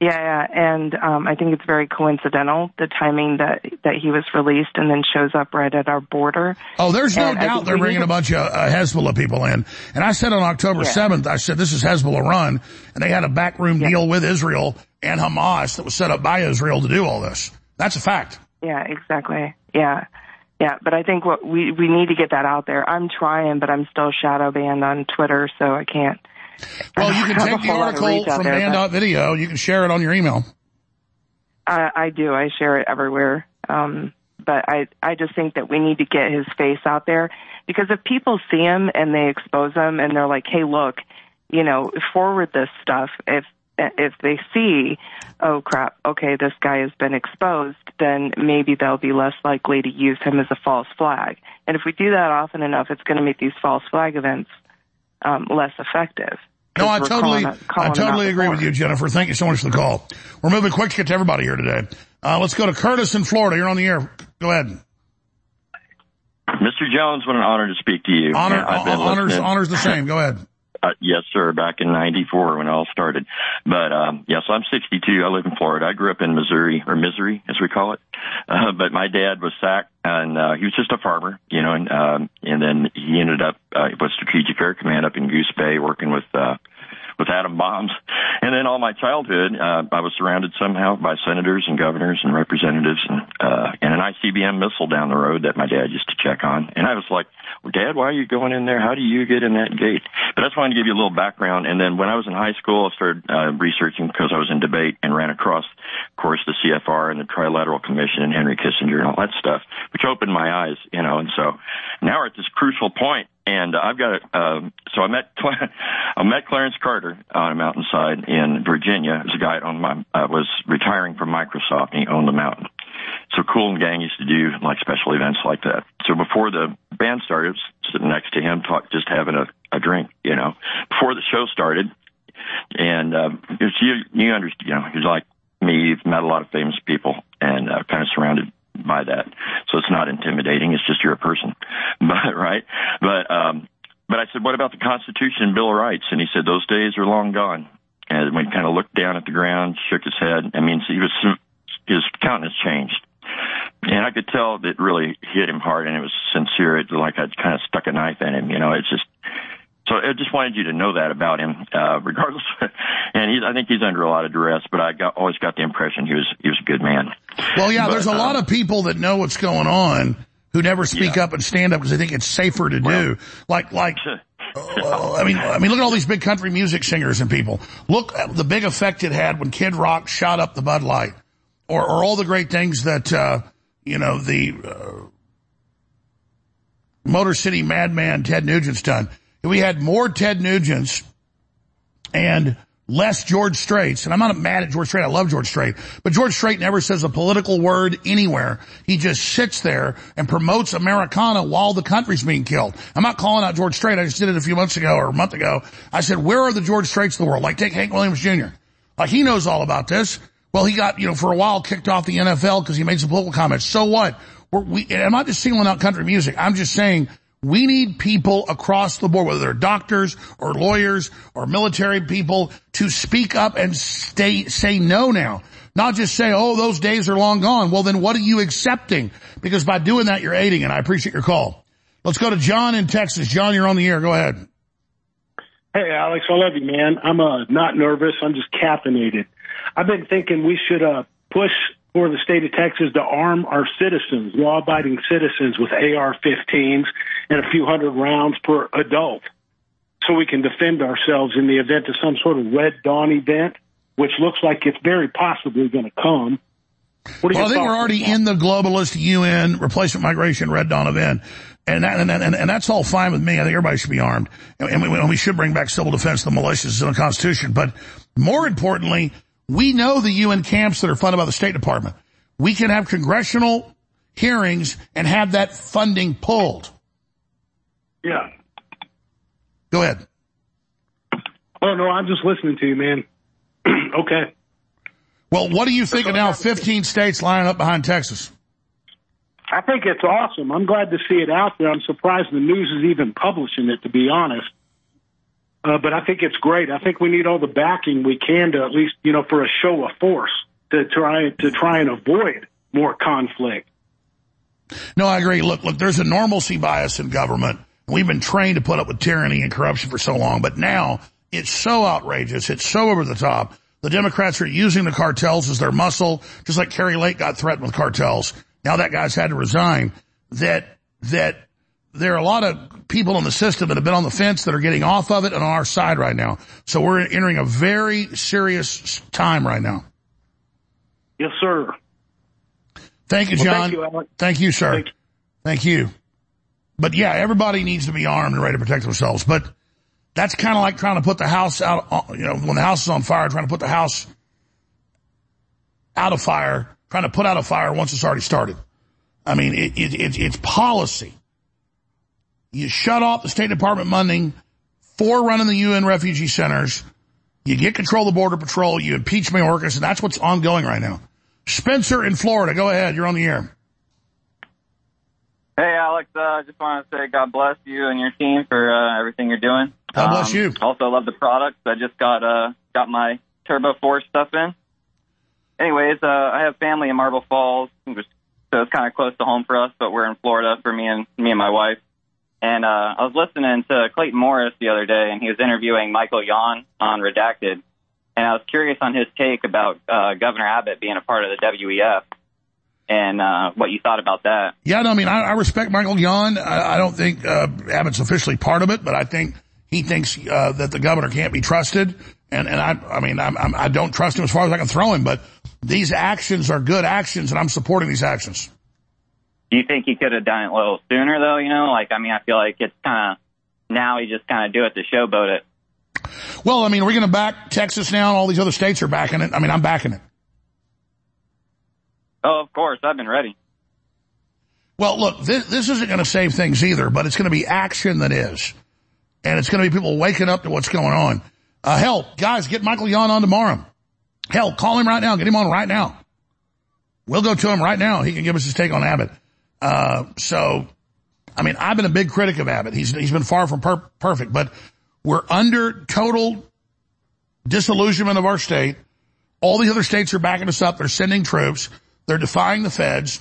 Yeah, yeah, and um, I think it's very coincidental the timing that that he was released and then shows up right at our border. Oh, there's no and doubt they're bringing a bunch of uh, Hezbollah people in. And I said on October yeah. 7th, I said this is Hezbollah run, and they had a backroom yeah. deal with Israel and Hamas that was set up by Israel to do all this. That's a fact. Yeah, exactly. Yeah. Yeah, but I think what we we need to get that out there. I'm trying, but I'm still shadow banned on Twitter, so I can't well, you can take the article from there, Video. You can share it on your email. I, I do. I share it everywhere. Um, but I, I just think that we need to get his face out there because if people see him and they expose him and they're like, hey, look, you know, forward this stuff. If if they see, oh crap, okay, this guy has been exposed, then maybe they'll be less likely to use him as a false flag. And if we do that often enough, it's going to make these false flag events um, less effective. No, I totally, calling, calling I totally agree with you, Jennifer. Thank you so much for the call. We're moving quick to get to everybody here today. Uh, let's go to Curtis in Florida. You're on the air. Go ahead. Mr. Jones, what an honor to speak to you. Honor, honors, honors the same. Go ahead. Uh, yes, sir. Back in '94 when it all started. But um, yes, I'm 62. I live in Florida. I grew up in Missouri or Misery, as we call it. Uh, but my dad was sacked, and uh, he was just a farmer, you know. And um, and then he ended up uh, with Strategic Air Command up in Goose Bay, working with uh, with atom bombs. And then all my childhood, uh, I was surrounded somehow by senators and governors and representatives and, uh, and an ICBM missile down the road that my dad used to check on. And I was like, well, Dad, why are you going in there? How do you get in that gate? But I just wanted to give you a little background. And then when I was in high school, I started uh, researching because I was in debate and ran across, of course, the CFR and the Trilateral Commission and Henry Kissinger and all that stuff, which opened my eyes, you know. And so now we're at this crucial point And I've got uh, so I met I met Clarence Carter on a mountainside in Virginia. It was a guy on my I was retiring from Microsoft, and he owned the mountain. So Kool and Gang used to do like special events like that. So before the band started, sitting next to him, talk, just having a, a drink, you know, before the show started. And um, you you understand, you know, he's like me. You've met a lot of famous people, and uh, kind of surrounded by that. So it's not intimidating. It's just you're a person. But right. But um but I said, What about the Constitution and Bill of Rights? And he said, Those days are long gone. And we kind of looked down at the ground, shook his head. I mean, he was his countenance changed. And I could tell that really hit him hard and it was sincere. It like I'd kind of stuck a knife in him, you know, it's just so I just wanted you to know that about him, uh, regardless. and he's, I think he's under a lot of duress, but I got, always got the impression he was, he was a good man. Well, yeah, But, there's a lot um, of people that know what's going on who never speak up and stand up because they think it's safer to do. Like, like, uh, I mean, I mean, look at all these big country music singers and people. Look at the big effect it had when Kid Rock shot up the Bud Light, or, or all the great things that uh, you know the uh, Motor City Madman Ted Nugent's done. We had more Ted Nugents and less George Straits, and I'm not mad at George Strait, I love George Strait, but George Strait never says a political word anywhere. He just sits there and promotes Americana while the country's being killed. I'm not calling out George Strait, I just did it a few months ago or a month ago. I said, where are the George Straits of the world? Like take Hank Williams Jr. Like he knows all about this. Well, he got, you know, for a while kicked off the NFL because he made some political comments. So what? We're, we, I'm not just singling out country music. I'm just saying we need people across the board, whether they're doctors or lawyers or military people, to speak up and stay, say no now. Not just say, oh, those days are long gone. Well, then what are you accepting? Because by doing that, you're aiding, and I appreciate your call. Let's go to John in Texas. John, you're on the air. Go ahead. Hey, Alex, I love you, man. I'm uh, not nervous. I'm just caffeinated. I've been thinking we should uh, push for the state of Texas to arm our citizens, law-abiding citizens, with AR-15s and a few hundred rounds per adult, so we can defend ourselves in the event of some sort of Red Dawn event, which looks like it's very possibly going to come. What Well, I think we're already in the globalist UN replacement migration Red Dawn event. And, that, and, and, and that's all fine with me. I think everybody should be armed. And, and, we, and we should bring back civil defense, the militias in the Constitution. But more importantly, we know the UN camps that are funded by the State Department. We can have congressional hearings and have that funding pulled. Yeah. Go ahead. Oh no, I'm just listening to you, man. okay. Well, what do you think of now 15 states lining up behind Texas? I think it's awesome. I'm glad to see it out there. I'm surprised the news is even publishing it, to be honest. Uh, but I think it's great. I think we need all the backing we can to at least, you know, for a show of force to try to try and avoid more conflict. No, I agree. Look, look, there's a normalcy bias in government. We've been trained to put up with tyranny and corruption for so long, but now it's so outrageous. It's so over the top. The Democrats are using the cartels as their muscle, just like Kari Lake got threatened with cartels. Now that guy's had to resign. That, that there are a lot of people in the system that have been on the fence that are getting off of it and on our side right now. So we're entering a very serious time right now. Yes, sir. Thank you, Well, John. thank you, Alex. Thank you, sir. Thank you. But yeah, everybody needs to be armed and ready to protect themselves. But that's kind of like trying to put the house out, uh, you know, when the house is on fire, trying to put the house out of fire, trying to put out a fire once it's already started. I mean, it, it, it, it's policy. You shut off the State Department funding for running the UN refugee centers. You get control of the Border Patrol. You impeach Mayorkas, and that's what's ongoing right now. Spencer in Florida, go ahead. You're on the air. Hey, Alex. Uh, I just want to say God bless you and your team for uh, everything you're doing. God bless you. Also, love the products. I just got uh, got my Turbo Force stuff in. Anyways, uh, I have family in Marble Falls, so it's kind of close to home for us. But we're in Florida for me and me and my wife. And uh, I was listening to Clayton Morris the other day, and he was interviewing Michael Yon on Redacted. And I was curious on his take about uh, Governor Abbott being a part of the WEF and uh, what you thought about that. Yeah, no, I mean, I, I respect Michael Yon. I, I don't think uh, Abbott's officially part of it, but I think he thinks uh, that the governor can't be trusted. And, and I, I mean, I'm, I'm, I don't trust him as far as I can throw him, but these actions are good actions, and I'm supporting these actions. Do you think he could have done it a little sooner, though? You know, like I mean, I feel like it's kind of now he just kind of do it to showboat it. Well, I mean, we're going to back Texas now, and all these other states are backing it. I mean, I'm backing it. Oh, of course, I've been ready. Well, look, this, this isn't going to save things either, but it's going to be action that is. And it's going to be people waking up to what's going on. Uh, hell, guys, get Michael Yon on tomorrow. Hell, call him right now. Get him on right now. We'll go to him right now. He can give us his take on Abbott. Uh, so, I mean, I've been a big critic of Abbott. He's, he's been far from per- perfect, but we're under total disillusionment of our state. All the other states are backing us up. They're sending troops. They're defying the feds.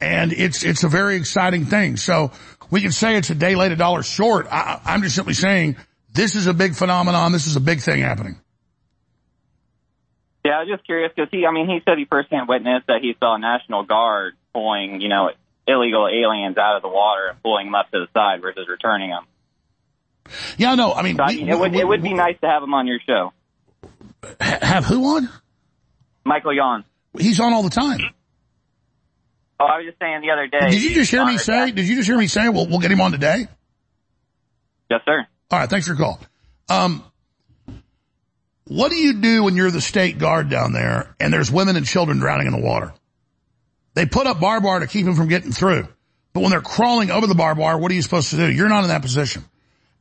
And it's, it's a very exciting thing. So we can say it's a day late, a dollar short. I, I'm just simply saying this is a big phenomenon. This is a big thing happening. Yeah, I was just curious because he, I mean, he said he firsthand witnessed that he saw a National Guard pulling, you know, illegal aliens out of the water and pulling them up to the side versus returning them. Yeah, no, I mean, So, I we- mean, it would we- it would be nice to have him on your show, have who on? Michael Yon. He's on all the time. Oh, I was just saying the other day. Did you just hear me say, did you just hear me say, we'll, we'll get him on today? Yes, sir. All right, thanks for your call. Um, what do you do when you're the state guard down there and there's women and children drowning in the water? They put up barbed wire to keep them from getting through. But when they're crawling over the barbed wire, what are you supposed to do? You're not in that position.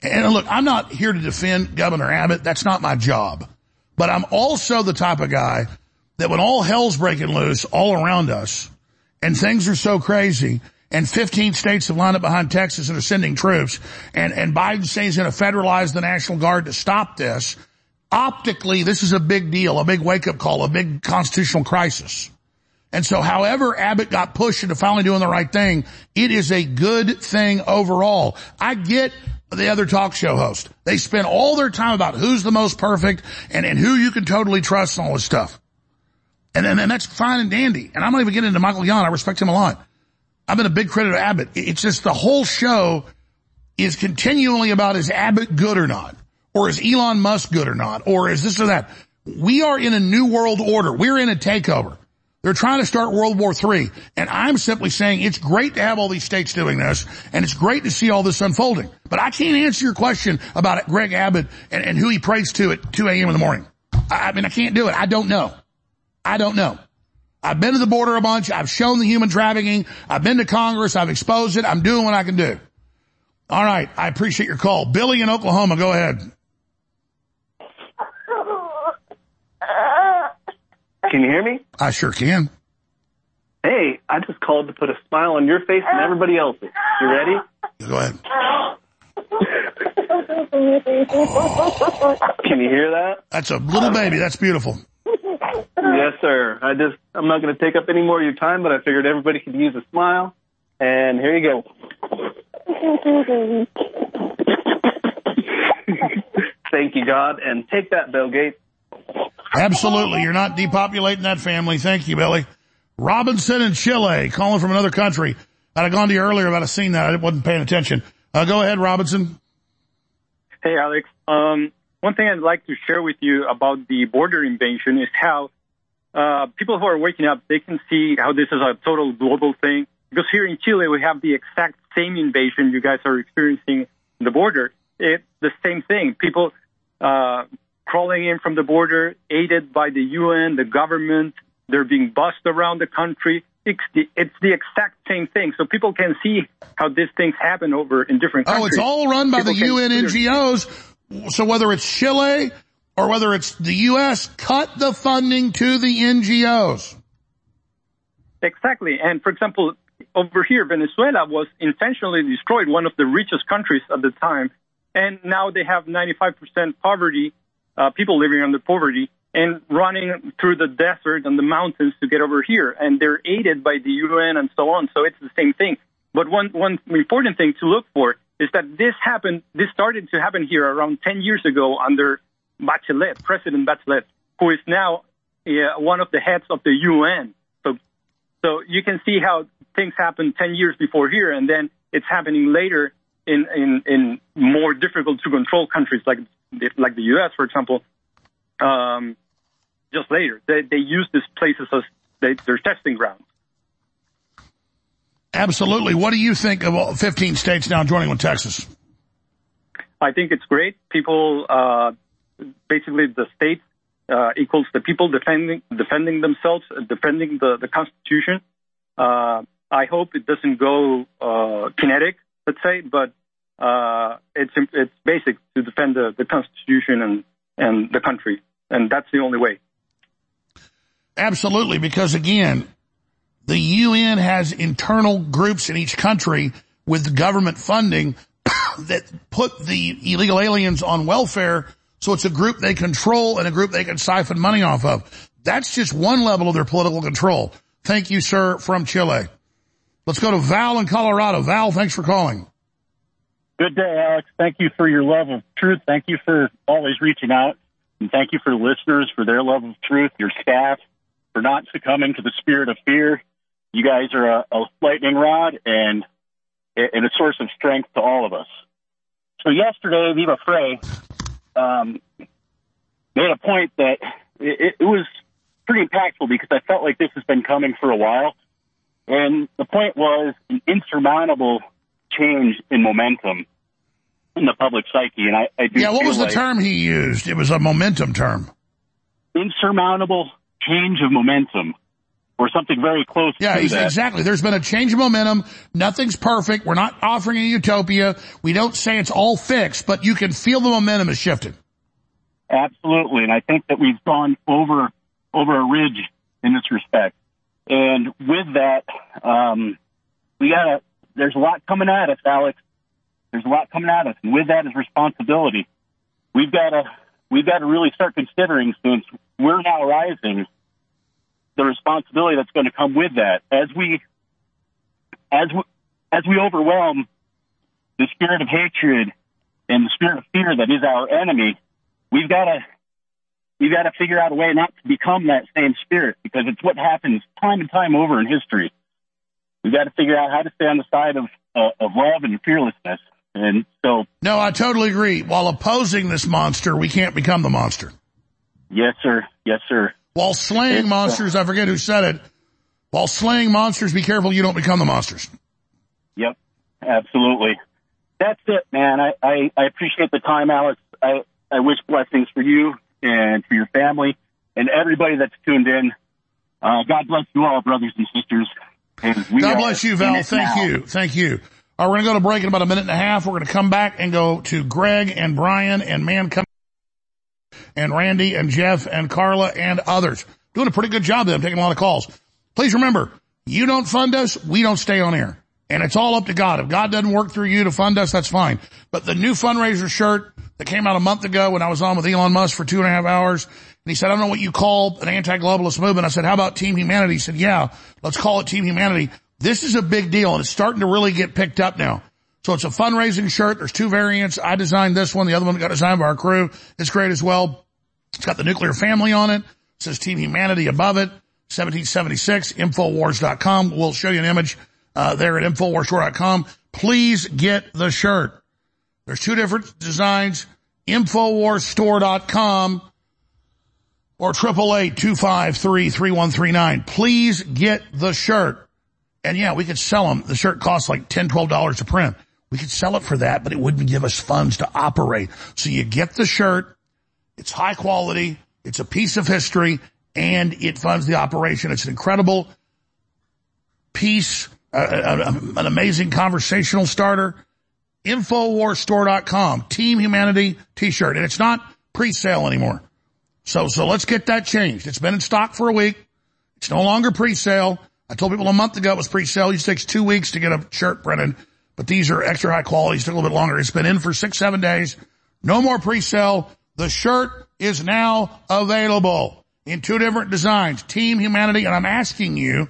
And look, I'm not here to defend Governor Abbott. That's not my job. But I'm also the type of guy that when all hell's breaking loose all around us and things are so crazy and 15 states have lined up behind Texas and are sending troops and, and Biden saying he's going to federalize the National Guard to stop this, optically, this is a big deal, a big wake up call, a big constitutional crisis. And so however Abbott got pushed into finally doing the right thing, it is a good thing overall. I get the other talk show host. They spend all their time about who's the most perfect and, and who you can totally trust and all this stuff. And then and that's fine and dandy. And I'm not even getting into Michael Yon. I respect him a lot. I've been a big critic of Abbott. It's just the whole show is continually about is Abbott good or not? Or is Elon Musk good or not? Or is this or that? We are in a new world order. We're in a takeover. They're trying to start World War III. And I'm simply saying it's great to have all these states doing this, and it's great to see all this unfolding. But I can't answer your question about Greg Abbott and, and who he prays to at 2 a.m. in the morning. I, I mean, I can't do it. I don't know. I don't know. I've been to the border a bunch. I've shown the human trafficking. I've been to Congress. I've exposed it. I'm doing what I can do. All right. I appreciate your call. Billy in Oklahoma, go ahead. Can you hear me? I sure can. Hey, I just called to put a smile on your face and everybody else's. You ready? Go ahead. Can you hear that? That's a little baby. That's beautiful. Yes, sir. I just, I'm not going to take up any more of your time, but I figured everybody could use a smile. And here you go. Thank you, God. And take that, Bill Gates. Absolutely. You're not depopulating that family. Thank you, Billy. Robinson in Chile, calling from another country. I'd have gone to you earlier about a seen that I wasn't paying attention. Uh, go ahead, Robinson. Hey, Alex. Um, one thing I'd like to share with you about the border invasion is how uh, people who are waking up, they can see how this is a total global thing. Because here in Chile, we have the exact same invasion you guys are experiencing in the border. It's the same thing. People uh, crawling in from the border, aided by the UN, the government. They're being bussed around the country. It's the, it's the exact same thing. So people can see how these things happen over in different countries. Oh, it's all run by the People can UN NGOs. So whether it's Chile or whether it's the U.S., cut the funding to the NGOs. Exactly. And for example, over here, Venezuela was intentionally destroyed, one of the richest countries at the time. And now they have 95% poverty, uh, people living under poverty and running through the desert and the mountains to get over here. And they're aided by the UN and so on. So it's the same thing. But one, one important thing to look for is that this happened, this started to happen here around 10 years ago under Bachelet, President Bachelet, who is now uh, one of the heads of the UN. So so you can see how things happened 10 years before here, and then it's happening later in, in, in more difficult to control countries like like the U.S., for example. Um, just later, they they use these places as they, their testing grounds. Absolutely. What do you think of 15 states now joining with Texas? I think it's great. People, uh, basically the state uh, equals the people defending defending themselves, uh, defending the the Constitution. Uh, I hope it doesn't go uh, kinetic, let's say, but uh, it's it's basic to defend the, the Constitution and and the country, and that's the only way. Absolutely, because again, the UN has internal groups in each country with government funding that put the illegal aliens on welfare. So it's a group they control and a group they can siphon money off of. That's just one level of their political control. Thank you, sir, from Chile. Let's go to Val in Colorado. Val, thanks for calling. Good day, Alex. Thank you for your love of truth. Thank you for always reaching out. And thank you for listeners for their love of truth, your staff for not succumbing to the spirit of fear. You guys are a, a lightning rod and, and a source of strength to all of us. So yesterday, Viva Frei um, made a point that it, it was pretty impactful because I felt like this has been coming for a while. And the point was an insurmountable change in momentum in the public psyche. And I, I do Yeah, what was the like term he used? It was a momentum term. Insurmountable change of momentum or something very close Yeah, to ex- that. exactly. There's been a change of momentum. Nothing's perfect. We're not offering a utopia. We don't say it's all fixed, but you can feel the momentum is shifting. Absolutely. And I think that we've gone over, over a ridge in this respect. And with that, um, we gotta, there's a lot coming at us, Alex. There's a lot coming at us. And with that is responsibility. We've gotta, we've gotta really start considering since we're now rising the responsibility that's going to come with that as we, as we, as we overwhelm the spirit of hatred and the spirit of fear that is our enemy, we've got to we've got to figure out a way not to become that same spirit because it's what happens time and time over in history. We've got to figure out how to stay on the side of uh, of love and fearlessness. And so, No, I totally agree. While opposing this monster, we can't become the monster. yes, sir, yes, sir. While slaying uh, monsters, I forget who said it. While slaying monsters, be careful you don't become the monsters. Yep, absolutely. That's it, man. I, I, I appreciate the time, Alex. I, I wish blessings for you and for your family and everybody that's tuned in. Uh, God bless you all, brothers and sisters. And we God bless you, Val. Thank now. you. Thank you. All right, we're going to go to break in about a minute and a half. We're going to come back and go to Greg and Brian and Man Come and Randy and Jeff and Carla and others. Doing a pretty good job there. I'm taking a lot of calls. Please remember, you don't fund us, we don't stay on air. And it's all up to God. If God doesn't work through you to fund us, that's fine. But the new fundraiser shirt that came out a month ago when I was on with Elon Musk for two and a half hours, and he said, I don't know what you call an anti-globalist movement. I said, how about Team Humanity? He said, yeah, let's call it Team Humanity. This is a big deal and it's starting to really get picked up now. So it's a fundraising shirt. There's two variants. I designed this one. The other one got designed by our crew. It's great as well. It's got the nuclear family on it. It says Team Humanity above it. 1776, Infowars.com. We'll show you an image, uh, there at Infowarsstore.com. Please get the shirt. There's two different designs. Infowarsstore.com or 888-253-3139. Please get the shirt. And yeah, we could sell them. The shirt costs like $10, $12 to print. We could sell it for that, but it wouldn't give us funds to operate. So you get the shirt. It's high quality. It's a piece of history and it funds the operation. It's an incredible piece, uh, uh, an amazing conversational starter. Infowarsstore.com, Team Humanity t-shirt. And it's not pre-sale anymore. So, so let's get that changed. It's been in stock for a week. It's no longer pre-sale. I told people a month ago it was pre-sale. It takes two weeks to get a shirt printed, but these are extra high quality. It's a little bit longer. It's been in for six, seven days. No more pre-sale. The shirt is now available in two different designs, Team Humanity. And I'm asking you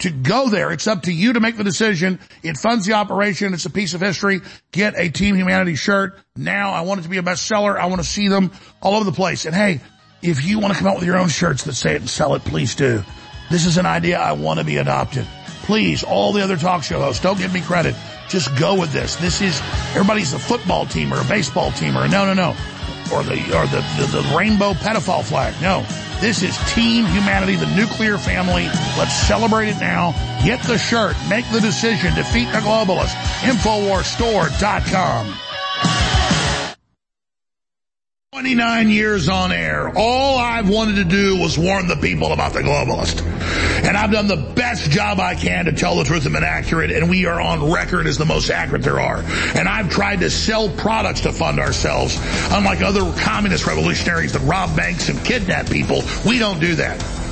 to go there. It's up to you to make the decision. It funds the operation. It's a piece of history. Get a Team Humanity shirt now. I want it to be a bestseller. I want to see them all over the place. And hey, if you want to come out with your own shirts that say it and sell it, please do. This is an idea I want to be adopted. Please, all the other talk show hosts, don't give me credit. Just go with this. This is, everybody's a football team or a baseball team or no, no, no. Or the, or the, the, the rainbow pedophile flag. No. This is Team Humanity, the nuclear family. Let's celebrate it now. Get the shirt. Make the decision. Defeat the globalists. Infowarsstore.com. 29 years on air. All I've wanted to do was warn the people about the globalist. And I've done the best job I can to tell the truth and been accurate, and we are on record as the most accurate there are. And I've tried to sell products to fund ourselves. Unlike other communist revolutionaries that rob banks and kidnap people, we don't do that.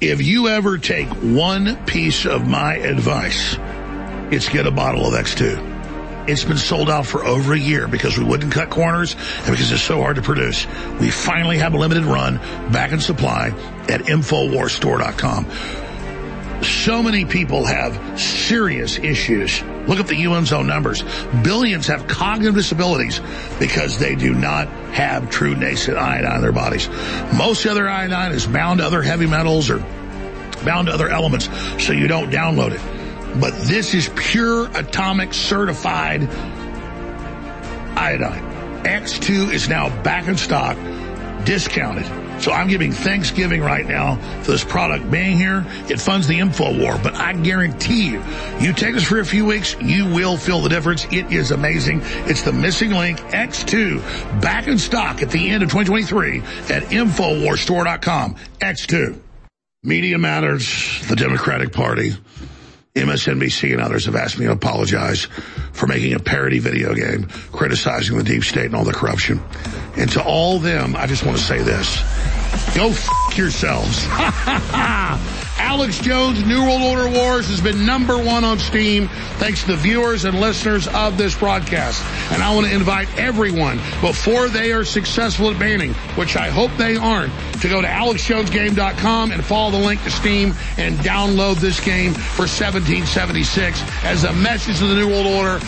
If you ever take one piece of my advice, it's get a bottle of X2. It's been sold out for over a year because we wouldn't cut corners and because it's so hard to produce. We finally have a limited run back in supply at InfoWarsStore.com. So many people have serious issues. Look at the UN's own numbers. Billions have cognitive disabilities because they do not have true nascent iodine in their bodies. Most other iodine is bound to other heavy metals or bound to other elements, so you don't download it. But this is pure atomic certified iodine. X2 is now back in stock, discounted. So I'm giving Thanksgiving right now for this product being here. It funds the info war, but I guarantee you, you take this for a few weeks, you will feel the difference. It is amazing. It's the missing link X2 back in stock at the end of 2023 at InfoWarsStore.com. X2. Media Matters, the Democratic Party, MSNBC and others have asked me to apologize for making a parody video game criticizing the deep state and all the corruption. And to all them, I just want to say this. Go f- yourselves. Alex Jones' New World Order Wars has been number one on Steam thanks to the viewers and listeners of this broadcast. And I want to invite everyone, before they are successful at banning, which I hope they aren't, to go to alexjonesgame.com and follow the link to Steam and download this game for 1776 as a message to the New World Order.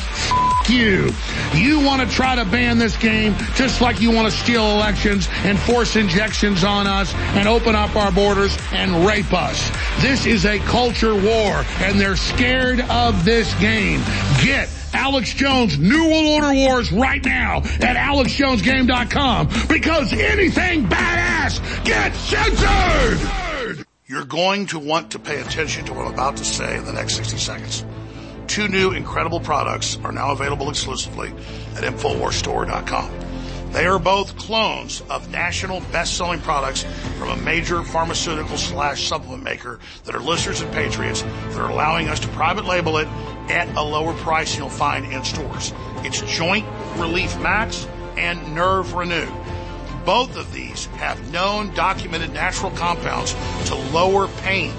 You. You want to try to ban this game just like you want to steal elections and force injections on us and open up our borders and rape us. This is a culture war and they're scared of this game. Get Alex Jones New World Order Wars right now at alexjonesgame.com because anything badass gets censored. You're going to want to pay attention to what I'm about to say in the next 60 seconds. Two new incredible products are now available exclusively at InfoWarsStore.com. They are both clones of national best-selling products from a major pharmaceutical slash supplement maker that are listeners and patriots that are allowing us to private label it at a lower price you'll find in stores. It's Joint Relief Max and Nerve Renew. Both of these have known documented natural compounds to lower pain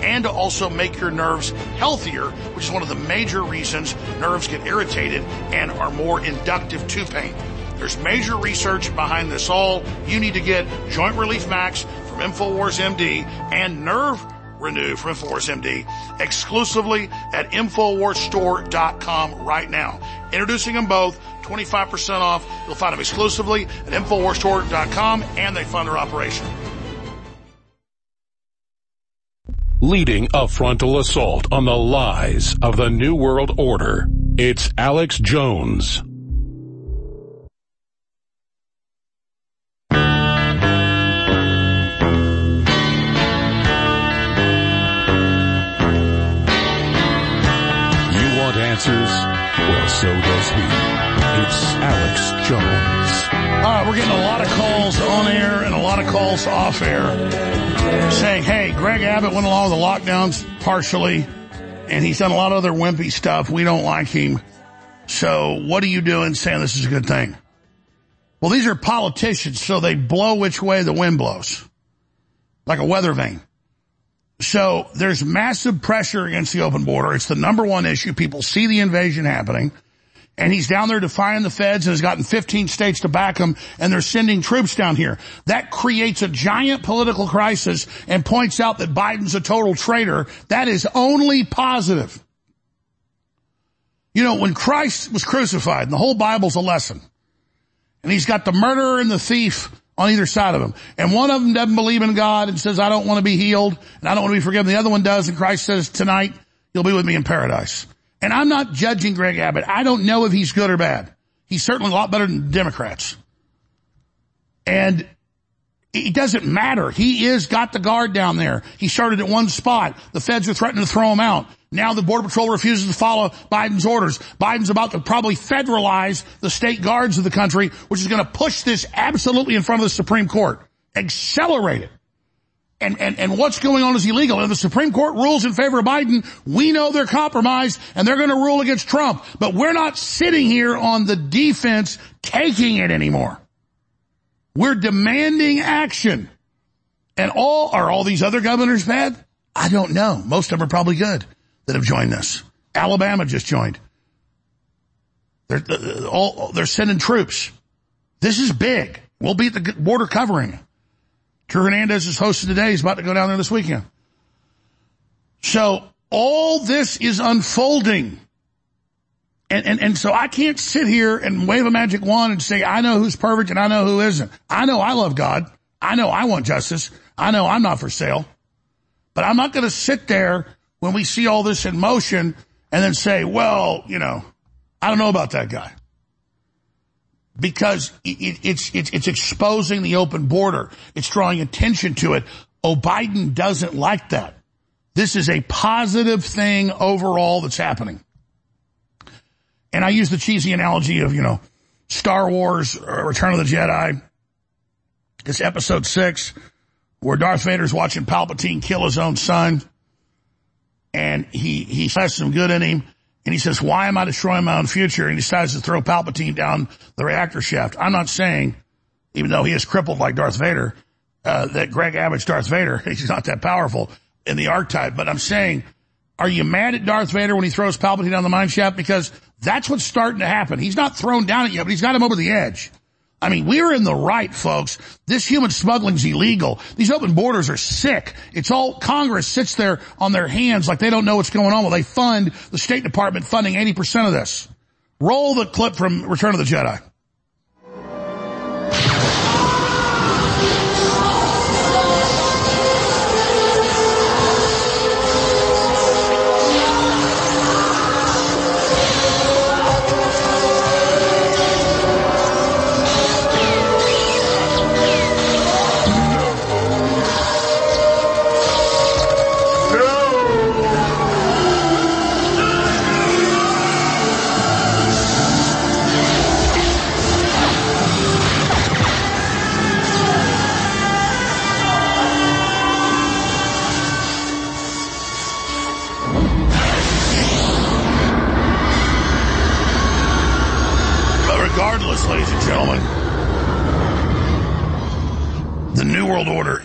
and to also make your nerves healthier, which is one of the major reasons nerves get irritated and are more inductive to pain. There's major research behind this all. You need to get Joint Relief Max from InfoWars MD and Nerve Renew from InfoWars MD exclusively at InfoWarsStore.com right now. Introducing them both, 25% off. You'll find them exclusively at InfoWarsStore.com and they fund their operation. Leading a frontal assault on the lies of the New World Order. It's Alex Jones. So does he. It's Alex Jones. All right, we're getting a lot of calls on air and a lot of calls off air saying, hey, Greg Abbott went along with the lockdowns partially, and he's done a lot of other wimpy stuff. We don't like him. So what are you doing saying this is a good thing? Well, these are politicians, so they blow which way the wind blows. Like a weather vane. So there's massive pressure against the open border. It's the number one issue. People see the invasion happening and he's down there defying the feds and has gotten 15 states to back him and they're sending troops down here. That creates a giant political crisis and points out that Biden's a total traitor. That is only positive. You know, when Christ was crucified, and the whole Bible's a lesson, and he's got the murderer and the thief on either side of him. And one of them doesn't believe in God and says, I don't want to be healed and I don't want to be forgiven. The other one does and Christ says, tonight you'll be with me in paradise. And I'm not judging Greg Abbott. I don't know if he's good or bad. He's certainly a lot better than Democrats. And it doesn't matter. He is got the guard down there. He started at one spot. The feds are threatening to throw him out. Now the Border Patrol refuses to follow Biden's orders. Biden's about to probably federalize the state guards of the country, which is going to push this absolutely in front of the Supreme Court. Accelerate it. And, and, and what's going on is illegal. And the Supreme Court rules in favor of Biden. We know they're compromised and they're going to rule against Trump. But we're not sitting here on the defense taking it anymore. We're demanding action. And all, are all these other governors bad? I don't know. Most of them are probably good that have joined this. Alabama just joined. They're, uh, all, they're sending troops. This is big. We'll be at the border covering. Drew Hernandez is hosting today. He's about to go down there this weekend. So all this is unfolding. And, and, and so I can't sit here and wave a magic wand and say, I know who's perfect and I know who isn't. I know I love God. I know I want justice. I know I'm not for sale. But I'm not going to sit there when we see all this in motion and then say, well, you know, I don't know about that guy. Because it, it's, it's, it's exposing the open border. It's drawing attention to it. Oh, Biden doesn't like that. This is a positive thing overall that's happening. And I use the cheesy analogy of, you know, Star Wars, uh, Return of the Jedi. It's episode six where Darth Vader's watching Palpatine kill his own son and he, he has some good in him. And he says, why am I destroying my own future? And he decides to throw Palpatine down the reactor shaft. I'm not saying, even though he is crippled like Darth Vader, uh, that Greg Abbott's Darth Vader. He's not that powerful in the archetype. But I'm saying, are you mad at Darth Vader when he throws Palpatine down the mine shaft? Because that's what's starting to happen. He's not thrown down it yet, but he's got him over the edge. I mean, we're in the right, folks. This human smuggling's illegal. These open borders are sick. It's all Congress sits there on their hands like they don't know what's going on. Well, they fund the State Department funding 80% of this. Roll the clip from Return of the Jedi.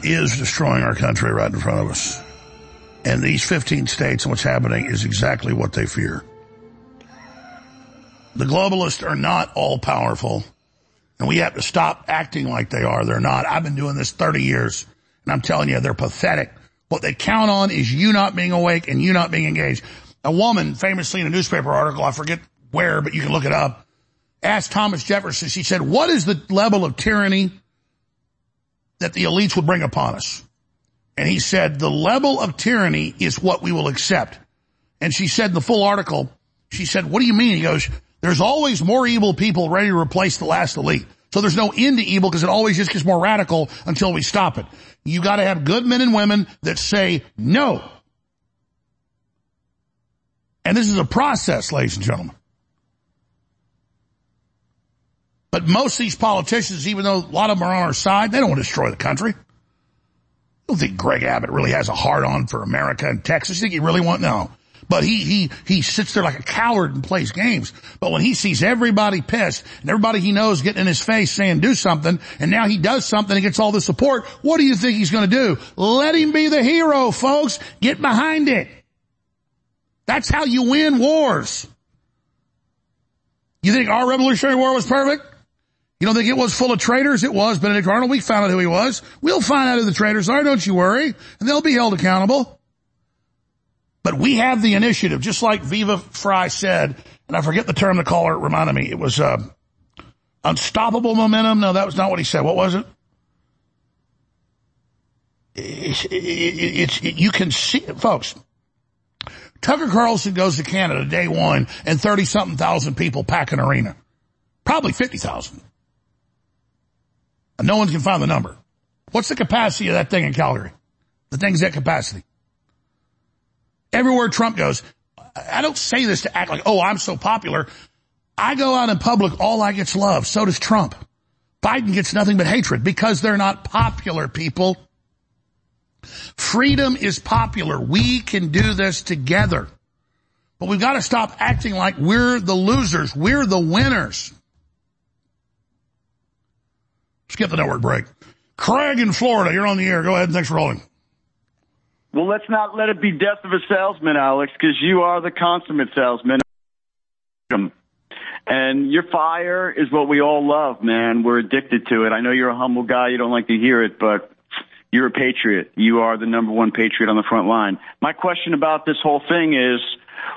Is destroying our country right in front of us. And these 15 states and what's happening is exactly what they fear. The globalists are not all powerful and we have to stop acting like they are. They're not. I've been doing this 30 years and I'm telling you, they're pathetic. What they count on is you not being awake and you not being engaged. A woman famously in a newspaper article, I forget where, but you can look it up, asked Thomas Jefferson, she said, what is the level of tyranny that the elites would bring upon us. And he said, the level of tyranny is what we will accept. And she said in the full article, she said, what do you mean? He goes, there's always more evil people ready to replace the last elite. So there's no end to evil because it always just gets more radical until we stop it. You gotta have good men and women that say no. And this is a process, ladies and gentlemen. But most of these politicians, even though a lot of them are on our side, they don't want to destroy the country. I don't think Greg Abbott really has a hard on for America and Texas. You think he really want? No. But he, he, he sits there like a coward and plays games. But when he sees everybody pissed and everybody he knows getting in his face saying do something and now he does something and gets all the support, what do you think he's going to do? Let him be the hero, folks. Get behind it. That's how you win wars. You think our Revolutionary War was perfect? You don't think it was full of traitors? It was. Benedict Arnold, we found out who he was. We'll find out who the traitors are, don't you worry. And they'll be held accountable. But we have the initiative, just like Viva Frei said, and I forget the term the caller reminded me. It was, uh, unstoppable momentum. No, that was not what he said. What was it? It's, it's, it, you can see, folks, Tucker Carlson goes to Canada day one and 30 something thousand people pack an arena. Probably 50,000. No one can find the number. What's the capacity of that thing in Calgary? The thing's at capacity. Everywhere Trump goes, I don't say this to act like, oh, I'm so popular. I go out in public, all I get's love. So does Trump. Biden gets nothing but hatred because they're not popular people. Freedom is popular. We can do this together. But we've got to stop acting like we're the losers. We're the winners. Skip the network break. Craig in Florida, you're on the air. Go ahead. Thanks for holding. Well, let's not let it be death of a salesman, Alex, because you are the consummate salesman. And your fire is what we all love, man. We're addicted to it. I know you're a humble guy. You don't like to hear it, but you're a patriot. You are the number one patriot on the front line. My question about this whole thing is,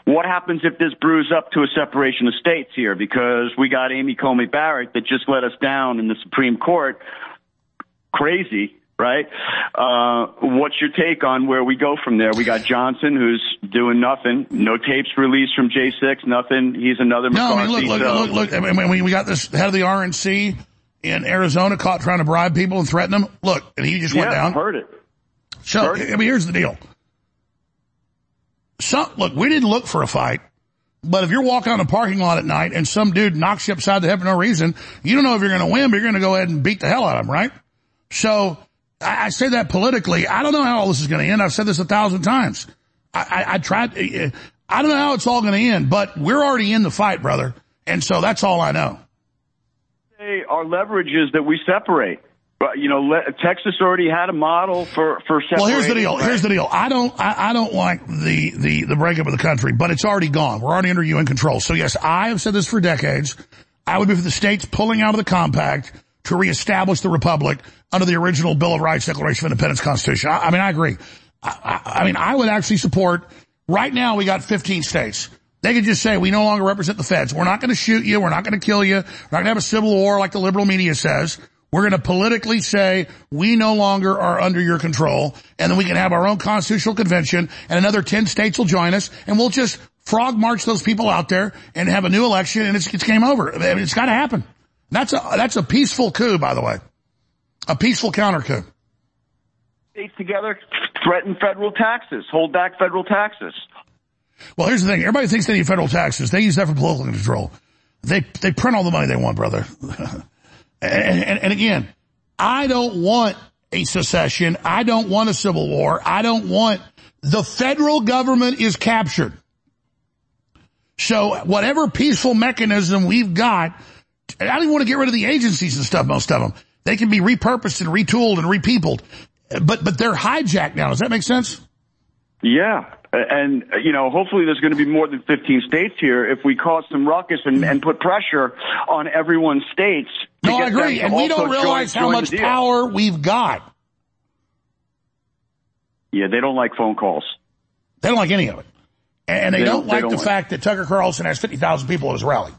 what happens if this brews up to a separation of states here? Because we got Amy Coney Barrett that just let us down in the Supreme Court. Crazy right? Uh, what's your take on where we go from there? We got Johnson, who's doing nothing. No tapes released from J6, nothing. He's another No, I mean, look, so- look, look, look. I mean, we got this head of the RNC in Arizona caught trying to bribe people and threaten them. Look, and he just went Yeah, down. heard it. So, Heard I mean, here's the deal. Some, look, we didn't look for a fight, but if you're walking on a parking lot at night and some dude knocks you upside the head for no reason, you don't know if you're going to win, but you're going to go ahead and beat the hell out of him, right? So, I, I say that politically. I don't know how all this is going to end. I've said this a thousand times. I, I, I tried. Eh, eh, I don't know how it's all going to end, but we're already in the fight, brother. And so that's all I know. Our leverage is that we separate. But you know, Texas already had a model for for separating. Well, here's the deal. right? Here's the deal. I don't, I, I don't like the, the, the breakup of the country, but it's already gone. We're already under UN control. So yes, I have said this for decades. I would be for the states pulling out of the compact to reestablish the republic under the original Bill of Rights, Declaration of Independence, Constitution. I, I mean, I agree. I, I, I mean, I would actually support. Right now, we got 15 states. They could just say we no longer represent the feds. We're not going to shoot you. We're not going to kill you. We're not going to have a civil war like the liberal media says. We're going to politically say we no longer are under your control, and then we can have our own constitutional convention, and another 10 states will join us, and we'll just frog march those people out there and have a new election, and it's, it's game over. It's got to happen. That's a that's a peaceful coup, by the way, a peaceful counter coup. states together threaten federal taxes, hold back federal taxes. Well, here's the thing. Everybody thinks they need federal taxes. They use that for political control. They, they print all the money they want, brother. and, and, and again, I don't want a secession. I don't want a civil war. I don't want, the federal government is captured. So whatever peaceful mechanism we've got, I don't even want to get rid of the agencies and stuff, most of them. They can be repurposed and retooled and repeopled. But, but they're hijacked now. Does that make sense? Yeah. And, you know, hopefully there's going to be more than 15 states here if we cause some ruckus and, and put pressure on everyone's states. No, I agree. And we don't realize join- how join much power we've got. Yeah, they don't like phone calls. They don't like any of it. And they, They don't, don't- they like don't the like- fact that Tucker Carlson has 50,000 people at his rally.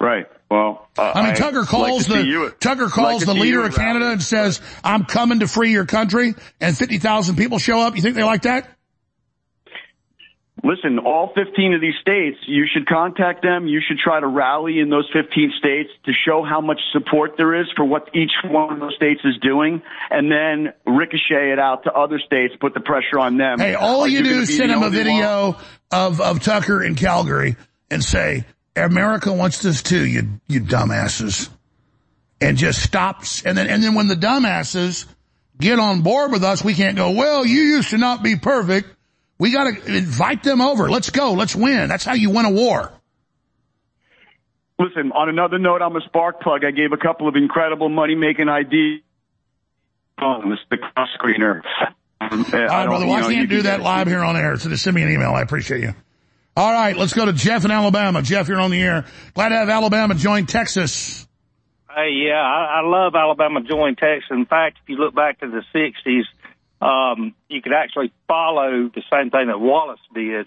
Right. Well, uh, I mean, Tucker calls like the you- Tucker calls to the leader of Canada and says, "I'm coming to free your country," and 50,000 people show up. You think they like that? Listen, all 15 of these states, you should contact them. You should try to rally in those 15 states to show how much support there is for what each one of those states is doing, and then ricochet it out to other states, put the pressure on them. Hey, all Are you, do is send the him a one? video of of Tucker in Calgary and say, "America wants this too, you you dumbasses," and just stops. And then and then when the dumbasses get on board with us, we can't go. Well, you used to not be perfect. We got to invite them over. Let's go. Let's win. That's how you win a war. Listen, on another note, I'm a spark plug. I gave a couple of incredible money making ideas. Oh, the cross screener. Um, All right, brother. Well, I can't do that live here on air, so just send me an email. I appreciate you. All right, let's go to Jeff in Alabama. Jeff, you're on the air. Glad to have Alabama join Texas. Hey, yeah, I, I love Alabama join Texas. In fact, if you look back to the 60s, um, you could actually follow the same thing that Wallace did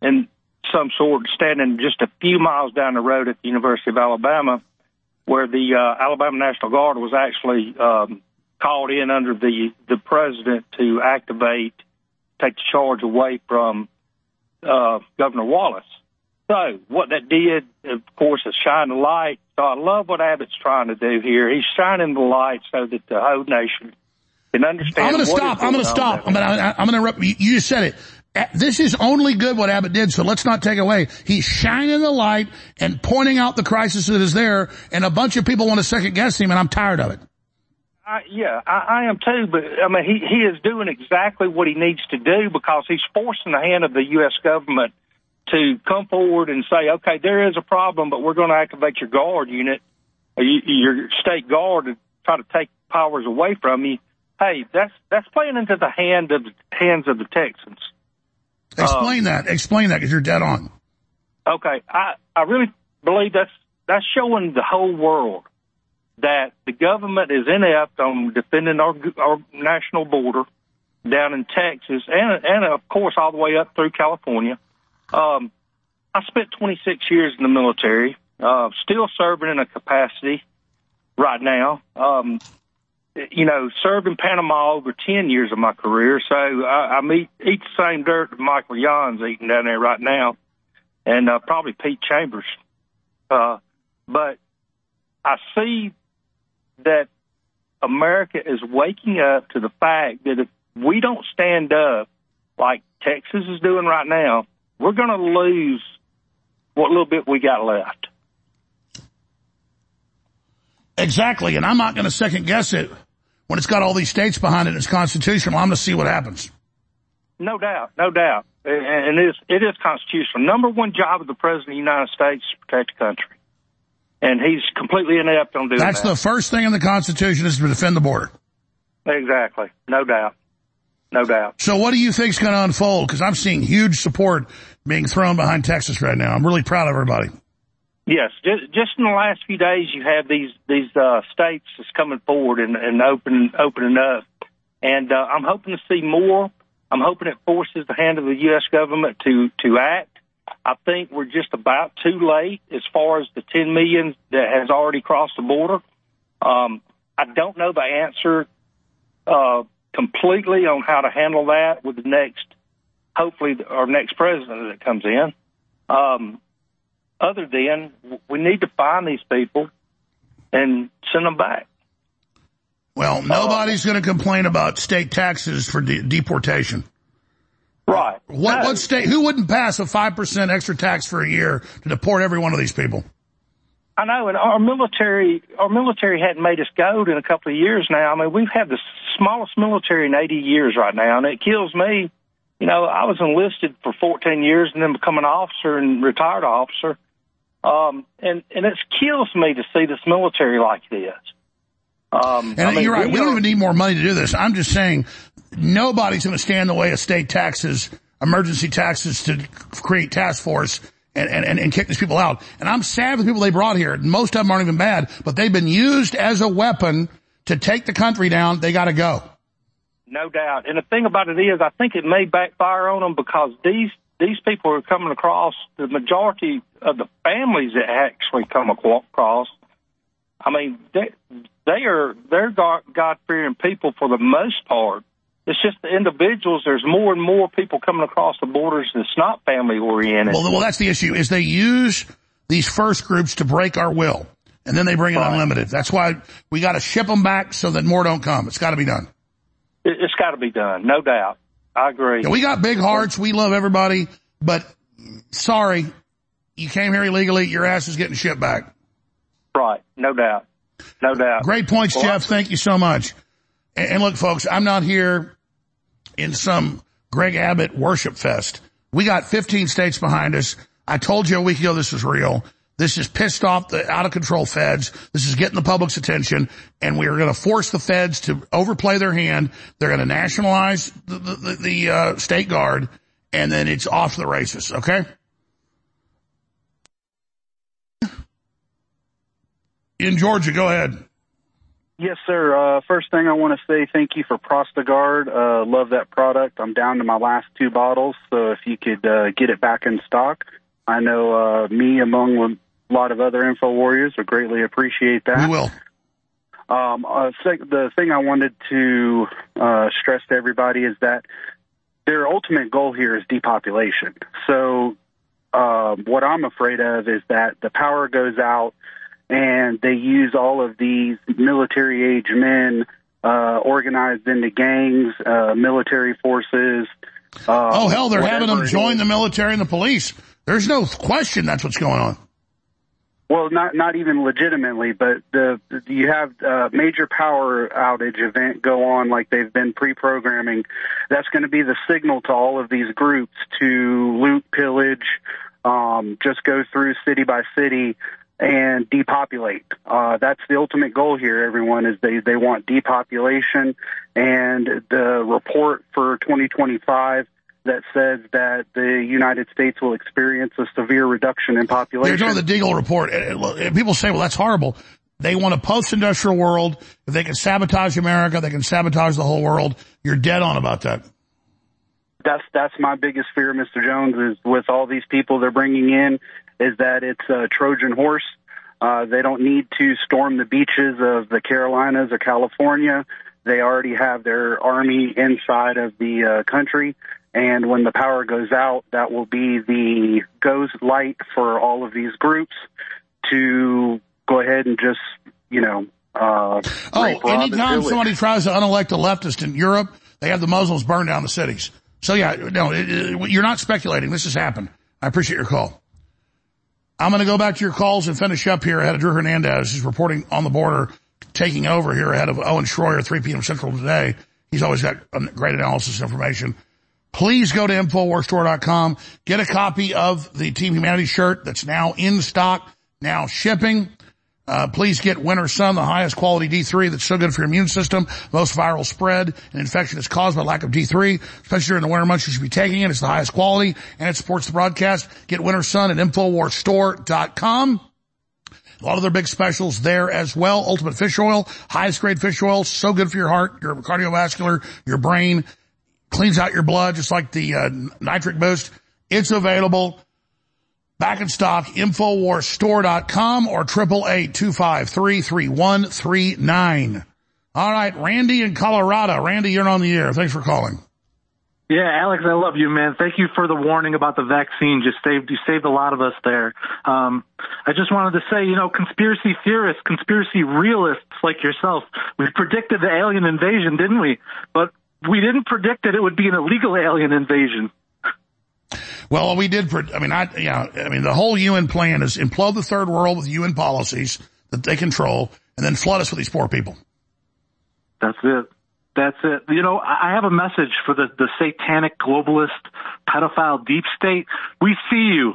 in some sort, standing just a few miles down the road at the University of Alabama, where the uh, Alabama National Guard was actually um, called in under the the president to activate, take the charge away from uh, Governor Wallace. So what that did, of course, is shine the light. So I love what Abbott's trying to do here. He's shining the light so that the whole nation can understand. I'm going to stop. I'm going to stop. I'm going to I'm going to interrupt. You you just said it. Uh, This is only good what Abbott did, so let's not take away. He's shining the light and pointing out the crisis that is there, and a bunch of people want to second guess him, and I'm tired of it. I, yeah, I, I am too. But I mean, he he is doing exactly what he needs to do because he's forcing the hand of the U.S. government to come forward and say, okay, there is a problem, but we're going to activate your guard unit, your state guard, to try to take powers away from you. Hey, that's that's playing into the hand of the hands of the Texans. Explain that. Explain that, because you're dead on. Okay, I I really believe that's that's showing the whole world that the government is inept on defending our our national border down in Texas and and of course all the way up through California. Um, I spent 26 years in the military, uh, still serving in a capacity right now. Um, you know, served in Panama over 10 years of my career, so I, I meet, eat the same dirt that Michael Yon's eating down there right now, and uh, probably Pete Chambers. Uh, but I see that America is waking up to the fact that if we don't stand up like Texas is doing right now, we're going to lose what little bit we got left. Exactly, and I'm not going to second guess it when it's got all these states behind it it's constitutional. I'm going to see what happens. No doubt, no doubt. And and it is, it is constitutional. Number one job of the President of the United States is to protect the country. And he's completely inept on doing That's that. That's the first thing in the Constitution is to defend the border. Exactly. No doubt. No doubt. So what do you think's going to unfold? Because I'm seeing huge support being thrown behind Texas right now. I'm really proud of everybody. Yes, just, just in the last few days, you have these these uh, states that's coming forward and, and open opening up, and uh, I'm hoping to see more. I'm hoping it forces the hand of the U.S. government to to act. I think we're just about too late as far as the 10 million that has already crossed the border. Um, I don't know the answer uh, completely on how to handle that with the next, hopefully, our next president that comes in. Um, other than we need to find these people and send them back. Well, uh, nobody's going to complain about state taxes for de- deportation. Right. What, what state, who wouldn't pass a 5% extra tax for a year to deport every one of these people? I know, and our military, our military hadn't made us go in a couple of years now. I mean, we've had the smallest military in 80 years right now, and it kills me. You know, I was enlisted for 14 years and then become an officer and retired officer. Um, and, and it kills me to see this military like this. Um, And I mean, you're right. we don't even need more money to do this. I'm just saying nobody's going to stand in the way of state taxes, emergency taxes to create task force and, and, and, and kick these people out. And I'm sad with the people they brought here. Most of them aren't even bad, but they've been used as a weapon to take the country down. They got to go. No doubt. And the thing about it is, I think it may backfire on them because these these people are coming across. The majority of the families that actually come across, I mean, they they are they're God fearing people for the most part. It's just the individuals. There's more and more people coming across the borders that's not family oriented. Well, well, that's the issue is they use these first groups to break our will and then they bring in unlimited. That's why we got to ship them back so that more don't come. It's got to be done. It, it's got to be done, no doubt. I agree. Yeah, we got big hearts. We love everybody, but sorry, you came here illegally. Your ass is getting shipped back. Right, no doubt, no doubt. Great points, Well, Jeff. Thank you so much. And, and look, folks, I'm not here in some Greg Abbott Worship Fest. We got 15 states behind us. I told you a week ago this was real. This is pissed off the out of control feds. This is getting the public's attention, and we are going to force the feds to overplay their hand. They're going to nationalize the, the, the uh, state guard, and then it's off the races. Okay. In Georgia, go ahead. Yes, sir. Uh, first thing I want to say thank you for Prostagard. Uh, love that product. I'm down to my last two bottles, so if you could uh, get it back in stock, I know uh, me among a lot of other info warriors would greatly appreciate that. We will. Um, uh, the thing I wanted to uh, stress to everybody is that their ultimate goal here is depopulation. So, uh, what I'm afraid of is that the power goes out and they use all of these military age men uh, organized into gangs, uh, military forces. Uh, oh hell, they're having them join the military and the police. There's no question that's what's going on. Well, not not even legitimately, but the you have a major power outage event go on like they've been pre-programming. That's going to be the signal to all of these groups to loot, pillage, um, just go through city by city and depopulate. Uh, that's the ultimate goal here. Everyone is they they want depopulation, and the report for 2025 that says that the United States will experience a severe reduction in population. They're doing the Deagle report. And- and People say, well, that's horrible. They want a post-industrial world. If they can sabotage America, they can sabotage the whole world. You're dead on about that. that's that's my biggest fear, Mr. Jones, is with all these people they're bringing in, is that it's a Trojan horse. Uh, they don't need to storm the beaches of the Carolinas or California. They already have their army inside of the uh, country, and when the power goes out, that will be the ghost light for all of these groups to go ahead and just, you know, uh, Oh, rape, rob, and anytime somebody tries to unelect a leftist in Europe, they have the Muslims burn down the cities. So yeah, no, it, it, you're not speculating. This has happened. I appreciate your call. I'm going to go back to your calls and finish up here ahead of Drew Hernandez, who's reporting on the border, taking over here ahead of Owen Schroyer, 3 p.m. Central today. He's always got great analysis information. Please go to InfoWarsStore.com. Get a copy of the Team Humanity shirt that's now in stock, now shipping. Uh, please get Winter Sun, the highest quality D3 that's so good for your immune system. Most viral spread and infection is caused by lack of D3. Especially during the winter months, you should be taking it. It's the highest quality and it supports the broadcast. Get Winter Sun at InfoWarsStore.com. A lot of their big specials there as well. Ultimate fish oil, highest grade fish oil, so good for your heart, your cardiovascular, your brain, cleans out your blood just like the uh, nitric boost. It's available. Back in stock, InfoWarsStore.com or 888-253-3139. All right, Randy in Colorado. Randy, you're on the air. Thanks for calling. Yeah, Alex, I love you, man. Thank you for the warning about the vaccine. Just saved you saved a lot of us there. Um, I just wanted to say, you know, conspiracy theorists, conspiracy realists like yourself, we predicted the alien invasion, didn't we? But we didn't predict that it would be an illegal alien invasion. Well, we did, I mean, I, you know, I mean, the whole UN plan is implode the third world with UN policies that they control and then flood us with these poor people. That's it. That's it. You know, I I have a message for the, the satanic globalist pedophile deep state. We see you.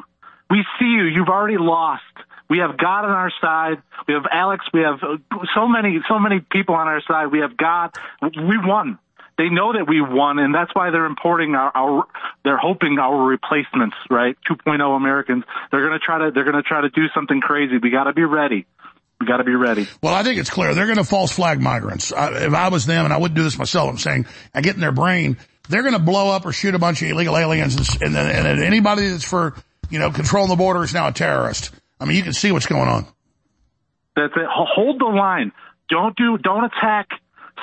We see you. You've already lost. We have God on our side. We have Alex. We have uh, so many, so many people on our side. We have God. We won. They know that we won, and that's why they're importing our, our they're hoping our replacements, right? 2.0 Americans. They're gonna try to, they're gonna try to do something crazy. We gotta be ready. We gotta be ready. Well, I think it's clear. They're going to false flag migrants. I, if I was them, and I wouldn't do this myself, I'm saying I get in their brain, they're going to blow up or shoot a bunch of illegal aliens, and, and then and then anybody that's for you know controlling the border is now a terrorist. I mean, you can see what's going on. That's it. Hold the line. Don't do. Don't attack.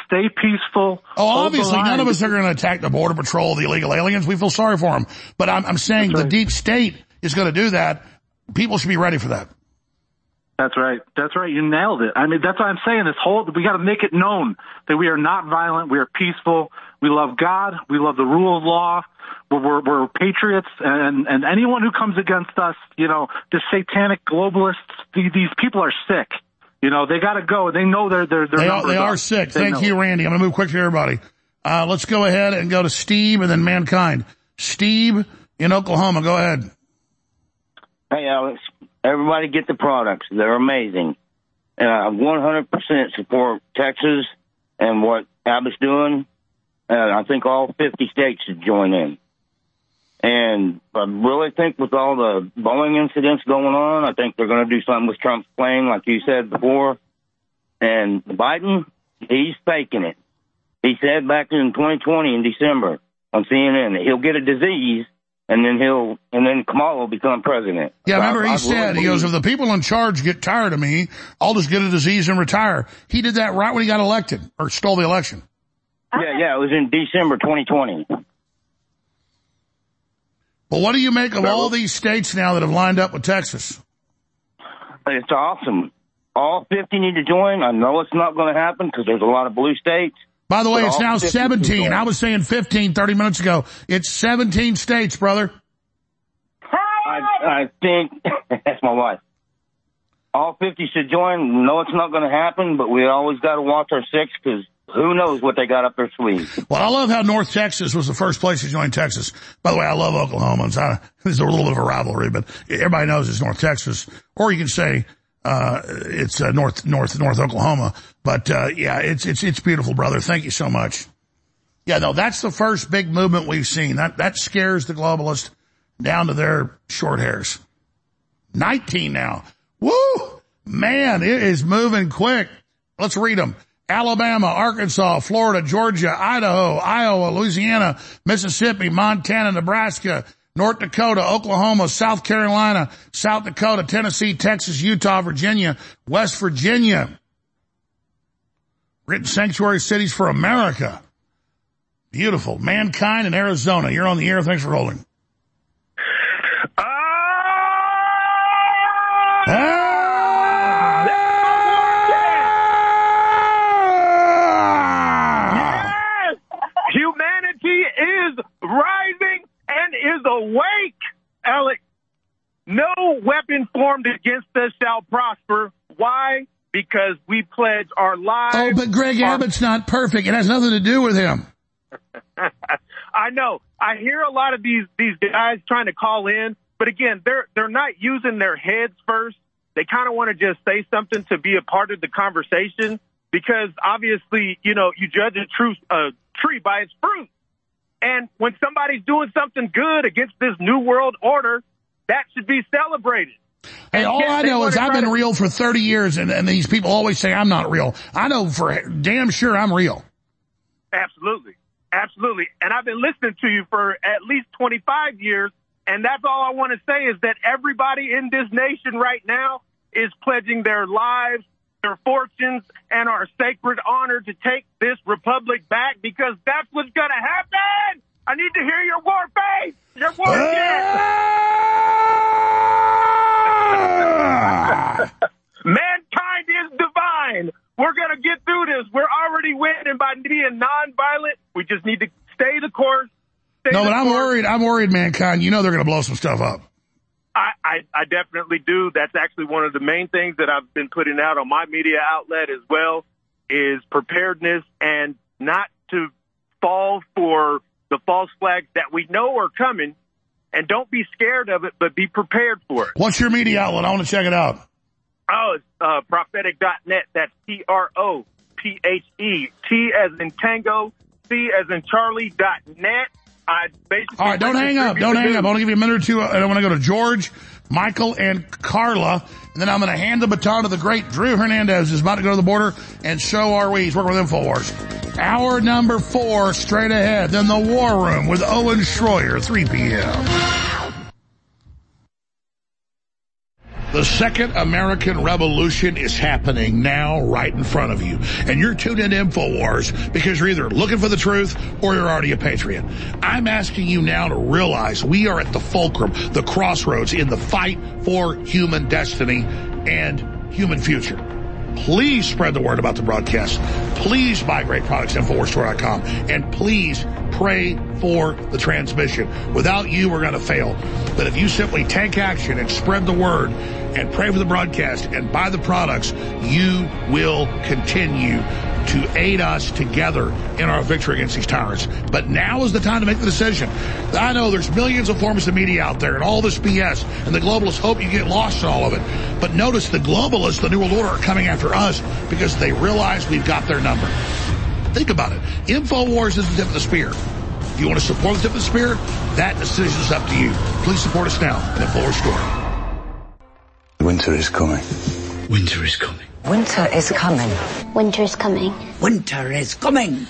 Stay peaceful. Oh, obviously, none of us are going to attack the border patrol, the illegal aliens. We feel sorry for them, but I'm, I'm saying the deep state is going to do that. People should be ready for that. That's right. That's right. You nailed it. I mean, that's what I'm saying. This whole we got to make it known that we are not violent. We are peaceful. We love God. We love the rule of law. We're, we're, we're patriots, and and anyone who comes against us, you know, the satanic globalists, these people are sick. You know, they got to go. They know they're they're they're They are, they are sick. Thank you, Randy. I'm going to move quick to everybody. Uh, let's go ahead and go to Steve and then Mankind. Steve in Oklahoma, go ahead. Hey, Alex. Everybody get the products. They're amazing. And I 100% support Texas and what Abbott's doing. Uh, I think all 50 states should join in. And I really think with all the Boeing incidents going on, I think they're going to do something with Trump's plane, like you said before. And Biden, he's faking it. He said back in 2020 in December on CNN that he'll get a disease and then he'll and then Kamala will become president. Yeah, I- remember I he said, really he goes, if the people in charge get tired of me, I'll just get a disease and retire. He did that right when he got elected, or stole the election. Yeah, yeah, it was in December 2020. What do you make of all these states now that have lined up with Texas? It's awesome. All 50 need to join. I know it's not going to happen because there's a lot of blue states. By the way, it's now 17. I was saying 15 30 minutes ago. It's 17 states, brother. I, I think that's my wife. All 50 should join. No, it's not going to happen, but we always got to watch our six because who knows what they got up their sleeves. Well, I love how North Texas was the first place to join Texas. By the way, I love Oklahomans. I, there's a little bit of a rivalry, but everybody knows it's North Texas. Or you can say, uh, it's uh, North, North, North Oklahoma. But, uh, yeah, it's, it's, it's beautiful, brother. Thank you so much. Yeah, no, that's the first big movement we've seen. That, that scares the globalists down to their short hairs. 19 now. Woo! Man, it is moving quick. Let's read them. Alabama, Arkansas, Florida, Georgia, Idaho, Iowa, Louisiana, Mississippi, Montana, Nebraska, North Dakota, Oklahoma, South Carolina, South Dakota, Tennessee, Texas, Utah, Virginia, West Virginia. Written sanctuary cities for America. Beautiful. Mankind in Arizona. You're on the air. Thanks for holding. Yes! Humanity is rising and is awake, Alex. No weapon formed against us shall prosper. Why? Because we pledge our lives. Oh, but Greg Abbott's not perfect. It has nothing to do with him. I know. I hear a lot of these these guys trying to call in, but again, they're they're not using their heads first. They kind of want to just say something to be a part of the conversation because obviously, you know, you judge a true a tree by its fruit. And when somebody's doing something good against this new world order, that should be celebrated. Hey, all I know is I've been to- real for 30 years and, and these people always say I'm not real. I know for damn sure I'm real. Absolutely. Absolutely. And I've been listening to you for at least 25 years. And that's all I want to say is that everybody in this nation right now is pledging their lives, their fortunes, and our sacred honor to take this republic back because that's what's going to happen. I need to hear your war face, your war chant. Ah! Mankind is divine. We're going to get through this. We're already winning by being nonviolent. We just need to stay the course. Stay No, the but I'm worried. I'm worried, mankind. You know they're going to blow some stuff up. I, I, I definitely do. That's actually one of the main things that I've been putting out on my media outlet as well is preparedness and not to fall for the false flags that we know are coming and don't be scared of it, but be prepared for it. What's your media outlet? I want to check it out. Oh, it's uh, prophetic.net. That's P R O P H E. T as in tango, C as in Charlie dot net. I basically. All right, don't hang up. Don't hang up. I want to give you a minute or two. and I want to go to George, Michael, and Carla. And then I'm going to hand the baton to the great Drew Hernandez, who's about to go to the border and show our we. He's working with InfoWars. Hour number four, straight ahead. Then the War Room with Owen Schroyer, 3 p.m. The second American Revolution is happening now right in front of you. And you're tuned in to InfoWars because you're either looking for the truth or you're already a patriot. I'm asking you now to realize we are at the fulcrum, the crossroads in the fight for human destiny and human future. Please spread the word about the broadcast. Please buy great products at InfoWarsStore.com. And please pray for the transmission. Without you, we're going to fail. But if you simply take action and spread the word and pray for the broadcast and buy the products, you will continue to aid us together in our victory against these tyrants. But now is the time to make the decision. I know there's millions of forms of media out there and all this BS, and the globalists hope you get lost in all of it. But notice the globalists, the New World Order, are coming after us because they realize we've got their number. Think about it. InfoWars is the tip of the spear. If you want to support the tip of the spear, that decision is up to you. Please support us now at InfoWars Store. Winter is coming. Winter is coming. Winter is coming. Winter is coming. Winter is coming.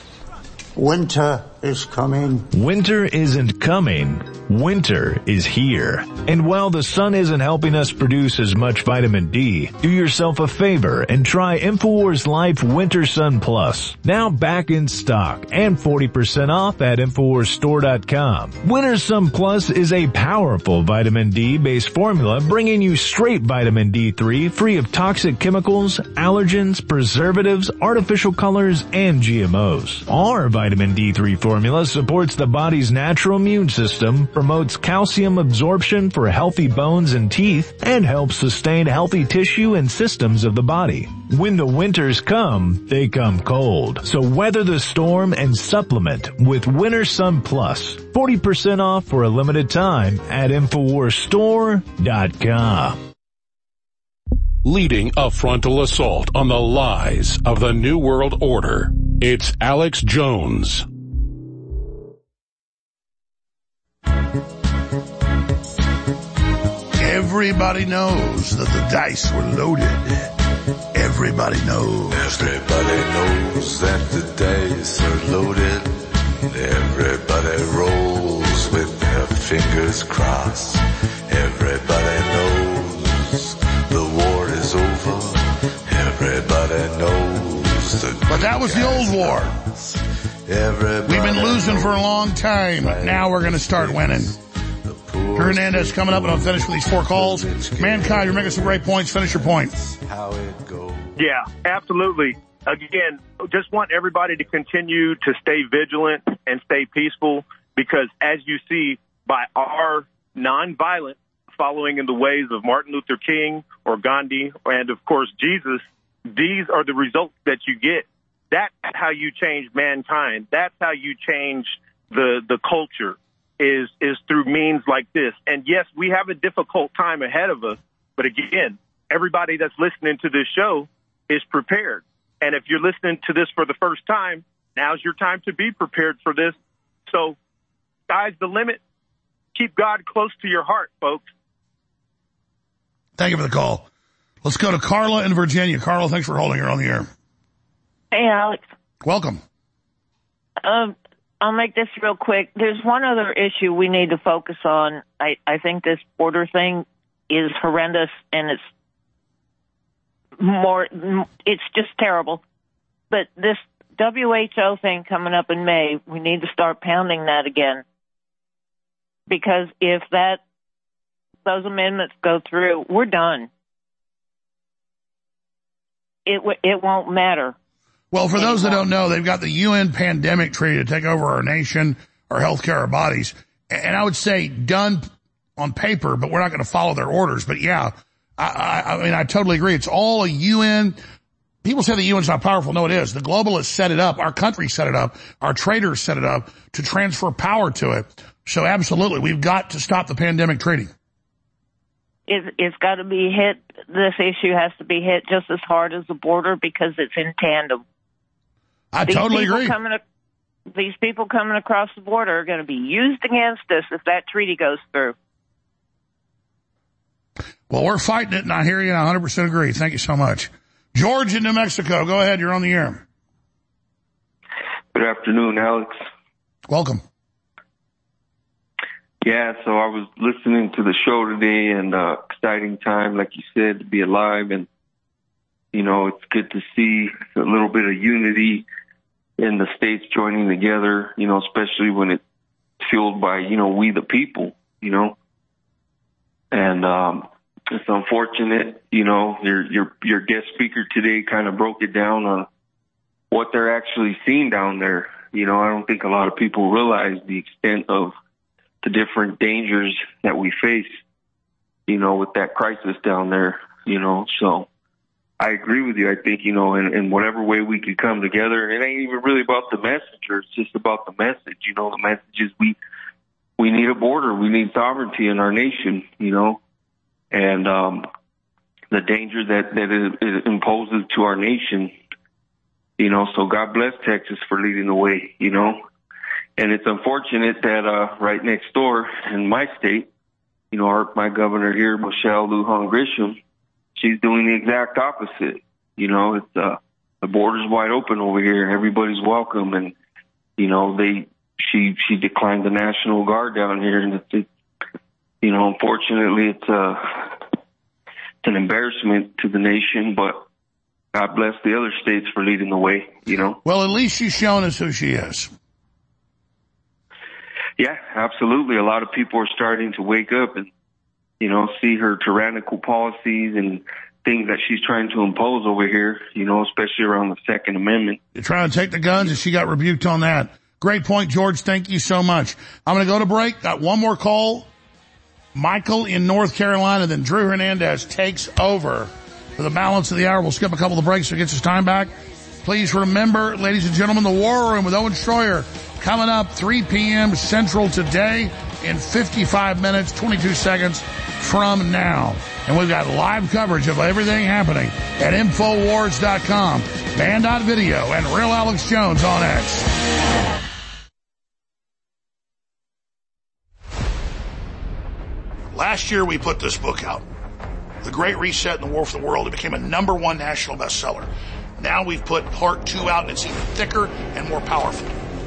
Winter is coming. Winter isn't coming. Winter is here. And while the sun isn't helping us produce as much vitamin D, do yourself a favor and try InfoWars Life Winter Sun Plus. Now back in stock and 40% off at InfoWarsStore.com. Winter Sun Plus is a powerful vitamin D based formula bringing you straight vitamin D3 free of toxic chemicals, allergens, preservatives, artificial colors, and GMOs. Our vitamin D3 formula supports the body's natural immune system, promotes calcium absorption for healthy bones and teeth, and helps sustain healthy tissue and systems of the body. When the winters come, they come cold. So weather the storm and supplement with Winter Sun Plus. 40% off for a limited time at InfoWarsStore.com. Leading a frontal assault on the lies of the New World Order. It's Alex Jones. Everybody knows that the dice were loaded. Everybody knows. Everybody knows that the dice are loaded. Everybody rolls with their fingers crossed. Everybody knows the war is over. Everybody knows the But that was the old war. Everybody We've been losing for a long time. Now we're going to start winning. Hernandez coming up, and I'll finish with these four calls. Mankind, you're making some great points. Finish your point. Yeah, absolutely. Again, just want everybody to continue to stay vigilant and stay peaceful because as you see by our nonviolent following in the ways of Martin Luther King or Gandhi and of course Jesus, these are the results that you get. That's how you change mankind. That's how you change the, the culture is, is through means like this. And yes, we have a difficult time ahead of us, but again, everybody that's listening to this show is prepared. And if you're listening to this for the first time, now's your time to be prepared for this. So, sky's the limit. Keep God close to your heart, folks. Thank you for the call. Let's go to Carla in Virginia. Carla, thanks for holding her on the air. Hey, Alex. Welcome. Um, I'll make this real quick. There's one other issue we need to focus on. I, I think this border thing is horrendous and it's more, it's just terrible. But this WHO thing coming up in May, we need to start pounding that again. Because if that, those amendments go through, we're done. It, w- it won't matter. Well, for those that don't know, they've got the UN pandemic treaty to take over our nation, our healthcare, our bodies. And I would say done on paper, but we're not going to follow their orders. But yeah, I, I, I mean, I totally agree. It's all a UN. People say the UN's not powerful. No, it is. The globalists set it up. Our country set it up. Our traders set it up to transfer power to it. So absolutely, we've got to stop the pandemic treaty. It, it's got to be hit. This issue has to be hit just as hard as the border because it's in tandem. I These totally agree. Coming, ac- these people coming across the border are going to be used against us if that treaty goes through. Well, we're fighting it, and I hear you, and I 100% agree. Thank you so much. George in New Mexico, go ahead. You're on the air. Good afternoon, Alex. Welcome. Yeah, so I was listening to the show today and uh exciting time, like you said, to be alive and you know, it's good to see a little bit of unity in the states joining together, you know, especially when it's fueled by, you know, we the people, you know. And um it's unfortunate, you know, your your your guest speaker today kind of broke it down on what they're actually seeing down there. You know, I don't think a lot of people realize the extent of the different dangers that we face, you know, with that crisis down there, you know, so I agree with you. I think, you know, in, in whatever way we could come together, it ain't even really about the messenger. It's just about the message. You know, the message is we, we need a border. We need sovereignty in our nation, you know, and, um, the danger that, that it, it imposes to our nation, you know, so God bless Texas for leading the way, you know, and it's unfortunate that, uh, right next door in my state, you know, our, my governor here, Michelle Lujan Grisham, she's doing the exact opposite. You know, it's uh the border's wide open over here. Everybody's welcome, and you know they she she declined the National Guard down here, and it's it, you know unfortunately it's uh it's an embarrassment to the nation, but. God bless the other states for leading the way, you know. Well, at least she's shown us who she is. Yeah, absolutely. A lot of people are starting to wake up and you know, see her tyrannical policies and things that she's trying to impose over here, you know, especially around the Second Amendment. You're trying to take the guns and she got rebuked on that. Great point, George. Thank you so much. I'm going to go to break. Got one more call. Michael in North Carolina, then Drew Hernandez takes over for the balance of the hour. We'll skip a couple of breaks so it gets his time back. Please remember, ladies and gentlemen, the War Room with Owen Schroyer coming up 3 p.m. Central today in 55 minutes, 22 seconds from now. And we've got live coverage of everything happening at Infowars.com, banned.video, and Real Alex Jones on X. Last year we put this book out. The Great Reset and the War for the World. It became a number one national bestseller. Now we've put part two out and it's even thicker and more powerful.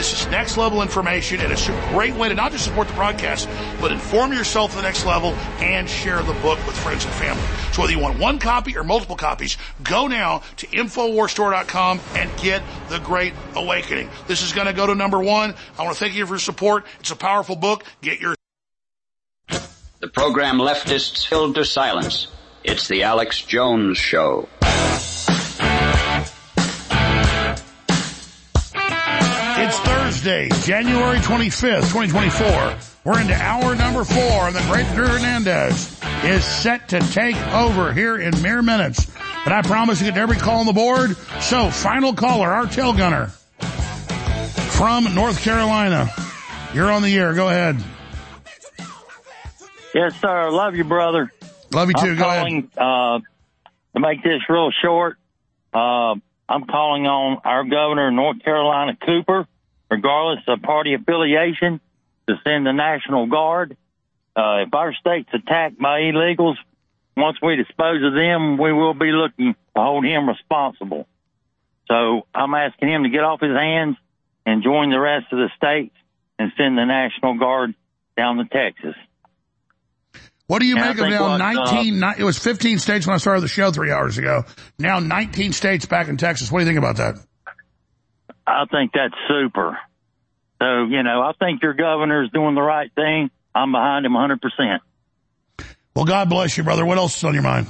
This is next level information, and it's a great way to not just support the broadcast, but inform yourself to the next level and share the book with friends and family. So whether you want one copy or multiple copies, go now to InfoWarsStore.com and get The Great Awakening. This is going to go to number one. I want to thank you for your support. It's a powerful book. Get your The program Leftists Filled to Silence. It's the Alex Jones Show. Thursday, January 25th, 2024. We're into hour number four, and the great Drew Hernandez is set to take over here in mere minutes. And I promise to get every call on the board. So, final caller, our tail gunner from North Carolina. You're on the air. Go ahead. Yes, sir. Love you, brother. Love you too. I'm Go calling, Uh, to make this real short, uh, I'm calling on our governor of North Carolina, Cooper, regardless of party affiliation, to send the National Guard. Uh, if our state's attacked by illegals, once we dispose of them, we will be looking to hold him responsible. So I'm asking him to get off his hands and join the rest of the states and send the National Guard down to Texas. What do you And make of now what, 19, ni- it was 15 states when I started the show three hours ago. Now 19 states back in Texas. What do you think about that? I think that's super. So, you know, I think your governor's doing the right thing. I'm behind him 100%. Well, God bless you, brother. What else is on your mind?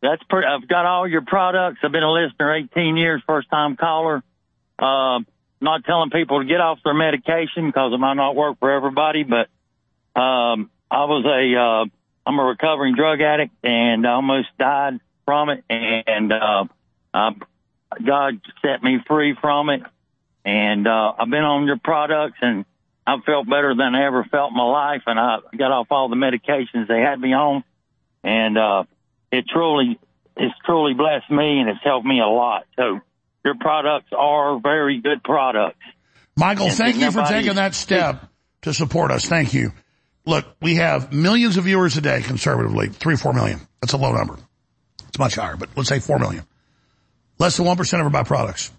That's pretty, I've got all your products. I've been a listener 18 years, first time caller. Um, not telling people to get off their medication because it might not work for everybody, but, um, I was a, uh, I'm a recovering drug addict and I almost died from it. And, uh, I, God set me free from it. And, uh, I've been on your products and I've felt better than I ever felt in my life. And I got off all the medications they had me on. And, uh, it truly, it's truly blessed me and it's helped me a lot. So your products are very good products. Michael, And thank you for taking that step to support us. Thank you. Look, we have millions of viewers a day, conservatively, three, four million. That's a low number. It's much higher, but let's say four million. Less than 1% of our buy products.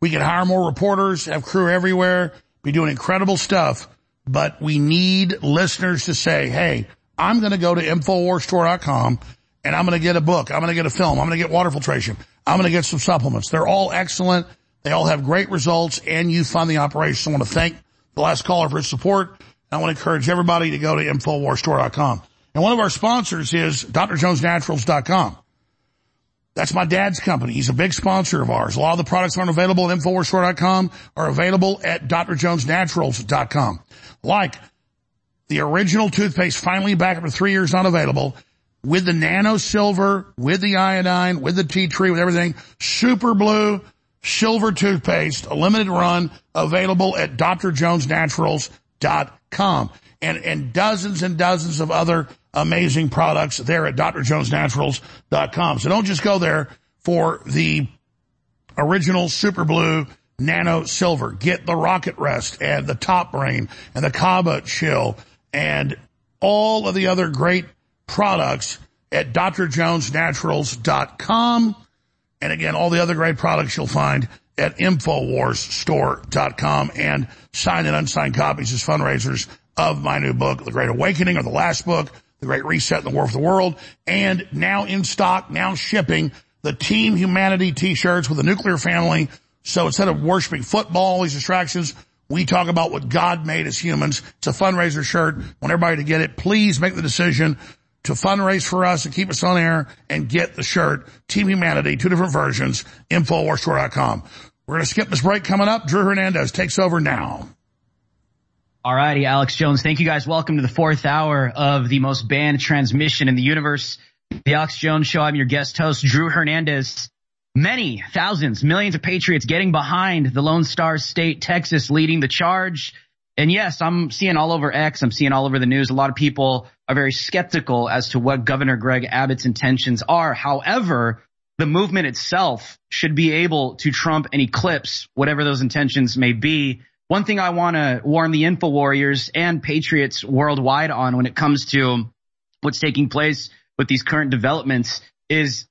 We could hire more reporters, have crew everywhere, be doing incredible stuff, but we need listeners to say, hey, I'm going to go to InfoWarsStore.com and I'm going to get a book. I'm going to get a film. I'm going to get water filtration. I'm going to get some supplements. They're all excellent. They all have great results and you fund the operation. I want to thank the last caller for his support. I want to encourage everybody to go to InfoWarsStore.com. And one of our sponsors is DrJonesNaturals.com. That's my dad's company. He's a big sponsor of ours. A lot of the products aren't available at InfoWarsStore.com are available at DrJonesNaturals.com. Like the original toothpaste finally back after three years not available with the nano silver, with the iodine, with the tea tree, with everything. Super blue, silver toothpaste, a limited run, available at drjonesnaturals.com. And, and dozens and dozens of other amazing products there at drjonesnaturals.com. So don't just go there for the original super blue nano silver. Get the rocket rest and the top brain and the Kava chill and all of the other great products at drjonesnaturals.com. And again, all the other great products you'll find at InfoWarsStore.com and signed and unsigned copies as fundraisers of my new book, The Great Awakening, or the last book, The Great Reset and the War for the World, and now in stock, now shipping, the Team Humanity t-shirts with the nuclear family. So instead of worshiping football, all these distractions, we talk about what God made as humans. It's a fundraiser shirt. Want everybody to get it. Please make the decision to fundraise for us and keep us on air and get the shirt. Team Humanity, two different versions, InfoWarsStore.com. We're going to skip this break coming up. Drew Hernandez takes over now. All righty, Alex Jones. Thank you guys. Welcome to the fourth hour of the most banned transmission in the universe. The Alex Jones Show. I'm your guest host, Drew Hernandez. Many thousands, millions of patriots getting behind the Lone Star State, Texas, leading the charge. And yes, I'm seeing all over X. I'm seeing all over the news. A lot of people are very skeptical as to what Governor Greg Abbott's intentions are. However, the movement itself should be able to trump and eclipse whatever those intentions may be. One thing I want to warn the info warriors and patriots worldwide on when it comes to what's taking place with these current developments is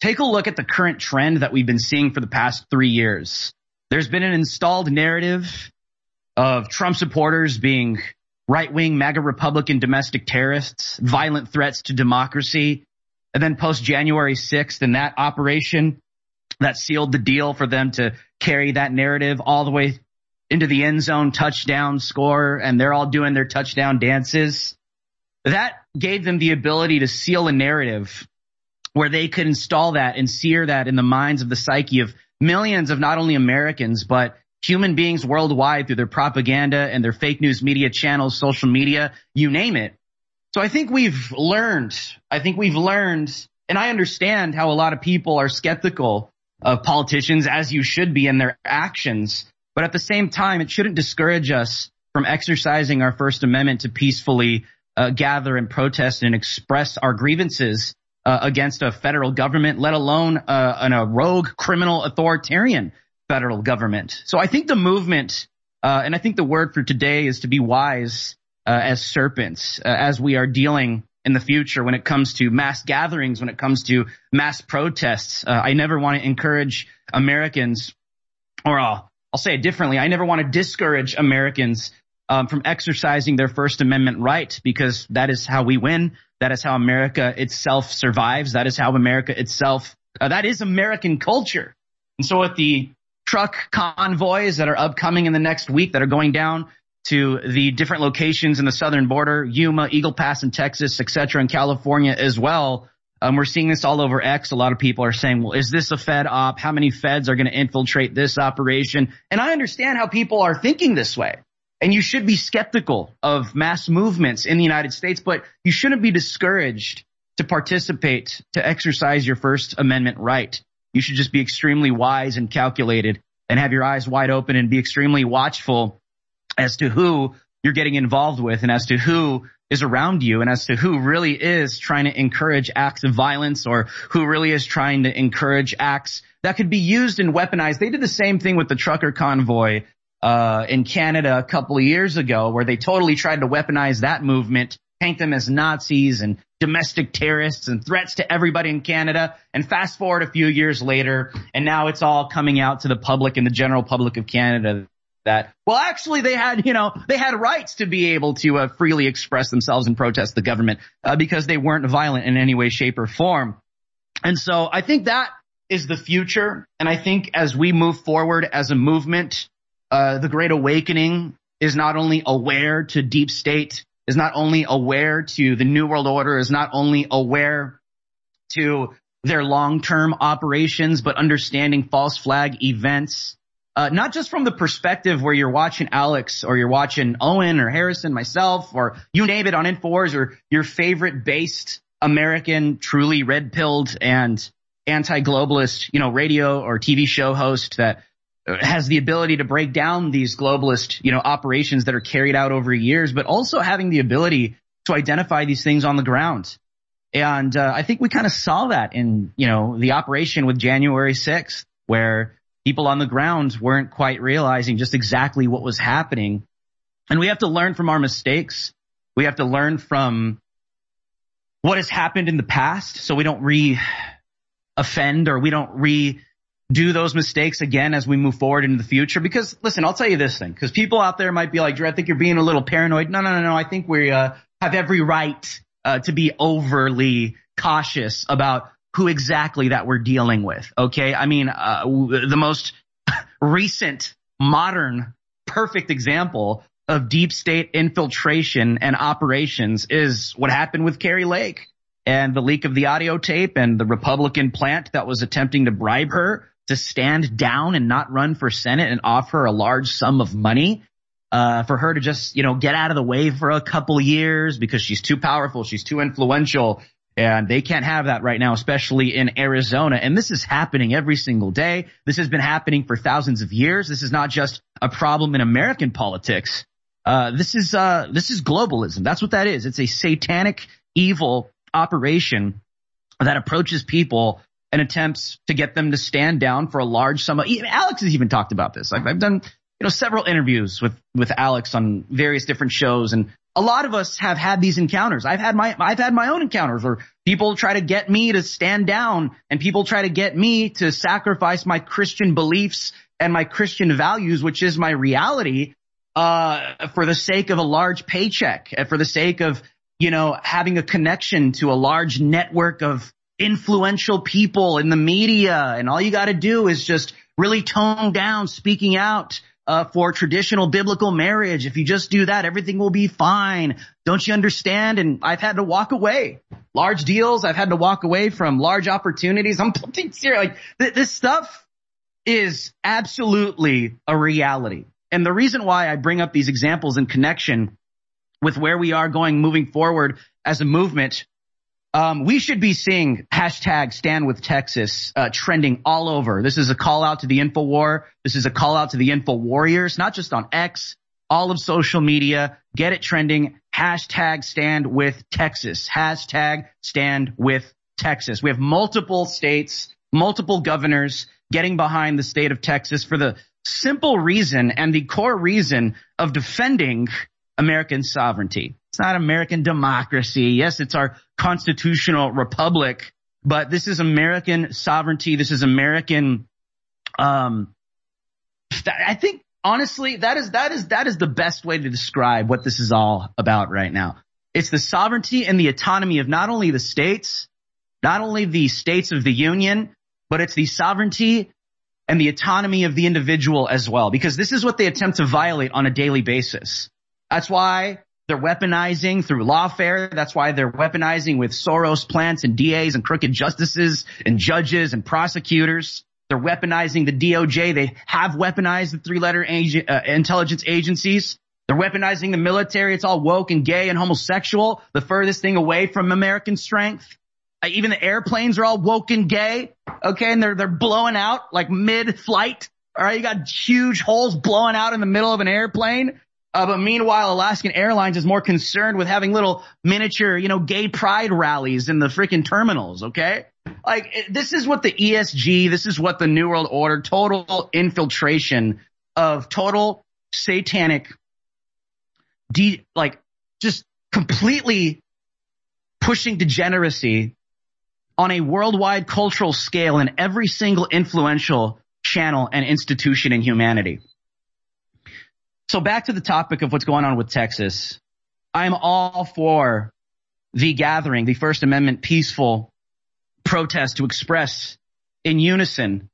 take a look at the current trend that we've been seeing for the past three years. There's been an installed narrative of Trump supporters being right wing MAGA Republican domestic terrorists, violent threats to democracy. And then post January 6th and that operation that sealed the deal for them to carry that narrative all the way into the end zone touchdown score and they're all doing their touchdown dances. That gave them the ability to seal a narrative where they could install that and sear that in the minds of the psyche of millions of not only Americans, but human beings worldwide through their propaganda and their fake news media channels, social media, you name it. So I think we've learned, I think we've learned, and I understand how a lot of people are skeptical of politicians as you should be in their actions. But at the same time, it shouldn't discourage us from exercising our First Amendment to peacefully uh, gather and protest and express our grievances uh, against a federal government, let alone uh, an, a rogue criminal authoritarian federal government. So I think the movement, uh, and I think the word for today is to be wise uh, as serpents uh, as we are dealing in the future when it comes to mass gatherings, when it comes to mass protests. I never want to encourage Americans, or I'll, I'll say it differently. I never want to discourage Americans um, from exercising their First Amendment right because that is how we win. That is how America itself survives. That is how America itself, uh, that is American culture. And so with the truck convoys that are upcoming in the next week that are going down to the different locations in the southern border, Yuma, Eagle Pass in Texas, et cetera, in California as well. Um, we're seeing this all over X. A lot of people are saying, well, is this a Fed op? How many Feds are going to infiltrate this operation? And I understand how people are thinking this way. And you should be skeptical of mass movements in the United States, but you shouldn't be discouraged to participate, to exercise your First Amendment right. You should just be extremely wise and calculated and have your eyes wide open and be extremely watchful as to who you're getting involved with and as to who is around you and as to who really is trying to encourage acts of violence or who really is trying to encourage acts that could be used and weaponized. They did the same thing with the trucker convoy uh, in Canada a couple of years ago where they totally tried to weaponize that movement paint them as Nazis and domestic terrorists and threats to everybody in Canada. And fast forward a few years later, and now it's all coming out to the public and the general public of Canada that, well, actually they had, you know, they had rights to be able to uh, freely express themselves and protest the government uh, because they weren't violent in any way, shape or form. And so I think that is the future. And I think as we move forward as a movement, uh, the Great Awakening is not only aware to deep state, is not only aware to the New World Order, is not only aware to their long-term operations, but understanding false flag events. Uh, not just from the perspective where you're watching Alex or you're watching Owen or Harrison, myself, or you name it on Infowars or your favorite based American, truly red pilled and anti-globalist, you know, radio or TV show host that has the ability to break down these globalist, you know, operations that are carried out over years, but also having the ability to identify these things on the ground. And uh, I think we kind of saw that in, you know, the operation with January 6th, where people on the ground weren't quite realizing just exactly what was happening. And we have to learn from our mistakes. We have to learn from what has happened in the past so we don't re offend or we don't re do those mistakes again as we move forward into the future. Because listen, I'll tell you this thing, because people out there might be like, Drew, I think you're being a little paranoid. No, no, no, no. I think we uh, have every right uh, to be overly cautious about who exactly that we're dealing with. Okay. I mean, uh, the most recent modern perfect example of deep state infiltration and operations is what happened with Kari Lake and the leak of the audio tape and the Republican plant that was attempting to bribe her to stand down and not run for Senate and offer a large sum of money uh, for her to just, you know, get out of the way for a couple years because she's too powerful, she's too influential, and they can't have that right now, especially in Arizona. And this is happening every single day. This has been happening for thousands of years. This is not just a problem in American politics. Uh, this is, uh, this is globalism. That's what that is. It's a satanic, evil operation that approaches people and attempts to get them to stand down for a large sum of, Alex has even talked about this. I've, I've done, you know, several interviews with, with Alex on various different shows and a lot of us have had these encounters. I've had my, I've had my own encounters where people try to get me to stand down and people try to get me to sacrifice my Christian beliefs and my Christian values, which is my reality, uh, for the sake of a large paycheck, and for the sake of, you know, having a connection to a large network of influential people in the media. And all you got to do is just really tone down speaking out uh, for traditional biblical marriage. If you just do that, everything will be fine. Don't you understand? And I've had to walk away. Large deals. I've had to walk away from large opportunities. I'm serious. Like th- this stuff is absolutely a reality. And the reason why I bring up these examples in connection with where we are going moving forward as a movement um, we should be seeing hashtag stand with Texas uh, trending all over. This is a call out to the info war. This is a call out to the info warriors, not just on X, all of social media. Get it trending. Hashtag stand with Texas. Hashtag stand with Texas. We have multiple states, multiple governors getting behind the state of Texas for the simple reason and the core reason of defending American sovereignty. It's not American democracy. Yes, it's our constitutional republic, but this is American sovereignty. This is American, um, I think honestly, that is, that is, that is the best way to describe what this is all about right now. It's the sovereignty and the autonomy of not only the states, not only the states of the union, but it's the sovereignty and the autonomy of the individual as well, because this is what they attempt to violate on a daily basis. That's why they're weaponizing through lawfare. That's why they're weaponizing with Soros plants and DAs and crooked justices and judges and prosecutors. They're weaponizing the DOJ. They have weaponized the three letter ag- uh, intelligence agencies. They're weaponizing the military. It's all woke and gay and homosexual. The furthest thing away from American strength. Uh, even the airplanes are all woke and gay. Okay. And they're, they're blowing out like mid flight. All right. You got huge holes blowing out in the middle of an airplane. Uh, but meanwhile, Alaskan Airlines is more concerned with having little miniature, you know, gay pride rallies in the freaking terminals. Okay. Like this is what the ESG, this is what the New World Order, total infiltration of total satanic, de- like just completely pushing degeneracy on a worldwide cultural scale in every single influential channel and institution in humanity. So back to the topic of what's going on with Texas. I'm all for the gathering, the First Amendment peaceful protest to express in unison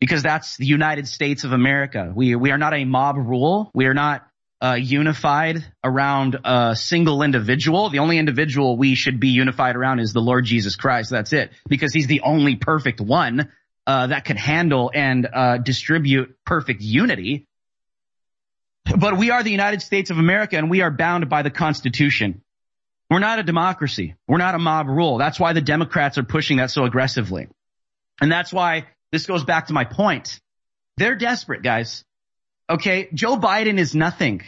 because that's the United States of America. We, we are not a mob rule. We are not uh, unified around a single individual. The only individual we should be unified around is the Lord Jesus Christ. That's it because he's the only perfect one uh, that could handle and uh, distribute perfect unity. But we are the United States of America and we are bound by the Constitution. We're not a democracy. We're not a mob rule. That's why the Democrats are pushing that so aggressively. And that's why this goes back to my point. They're desperate, guys. Okay. Joe Biden is nothing.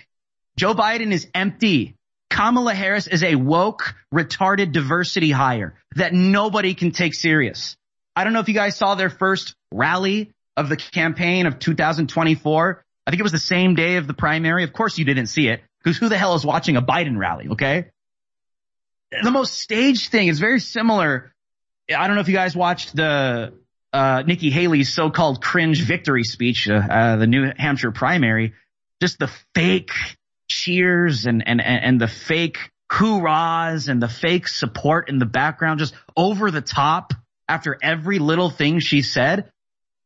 Joe Biden is empty. Kamala Harris is a woke, retarded diversity hire that nobody can take serious. I don't know if you guys saw their first rally of the campaign of 2024. I think it was the same day of the primary. Of course you didn't see it because who the hell is watching a Biden rally? Okay. The most staged thing is very similar. I don't know if you guys watched the uh, Nikki Haley's so-called cringe victory speech, uh, uh, the New Hampshire primary, just the fake cheers and, and, and the fake hoorahs and the fake support in the background, just over the top after every little thing she said.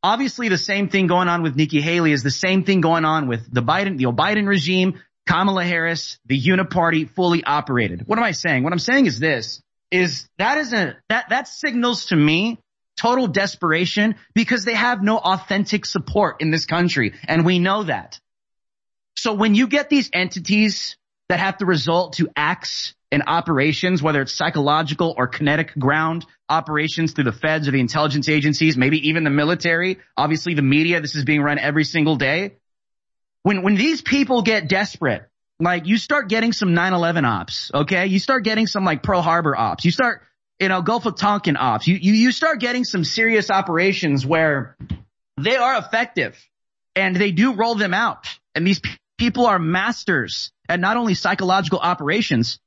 Obviously the same thing going on with Nikki Haley is the same thing going on with the Biden, the Biden regime, Kamala Harris, the uniparty fully operated. What am I saying? What I'm saying is this, is that isn't, that, that signals to me total desperation because they have no authentic support in this country. And we know that. So when you get these entities that have to result to acts and operations, whether it's psychological or kinetic ground operations through the feds or the intelligence agencies, maybe even the military, obviously the media, this is being run every single day. When, when these people get desperate, like you start getting some 9-11 ops, okay? You start getting some like Pearl Harbor ops. You start you know, Gulf of Tonkin ops. You, you, you start getting some serious operations where they are effective and they do roll them out. And these people are masters at not only psychological operations,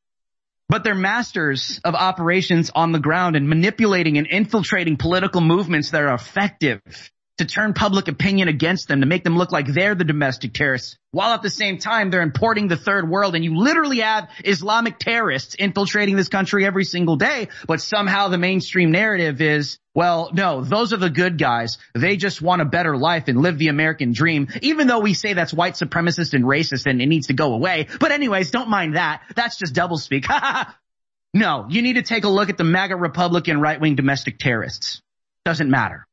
but they're masters of operations on the ground and manipulating and infiltrating political movements that are effective to turn public opinion against them, to make them look like they're the domestic terrorists, while at the same time they're importing the third world and you literally have Islamic terrorists infiltrating this country every single day, but somehow the mainstream narrative is, well, no, those are the good guys. They just want a better life and live the American dream, even though we say that's white supremacist and racist and it needs to go away. But anyways, don't mind that. That's just doublespeak. no, you need to take a look at the MAGA Republican right-wing domestic terrorists. Doesn't matter.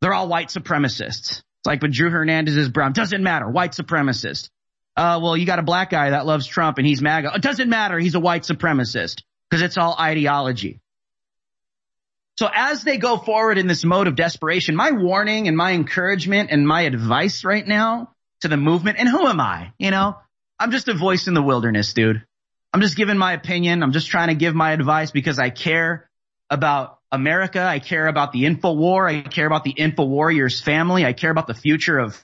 They're all white supremacists. It's like, but Drew Hernandez is brown. Doesn't matter. White supremacist. Uh, well, you got a black guy that loves Trump and he's MAGA. It doesn't matter. He's a white supremacist because it's all ideology. So as they go forward in this mode of desperation, my warning and my encouragement and my advice right now to the movement, and who am I? You know, I'm just a voice in the wilderness, dude. I'm just giving my opinion. I'm just trying to give my advice because I care about America. I care about the info war. I care about the info warriors family. I care about the future of,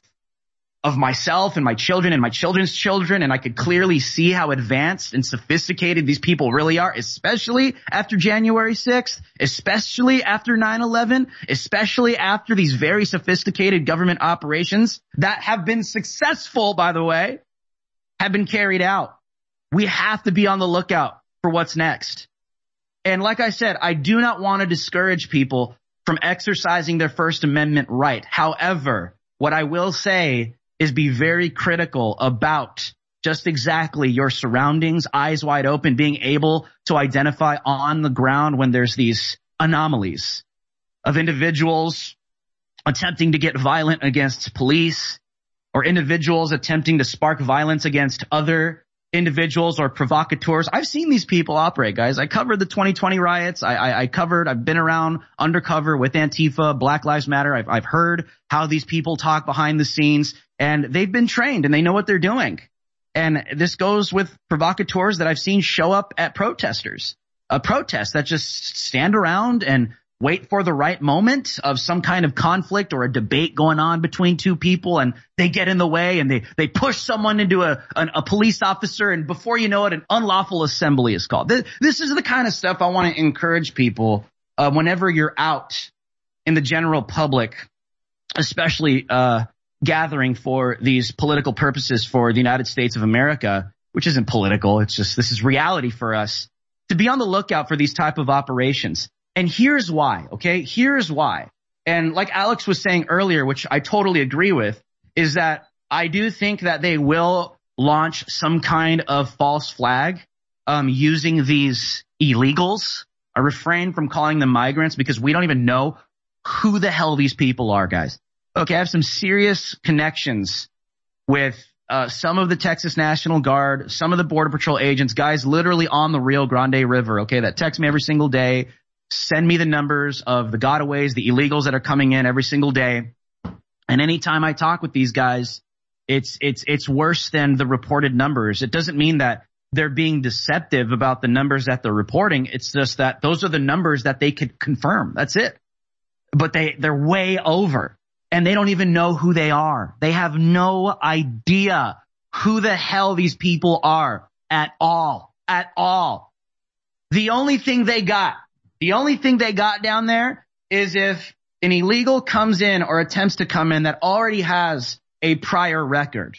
of myself and my children and my children's children. And I could clearly see how advanced and sophisticated these people really are, especially after January 6th, especially after 9-11, especially after these very sophisticated government operations that have been successful, by the way, have been carried out. We have to be on the lookout for what's next. And like I said, I do not want to discourage people from exercising their First Amendment right. However, what I will say is be very critical about just exactly your surroundings, eyes wide open, being able to identify on the ground when there's these anomalies of individuals attempting to get violent against police or individuals attempting to spark violence against other individuals or provocateurs. I've seen these people operate, guys. I covered the 2020 riots. I, I, I covered, I've been around undercover with Antifa, Black Lives Matter. I've, I've heard how these people talk behind the scenes and they've been trained and they know what they're doing. And this goes with provocateurs that I've seen show up at protesters, a protest that just stand around and wait for the right moment of some kind of conflict or a debate going on between two people and they get in the way and they, they push someone into a, an, a police officer and before you know it, an unlawful assembly is called. This, this is the kind of stuff I want to encourage people, uh, whenever you're out in the general public, especially, uh, gathering for these political purposes for the United States of America, which isn't political. It's just, this is reality for us to be on the lookout for these type of operations. And here's why. Okay. Here's why. And like Alex was saying earlier, which I totally agree with, is that I do think that they will launch some kind of false flag, um, using these illegals. I refrain from calling them migrants because we don't even know who the hell these people are, guys. Okay, I have some serious connections with uh, some of the Texas National Guard, some of the Border Patrol agents, guys literally on the Rio Grande River, okay, that text me every single day, send me the numbers of the gotaways, the illegals that are coming in every single day. And anytime I talk with these guys, it's, it's, it's worse than the reported numbers. It doesn't mean that they're being deceptive about the numbers that they're reporting. It's just that those are the numbers that they could confirm. That's it. But they, they're way over and they don't even know who they are. They have no idea who the hell these people are at all, at all. The only thing they got, the only thing they got down there is if an illegal comes in or attempts to come in that already has a prior record,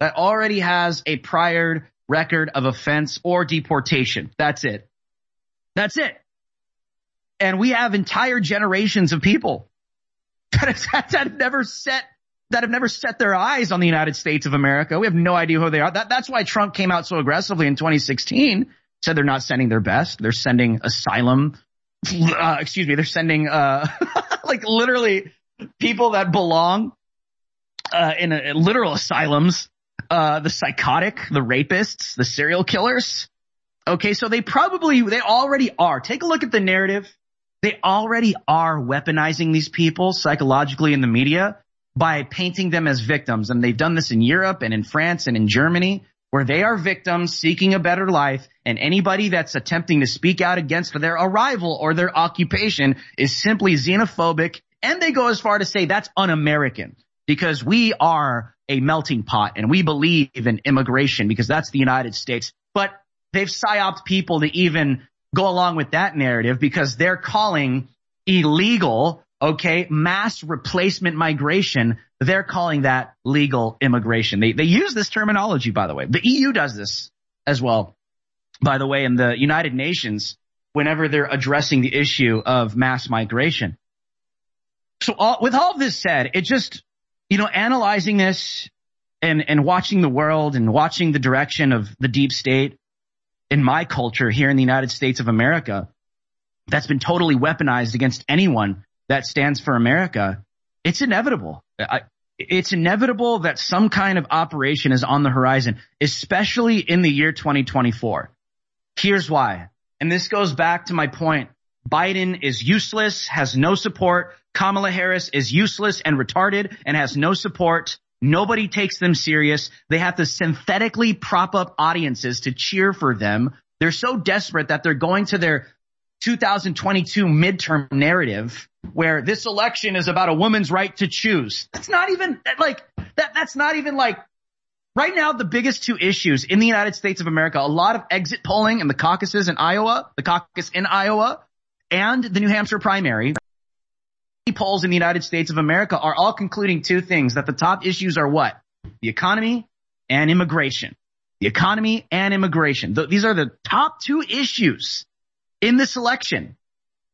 that already has a prior record of offense or deportation. That's it. That's it. And we have entire generations of people that have, that have never set that have never set their eyes on the United States of America. We have no idea who they are. That, that's why Trump came out so aggressively in 2016, said they're not sending their best. They're sending asylum. Uh, excuse me. They're sending, uh, like literally people that belong, uh, in, a, literal asylums uh, the psychotic, the rapists, the serial killers. Okay, so they probably, they already are. Take a look at the narrative. They already are weaponizing these people psychologically in the media by painting them as victims. And they've done this in Europe and in France and in Germany where they are victims seeking a better life and anybody that's attempting to speak out against their arrival or their occupation is simply xenophobic and they go as far to say that's un-American because we are a melting pot and we believe in immigration because that's the United States. But they've psyoped people to even go along with that narrative because they're calling illegal, okay, mass replacement migration. They're calling that legal immigration. They, they use this terminology, by the way. The EU does this as well, by the way, in the United Nations, whenever they're addressing the issue of mass migration. So all, with all of this said, it just, you know, analyzing this and, and watching the world and watching the direction of the deep state in my culture here in the United States of America, that's been totally weaponized against anyone that stands for America. It's inevitable. I, it's inevitable that some kind of operation is on the horizon, especially in the year 2024. Here's why. And this goes back to my point. Biden is useless, has no support Kamala Harris is useless and retarded and has no support. Nobody takes them serious. They have to synthetically prop up audiences to cheer for them. They're so desperate that they're going to their 2022 midterm narrative where this election is about a woman's right to choose. That's not even like that. That's not even like right now. The biggest two issues in the United States of America, a lot of exit polling in the caucuses in Iowa, the caucus in Iowa and the New Hampshire primary polls in the United States of America are all concluding two things, that the top issues are what? The economy and immigration. The economy and immigration. Th- these are the top two issues in this election.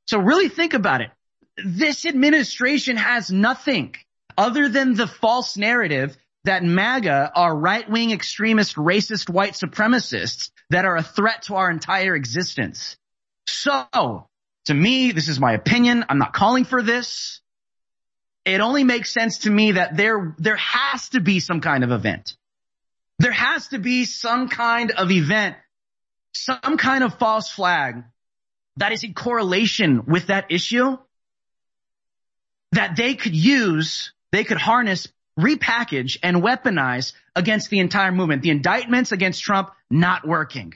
So really think about it. This administration has nothing other than the false narrative that MAGA are right-wing extremist, racist, white supremacists that are a threat to our entire existence. So to me, this is my opinion. I'm not calling for this. It only makes sense to me that there, there has to be some kind of event. There has to be some kind of event, some kind of false flag that is in correlation with that issue that they could use, they could harness, repackage and weaponize against the entire movement. The indictments against Trump not working.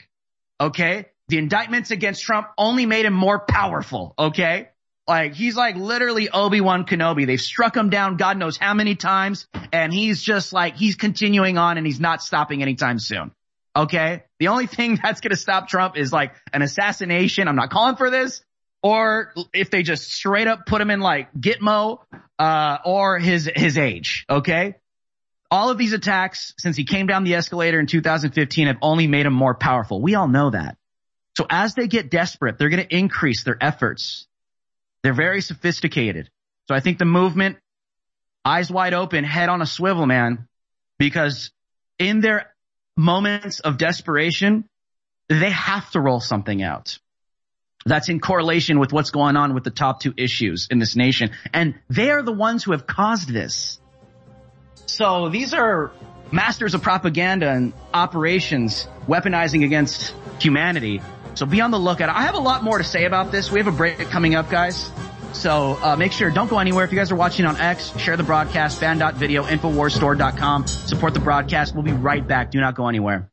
Okay. The indictments against Trump only made him more powerful, okay? Like, he's like literally Obi-Wan Kenobi. They've struck him down God knows how many times, and he's just like, he's continuing on and he's not stopping anytime soon. Okay? The only thing that's gonna stop Trump is like an assassination. I'm not calling for this. Or if they just straight up put him in like Gitmo, uh, or his, his age. Okay? All of these attacks since he came down the escalator in 2015 have only made him more powerful. We all know that. So as they get desperate, they're going to increase their efforts. They're very sophisticated. So I think the movement, eyes wide open, head on a swivel, man, because in their moments of desperation, they have to roll something out. That's in correlation with what's going on with the top two issues in this nation. And they are the ones who have caused this. So these are masters of propaganda and operations weaponizing against humanity. So be on the lookout. I have a lot more to say about this. We have a break coming up, guys. So uh, make sure, don't go anywhere. If you guys are watching on X, share the broadcast, banned.video, infowarsstore.com. Support the broadcast. We'll be right back. Do not go anywhere.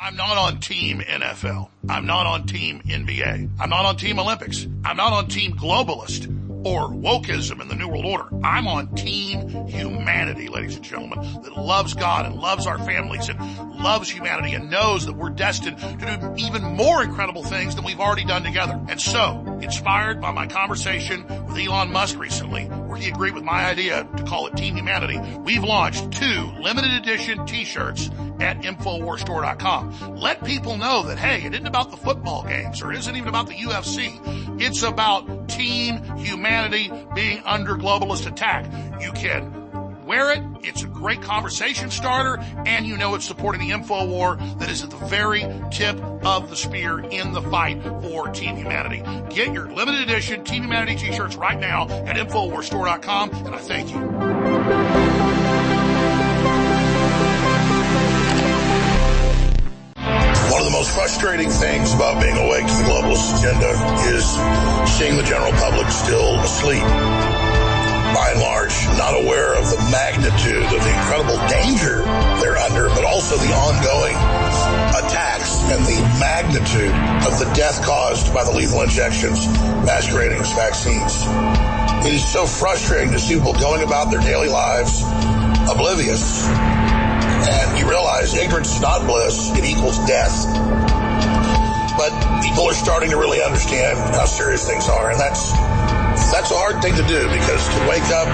I'm not on team NFL. I'm not on team NBA. I'm not on team Olympics. I'm not on team globalist or wokeism in the New World Order. I'm on team humanity, ladies and gentlemen, that loves God and loves our families and loves humanity and knows that we're destined to do even more incredible things than we've already done together. And so, inspired by my conversation with Elon Musk recently, where he agreed with my idea to call it Team Humanity, we've launched two limited edition t-shirts at InfoWarsStore.com. Let people know that, hey, it isn't about the football games or it isn't even about the UFC. It's about team humanity being under globalist attack. You can wear it. It's a great conversation starter and you know it's supporting the info war that is at the very tip of the spear in the fight for Team Humanity. Get your limited edition Team Humanity t-shirts right now at InfoWarsStore.com and I thank you. Frustrating things about being awake to the globalist agenda is seeing the general public still asleep. By and large, not aware of the magnitude of the incredible danger they're under, but also the ongoing attacks and the magnitude of the death caused by the lethal injections masquerading as vaccines. It is so frustrating to see people going about their daily lives oblivious realize ignorance is not bliss, it equals death. But people are starting to really understand how serious things are, and that's that's a hard thing to do because to wake up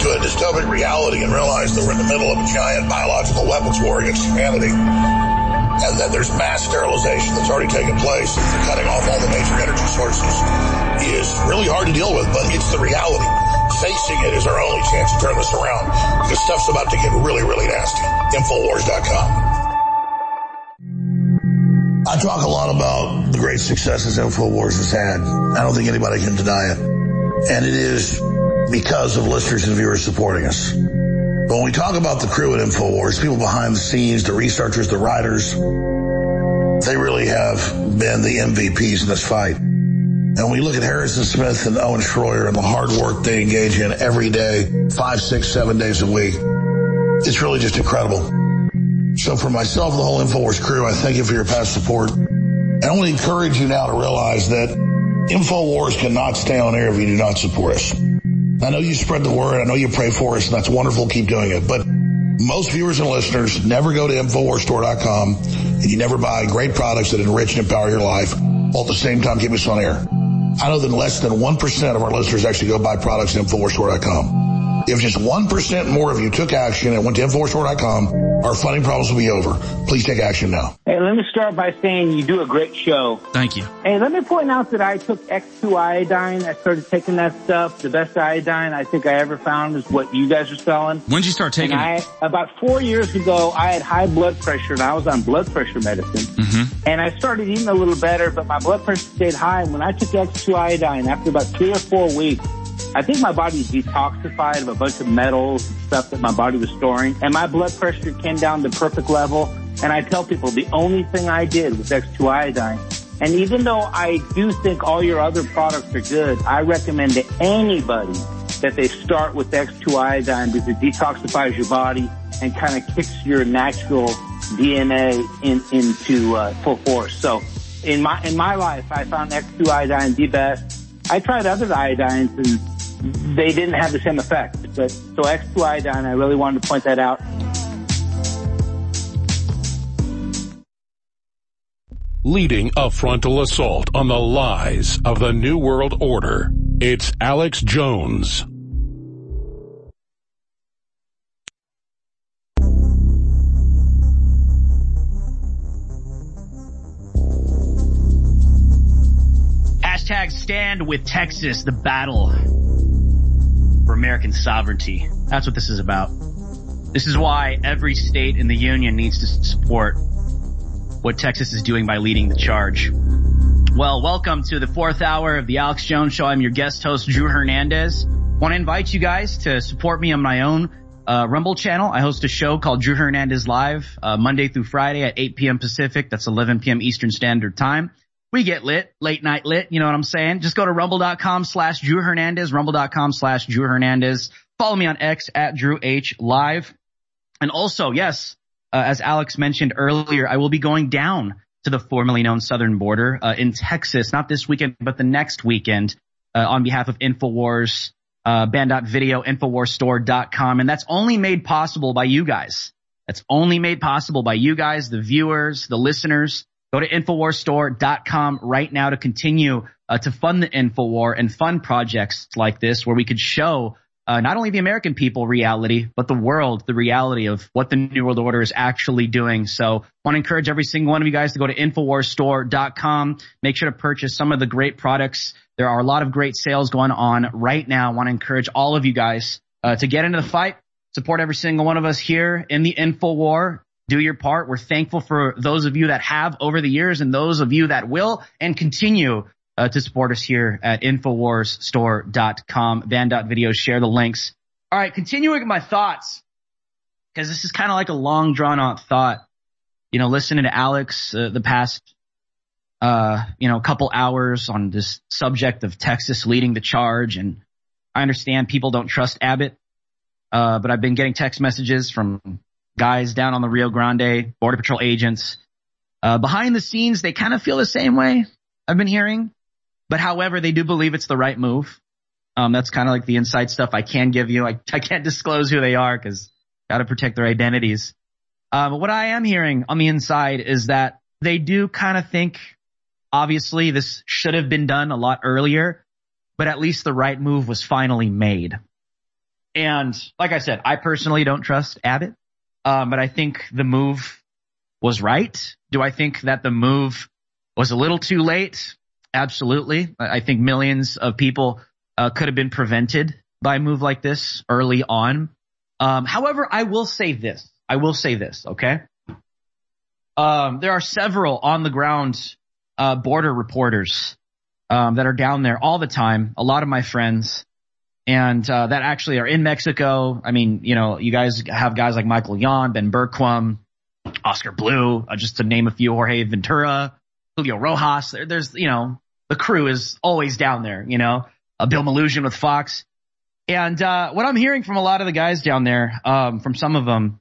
to a dystopic reality and realize that we're in the middle of a giant biological weapons war against humanity and that there's mass sterilization that's already taken place and cutting off all the major energy sources is really hard to deal with, but it's the reality. Facing it is our only chance to turn this around because stuff's about to get really, really nasty. Infowars.com. I talk a lot about the great successes InfoWars has had. I don't think anybody can deny it. And it is because of listeners and viewers supporting us. But when we talk about the crew at InfoWars, people behind the scenes, the researchers, the writers, they really have been the MVPs in this fight. And when we look at Harrison Smith and Owen Schroyer and the hard work they engage in every day, five, six, seven days a week, it's really just incredible. So for myself the whole InfoWars crew, I thank you for your past support. I to encourage you now to realize that InfoWars cannot stay on air if you do not support us. I know you spread the word. I know you pray for us and that's wonderful. Keep doing it. But most viewers and listeners never go to InfoWarsStore.com and you never buy great products that enrich and empower your life while at the same time keep us on air. I know that less than 1% of our listeners actually go buy products at InfoWarsStore.com. If just 1% more of you took action and went to InfoWarsStore.com, our funding problems will be over. Please take action now. Hey, let me start by saying you do a great show. Thank you. Hey, let me point out that I took X2 iodine. I started taking that stuff. The best iodine I think I ever found is what you guys are selling. When did you start taking and it? I, about four years ago, I had high blood pressure and I was on blood pressure medicine. Mm-hmm. And I started eating a little better, but my blood pressure stayed high. And when I took X2 iodine, after about three or four weeks, I think my body detoxified of a bunch of metals and stuff that my body was storing. And my blood pressure came down to perfect level. And I tell people the only thing I did was X2 iodine. And even though I do think all your other products are good, I recommend to anybody that they start with X2 iodine because it detoxifies your body and kind of kicks your natural DNA in, into uh, full force. So in my in my life, I found X2 iodine the best. I tried other iodines and they didn't have the same effect. But so X two I. I really wanted to point that out. Leading a frontal assault on the lies of the New World Order, it's Alex Jones. Hashtag stand with Texas, the battle for American sovereignty. That's what this is about. This is why every state in the union needs to support what Texas is doing by leading the charge. Well, welcome to the fourth hour of the Alex Jones Show. I'm your guest host, Drew Hernandez. Want to invite you guys to support me on my own uh, Rumble channel. I host a show called Drew Hernandez Live, uh, Monday through Friday at 8 p.m. Pacific. That's 11 p.m. Eastern Standard Time. We get lit, late night lit. You know what I'm saying? Just go to rumble.com slash Drew Hernandez, rumble.com slash Drew Hernandez. Follow me on X at Drew H Live. And also, yes, uh, as Alex mentioned earlier, I will be going down to the formerly known southern border uh, in Texas, not this weekend, but the next weekend uh, on behalf of InfoWars, uh, banned.video, InfoWarsStore.com. And that's only made possible by you guys. That's only made possible by you guys, the viewers, the listeners. Go to InfoWarsStore.com right now to continue uh, to fund the InfoWar and fund projects like this where we could show uh, not only the American people reality, but the world, the reality of what the New World Order is actually doing. So I want to encourage every single one of you guys to go to InfoWarsStore.com. Make sure to purchase some of the great products. There are a lot of great sales going on right now. I want to encourage all of you guys uh, to get into the fight. Support every single one of us here in the InfoWar. Do your part. We're thankful for those of you that have over the years and those of you that will and continue uh, to support us here at InfoWarsStore.com. banned.video, share the links. All right, continuing my thoughts, because this is kind of like a long drawn out thought. You know, listening to Alex uh, the past, uh, you know, couple hours on this subject of Texas leading the charge. And I understand people don't trust Abbott. Uh, but I've been getting text messages from guys down on the Rio Grande, Border Patrol agents. Uh, behind the scenes, they kind of feel the same way. I've been hearing. But however, they do believe it's the right move. Um, that's kind of like the inside stuff I can give you. I, I can't disclose who they are because got to protect their identities. Uh, but what I am hearing on the inside is that they do kind of think, obviously, this should have been done a lot earlier, but at least the right move was finally made. And like I said, I personally don't trust Abbott, um, but I think the move was right. Do I think that the move was a little too late? Absolutely. I think millions of people uh, could have been prevented by a move like this early on. Um, however, I will say this. I will say this, okay? Um, there are several on the ground uh, border reporters um, that are down there all the time. A lot of my friends, and uh, that actually are in Mexico. I mean, you know, you guys have guys like Michael Yon, Ben Bergquam, Oscar Blue, uh, just to name a few, Jorge Ventura, Julio Rosas. There, there's, you know, the crew is always down there, you know, uh, Bill Melugin with Fox. And, uh, what I'm hearing from a lot of the guys down there, um, from some of them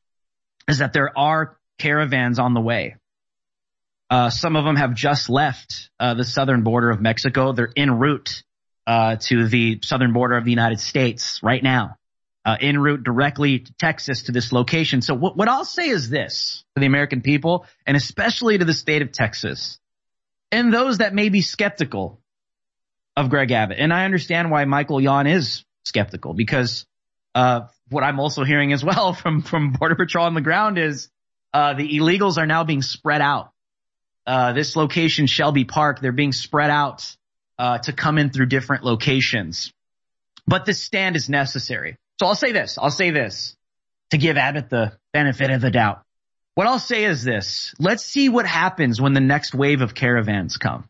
is that there are caravans on the way. Uh, some of them have just left, uh, the southern border of Mexico. They're en route, uh, to the southern border of the United States right now. Uh, en route directly to Texas to this location. So what, what I'll say is this to the American people and especially to the state of Texas and those that may be skeptical of Greg Abbott. And I understand why Michael Yon is skeptical because uh, what I'm also hearing as well from from Border Patrol on the ground is uh, the illegals are now being spread out. Uh, this location, Shelby Park, they're being spread out uh, to come in through different locations. But this stand is necessary. So I'll say this. I'll say this to give Abbott the benefit of the doubt. What I'll say is this. Let's see what happens when the next wave of caravans come.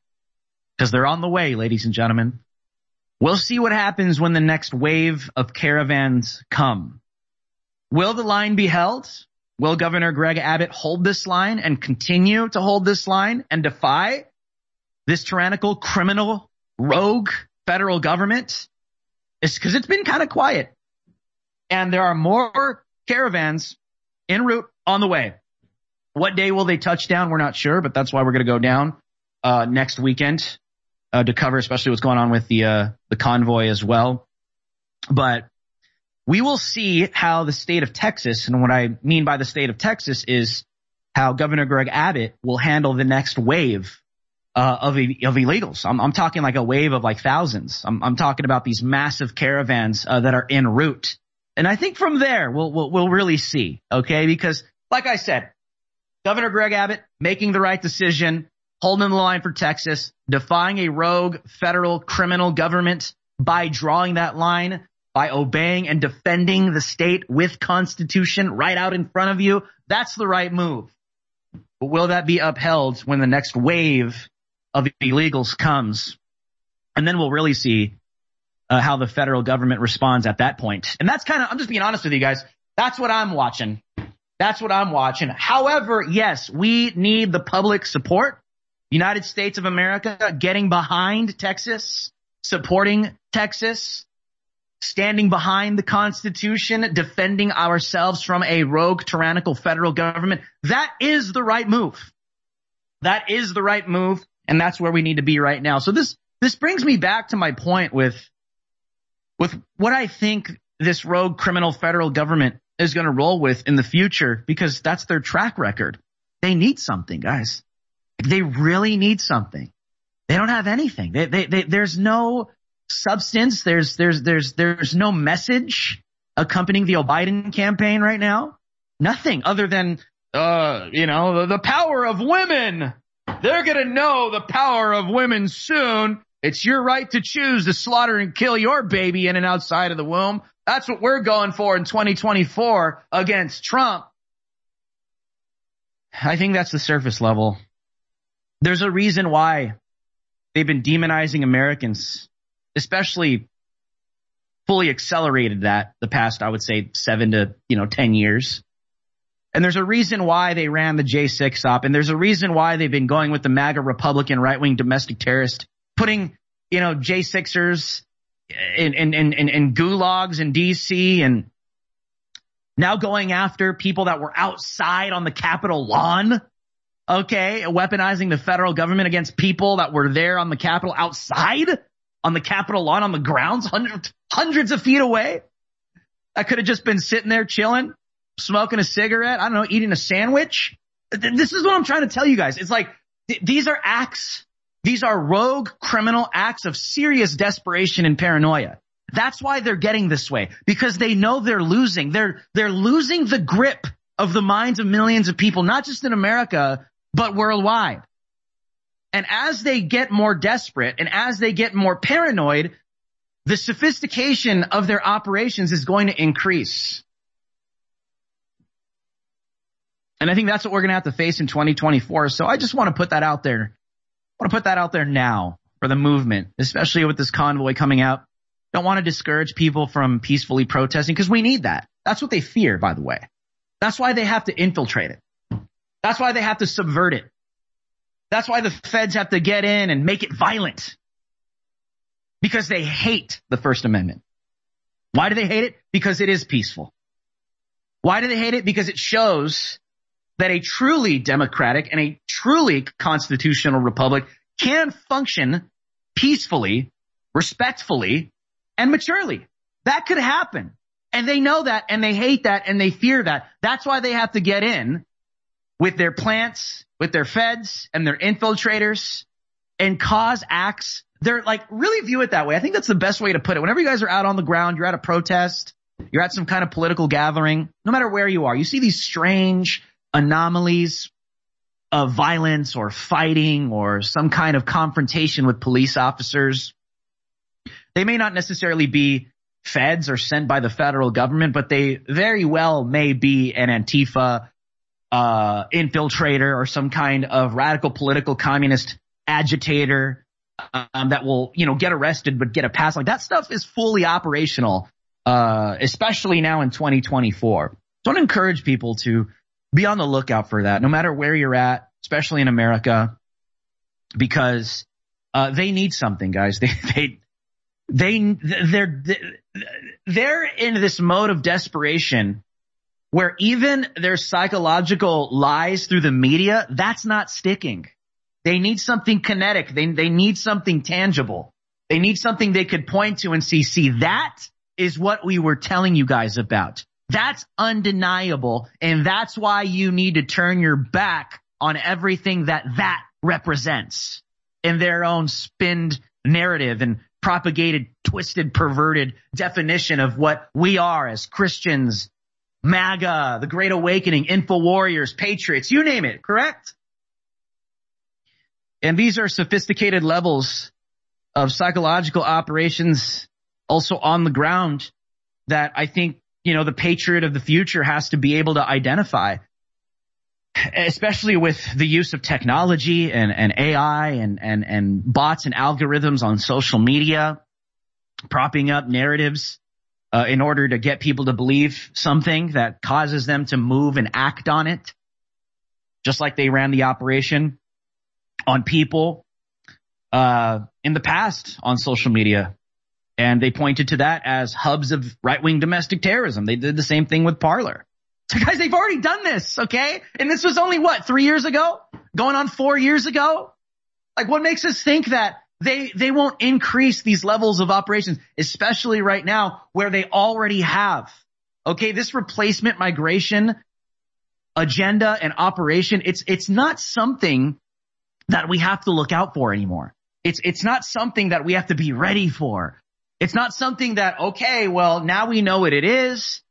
Cause they're on the way, ladies and gentlemen. We'll see what happens when the next wave of caravans come. Will the line be held? Will Governor Greg Abbott hold this line and continue to hold this line and defy this tyrannical, criminal, rogue federal government? is because it's been kind of quiet. And there are more caravans en route on the way. What day will they touch down? We're not sure, but that's why we're going to go down uh, next weekend uh, to cover, especially what's going on with the uh, the convoy as well. But we will see how the state of Texas, and what I mean by the state of Texas is how Governor Greg Abbott will handle the next wave uh, of of illegals. I'm, I'm talking like a wave of like thousands. I'm, I'm talking about these massive caravans uh, that are en route, and I think from there we'll, we'll we'll really see. Okay, because like I said, Governor Greg Abbott making the right decision. holding the line for Texas, defying a rogue federal criminal government by drawing that line, by obeying and defending the state with constitution right out in front of you. That's the right move. But will that be upheld when the next wave of illegals comes? And then we'll really see uh, how the federal government responds at that point. And that's kind of, I'm just being honest with you guys. That's what I'm watching. That's what I'm watching. However, yes, we need the public support. United States of America getting behind Texas, supporting Texas, standing behind the Constitution, defending ourselves from a rogue tyrannical federal government. That is the right move. That is the right move. And that's where we need to be right now. So this, this brings me back to my point with, with what I think this rogue criminal federal government is going to roll with in the future because that's their track record. They need something, guys. They really need something. They don't have anything. They, they, they, there's no substance. There's, there's, there's, there's no message accompanying the Biden campaign right now. Nothing other than, uh, you know, the, the power of women. They're going to know the power of women soon. It's your right to choose to slaughter and kill your baby in and outside of the womb. That's what we're going for in 2024 against Trump. I think that's the surface level. There's a reason why they've been demonizing Americans, especially fully accelerated that the past, I would say seven to, you know, 10 years. And there's a reason why they ran the J6 op, and there's a reason why they've been going with the MAGA Republican right-wing domestic terrorist, putting, you know, J6ers in, in, in, in, gulags in DC and now going after people that were outside on the Capitol lawn. Okay. Weaponizing the federal government against people that were there on the Capitol outside on the Capitol lawn on the grounds hundreds, hundreds of feet away. I could have just been sitting there chilling, smoking a cigarette. I don't know, eating a sandwich. This is what I'm trying to tell you guys. It's like th- these are acts these are rogue criminal acts of serious desperation and paranoia. That's why they're getting this way because they know they're losing. They're, they're losing the grip of the minds of millions of people, not just in America, but worldwide. And as they get more desperate and as they get more paranoid, the sophistication of their operations is going to increase. And I think that's what we're going to have to face in 2024. So I just want to put that out there I want to put that out there now for the movement, especially with this convoy coming out. Don't want to discourage people from peacefully protesting because we need that. That's what they fear, by the way. That's why they have to infiltrate it. That's why they have to subvert it. That's why the feds have to get in and make it violent. Because they hate the First Amendment. Why do they hate it? Because it is peaceful. Why do they hate it? Because it shows that a truly democratic and a truly constitutional republic can function peacefully, respectfully, and maturely. That could happen. And they know that and they hate that and they fear that. That's why they have to get in with their plants, with their feds and their infiltrators and cause acts. They're like, really view it that way. I think that's the best way to put it. Whenever you guys are out on the ground, you're at a protest, you're at some kind of political gathering, no matter where you are, you see these strange, anomalies of violence or fighting or some kind of confrontation with police officers. They may not necessarily be feds or sent by the federal government, but they very well may be an Antifa uh, infiltrator or some kind of radical political communist agitator um, that will, you know, get arrested but get a pass. Like that stuff is fully operational, uh, especially now in 2024. So I want to encourage people to be on the lookout for that, no matter where you're at, especially in America, because uh, they need something, guys. They they they they're they're in this mode of desperation where even their psychological lies through the media that's not sticking. They need something kinetic. They they need something tangible. They need something they could point to and see. See that is what we were telling you guys about. That's undeniable. And that's why you need to turn your back on everything that that represents in their own spinned narrative and propagated, twisted, perverted definition of what we are as Christians, MAGA, the Great Awakening, Info Warriors, Patriots, you name it, correct? And these are sophisticated levels of psychological operations also on the ground that I think, you know, the patriot of the future has to be able to identify. Especially with the use of technology and, and AI and, and, and bots and algorithms on social media, propping up narratives uh, in order to get people to believe something that causes them to move and act on it. Just like they ran the operation on people uh, in the past on social media. And they pointed to that as hubs of right wing domestic terrorism. They did the same thing with Parler. So guys, they've already done this, okay? And this was only what, three years ago? Going on four years ago? Like what makes us think that they, they won't increase these levels of operations, especially right now where they already have. Okay. This replacement migration agenda and operation, it's, it's not something that we have to look out for anymore. It's, it's not something that we have to be ready for. It's not something that, okay, well, now we know what it is.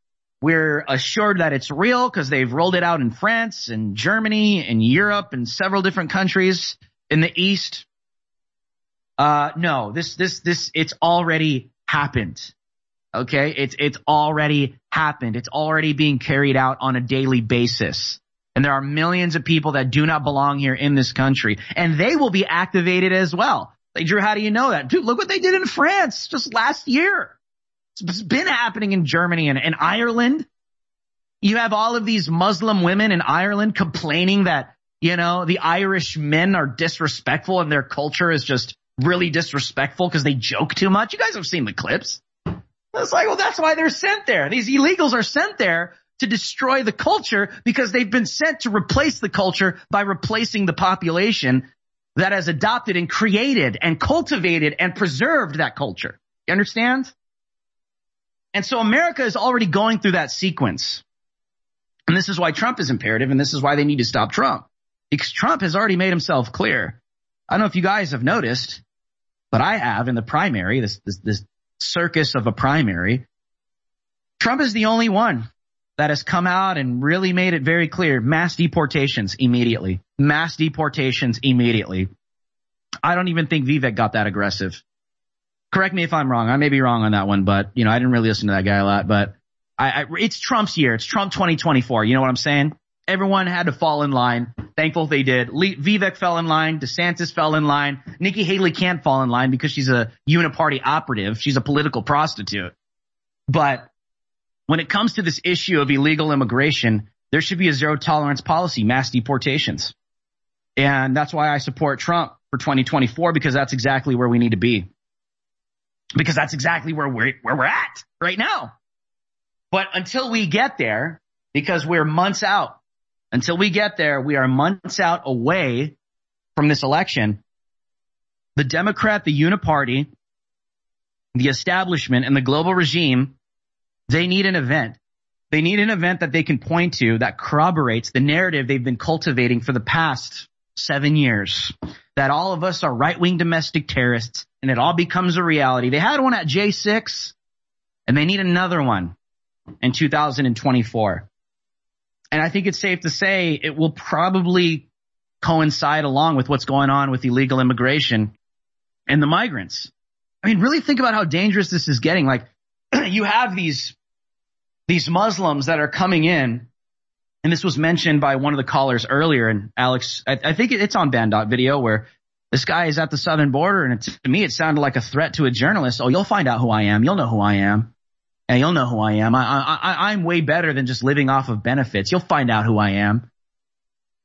We're assured that it's real because they've rolled it out in France and Germany and Europe and several different countries in the East. Uh, no, this, this, this, it's already happened. Okay. It's, it's already happened. It's already being carried out on a daily basis. And there are millions of people that do not belong here in this country and they will be activated as well. Drew, how do you know that? Dude, look what they did in France just last year. It's been happening in Germany and, and Ireland. You have all of these Muslim women in Ireland complaining that, you know, the Irish men are disrespectful and their culture is just really disrespectful because they joke too much. You guys have seen the clips. It's like, well, that's why they're sent there. These illegals are sent there to destroy the culture because they've been sent to replace the culture by replacing the population that has adopted and created and cultivated and preserved that culture. You understand? And so America is already going through that sequence. And this is why Trump is imperative and this is why they need to stop Trump. Because Trump has already made himself clear. I don't know if you guys have noticed, but I have in the primary, this, this, this circus of a primary. Trump is the only one that has come out and really made it very clear. Mass deportations immediately. Mass deportations immediately. I don't even think Vivek got that aggressive. Correct me if I'm wrong. I may be wrong on that one, but you know, I didn't really listen to that guy a lot, but I, I it's Trump's year. It's Trump 2024. You know what I'm saying? Everyone had to fall in line. Thankful they did. Le- Vivek fell in line. DeSantis fell in line. Nikki Haley can't fall in line because she's a uniparty operative. She's a political prostitute. But when it comes to this issue of illegal immigration, there should be a zero tolerance policy, mass deportations. And that's why I support Trump for 2024 because that's exactly where we need to be. Because that's exactly where we're, where we're at right now. But until we get there, because we're months out until we get there, we are months out away from this election. The Democrat, the uniparty, the establishment and the global regime, they need an event. They need an event that they can point to that corroborates the narrative they've been cultivating for the past seven years. That all of us are right-wing domestic terrorists and it all becomes a reality. They had one at J6 and they need another one in 2024. And I think it's safe to say it will probably coincide along with what's going on with illegal immigration and the migrants. I mean, really think about how dangerous this is getting. Like, you have these, these Muslims that are coming in, and this was mentioned by one of the callers earlier, and Alex, I, I think it's on banned.video where this guy is at the southern border, and to me, it sounded like a threat to a journalist. Oh, you'll find out who I am. You'll know who I am. And you'll know who I am. I, I, I'm way better than just living off of benefits. You'll find out who I am.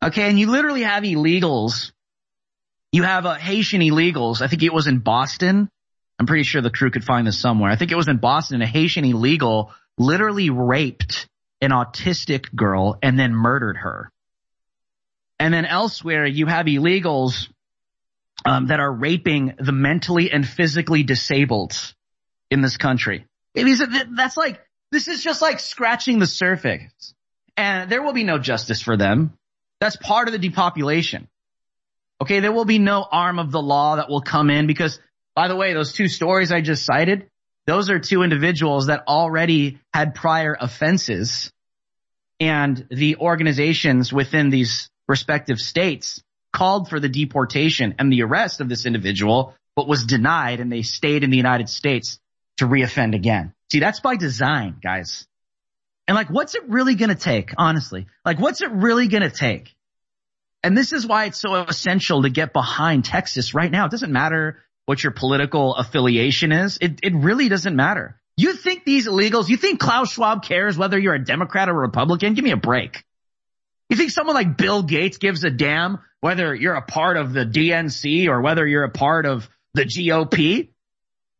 Okay. And you literally have illegals. You have uh, Haitian illegals. I think it was in Boston. I'm pretty sure the crew could find this somewhere. I think it was in Boston. A Haitian illegal literally raped an autistic girl and then murdered her. And then elsewhere, you have illegals um, that are raping the mentally and physically disabled in this country. That's like, this is just like scratching the surface. And there will be no justice for them. That's part of the depopulation. Okay, there will be no arm of the law that will come in because, by the way, those two stories I just cited, those are two individuals that already had prior offenses and the organizations within these respective states called for the deportation and the arrest of this individual, but was denied and they stayed in the United States to reoffend again. See, that's by design, guys. And like, what's it really going to take? Honestly, like, what's it really going to take? And this is why it's so essential to get behind Texas right now. It doesn't matter what your political affiliation is. It, it really doesn't matter. You think these illegals, you think Klaus Schwab cares whether you're a Democrat or Republican? Give me a break. You think someone like Bill Gates gives a damn whether you're a part of the DNC or whether you're a part of the GOP?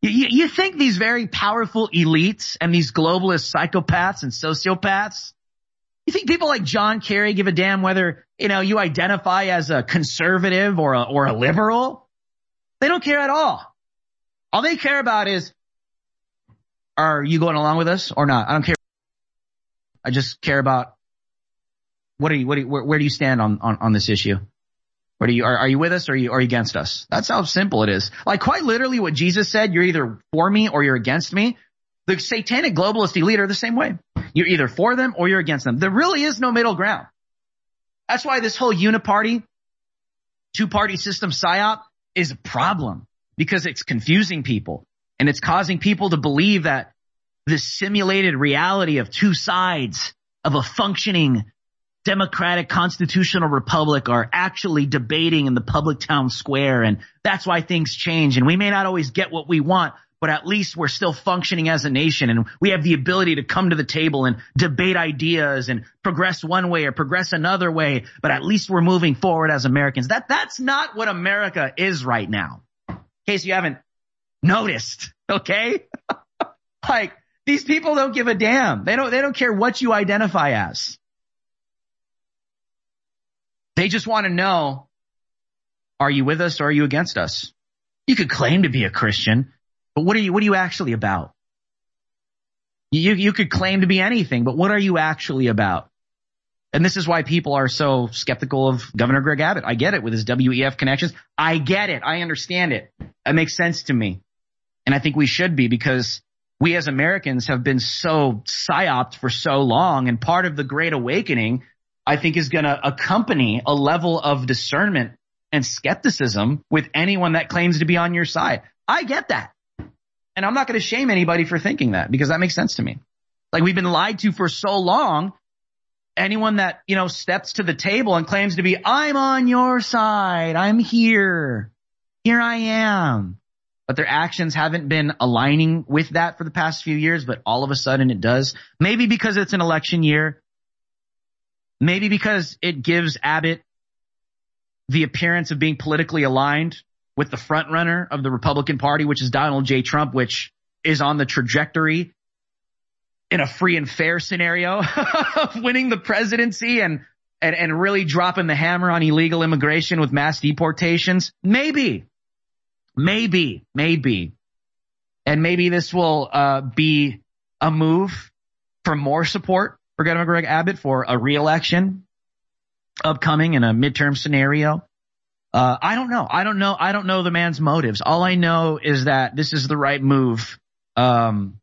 You, you think these very powerful elites and these globalist psychopaths and sociopaths, you think people like John Kerry give a damn whether, you know, you identify as a conservative or a, or a liberal? They don't care at all. All they care about is, are you going along with us or not? I don't care. I just care about what are you, what are you, where, where do you stand on, on, on this issue? What are you, are, are you with us or are you, are you against us? That's how simple it is. Like quite literally what Jesus said, you're either for me or you're against me. The satanic globalist elite are the same way. You're either for them or you're against them. There really is no middle ground. That's why this whole uniparty, two party system psyop is a problem because it's confusing people and it's causing people to believe that this simulated reality of two sides of a functioning democratic constitutional republic are actually debating in the public town square. And that's why things change. And we may not always get what we want, but at least we're still functioning as a nation and we have the ability to come to the table and debate ideas and progress one way or progress another way. But at least we're moving forward as Americans. That, that's not what America is right now. In case you haven't noticed. Okay. like these people don't give a damn. They don't, they don't care what you identify as. They just want to know, are you with us or are you against us? You could claim to be a Christian, but what are you, what are you actually about? You, you could claim to be anything, but what are you actually about? And this is why people are so skeptical of Governor Greg Abbott. I get it with his WEF connections. I get it. I understand it. That makes sense to me. And I think we should be because we as Americans have been so psyoped for so long. And part of the great awakening I think is going to accompany a level of discernment and skepticism with anyone that claims to be on your side. I get that. And I'm not going to shame anybody for thinking that because that makes sense to me. Like we've been lied to for so long. Anyone that, you know, steps to the table and claims to be, I'm on your side. I'm here. Here I am. But their actions haven't been aligning with that for the past few years, but all of a sudden it does. Maybe because it's an election year. Maybe because it gives Abbott the appearance of being politically aligned with the front runner of the Republican Party, which is Donald J. Trump, which is on the trajectory in a free and fair scenario of winning the presidency and, and, and really dropping the hammer on illegal immigration with mass deportations. Maybe, maybe, maybe. And maybe this will, uh, be a move for more support for Governor Greg Abbott for a reelection upcoming in a midterm scenario. Uh, I don't know. I don't know. I don't know the man's motives. All I know is that this is the right move. Um,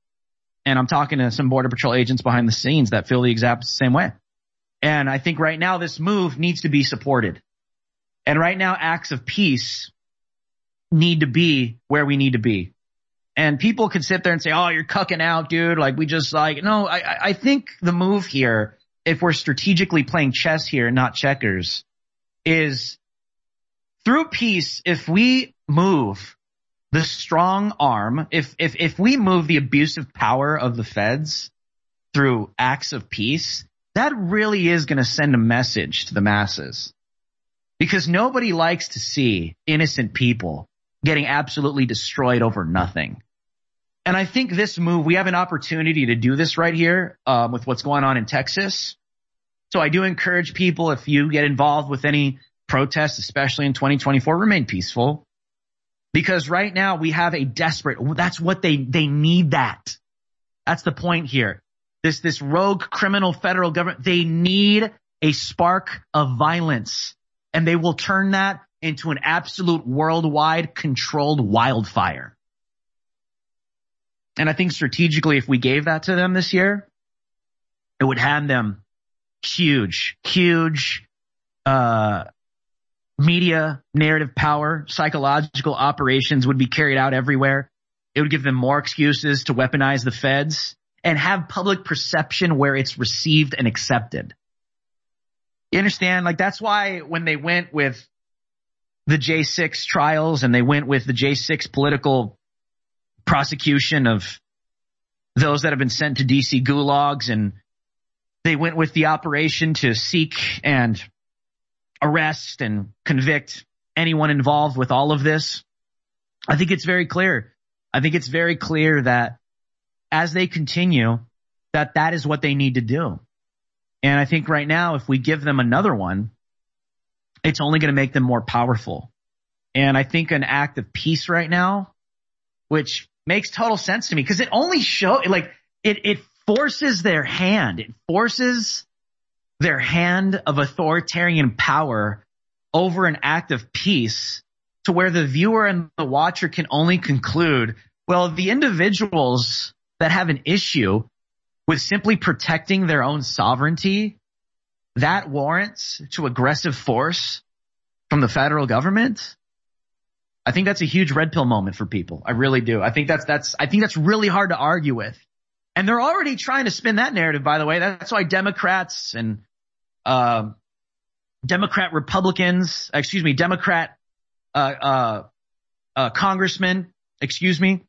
and I'm talking to some border patrol agents behind the scenes that feel the exact same way. And I think right now this move needs to be supported. And right now acts of peace need to be where we need to be. And people could sit there and say, "Oh, you're cucking out, dude." Like we just like no. I I think the move here, if we're strategically playing chess here, not checkers, is through peace. If we move the strong arm, if if if we move the abusive power of the feds through acts of peace, that really is going to send a message to the masses. Because nobody likes to see innocent people getting absolutely destroyed over nothing. And I think this move, we have an opportunity to do this right here um, with what's going on in Texas. So I do encourage people, if you get involved with any protests, especially in 2024, remain peaceful. Because right now we have a desperate, that's what they, they need that. That's the point here. This, this rogue criminal federal government, they need a spark of violence and they will turn that into an absolute worldwide controlled wildfire. And I think strategically, if we gave that to them this year, it would hand them huge, huge, uh, media, narrative power, psychological operations would be carried out everywhere. It would give them more excuses to weaponize the feds and have public perception where it's received and accepted. You understand? Like that's why when they went with the J6 trials and they went with the J6 political prosecution of those that have been sent to DC gulags and they went with the operation to seek and arrest and convict anyone involved with all of this. I think it's very clear. I think it's very clear that as they continue, that that is what they need to do. And I think right now, if we give them another one, it's only going to make them more powerful. And I think an act of peace right now, which makes total sense to me because it only show like it, it forces their hand. It forces their hand of authoritarian power over an act of peace to where the viewer and the watcher can only conclude, well, the individuals that have an issue with simply protecting their own sovereignty, that warrants to aggressive force from the federal government. I think that's a huge red pill moment for people. I really do. I think that's, that's, I think that's really hard to argue with. And they're already trying to spin that narrative, by the way. That's why Democrats and, uh, Democrat Republicans, excuse me, Democrat, uh, uh, uh, congressmen, excuse me,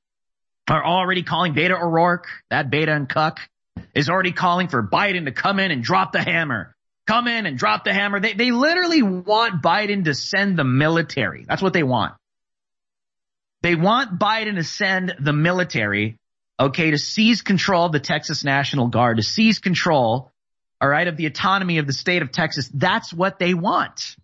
are already calling Beto O'Rourke, that Beta and Cuck, is already calling for Biden to come in and drop the hammer. Come in and drop the hammer. They, they literally want Biden to send the military. That's what they want. They want Biden to send the military, okay, to seize control of the Texas National Guard, to seize control, all right, of the autonomy of the state of Texas. That's what they want.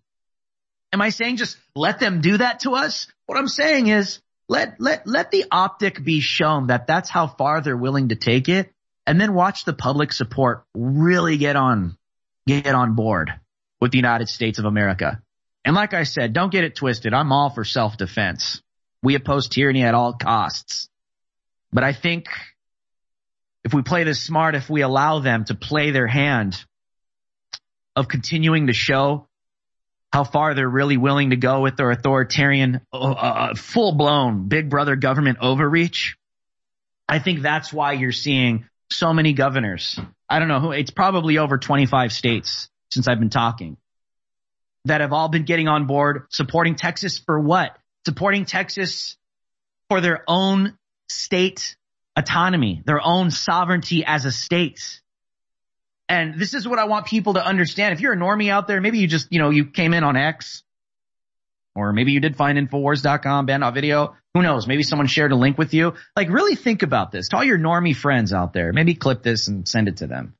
Am I saying just let them do that to us? What I'm saying is let, let, let the optic be shown that that's how far they're willing to take it and then watch the public support really get on, get on board with the United States of America. And like I said, don't get it twisted. I'm all for self-defense. We oppose tyranny at all costs. But I think if we play this smart, if we allow them to play their hand of continuing to show how far they're really willing to go with their authoritarian, uh, uh full blown big brother government overreach, I think that's why you're seeing so many governors. I don't know who, it's probably over 25 states since I've been talking that have all been getting on board supporting Texas for what? Supporting Texas for their own state autonomy, their own sovereignty as a state. And this is what I want people to understand. If you're a normie out there, maybe you just, you know, you came in on X or maybe you did find Infowars.com, band video. Who knows? Maybe someone shared a link with you. Like really think about this. To all your normie friends out there, maybe clip this and send it to them.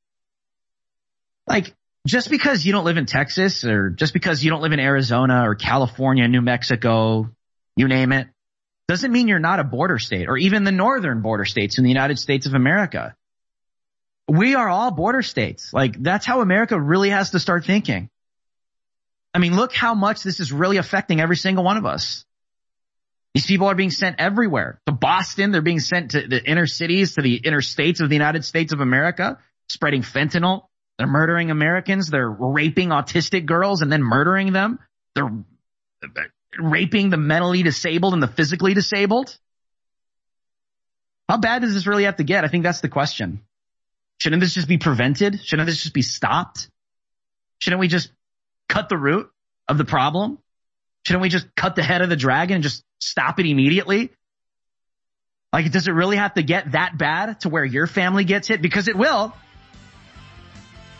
Like just because you don't live in Texas or just because you don't live in Arizona or California, New Mexico, you name it, doesn't mean you're not a border state or even the northern border states in the United States of America. We are all border states. Like that's how America really has to start thinking. I mean, look how much this is really affecting every single one of us. These people are being sent everywhere. To Boston, they're being sent to the inner cities, to the inner states of the United States of America, spreading fentanyl. They're murdering Americans. They're raping autistic girls and then murdering them. They're raping the mentally disabled and the physically disabled. How bad does this really have to get? I think that's the question. Shouldn't this just be prevented? Shouldn't this just be stopped? Shouldn't we just cut the root of the problem? Shouldn't we just cut the head of the dragon and just stop it immediately? Like, does it really have to get that bad to where your family gets hit? Because it will.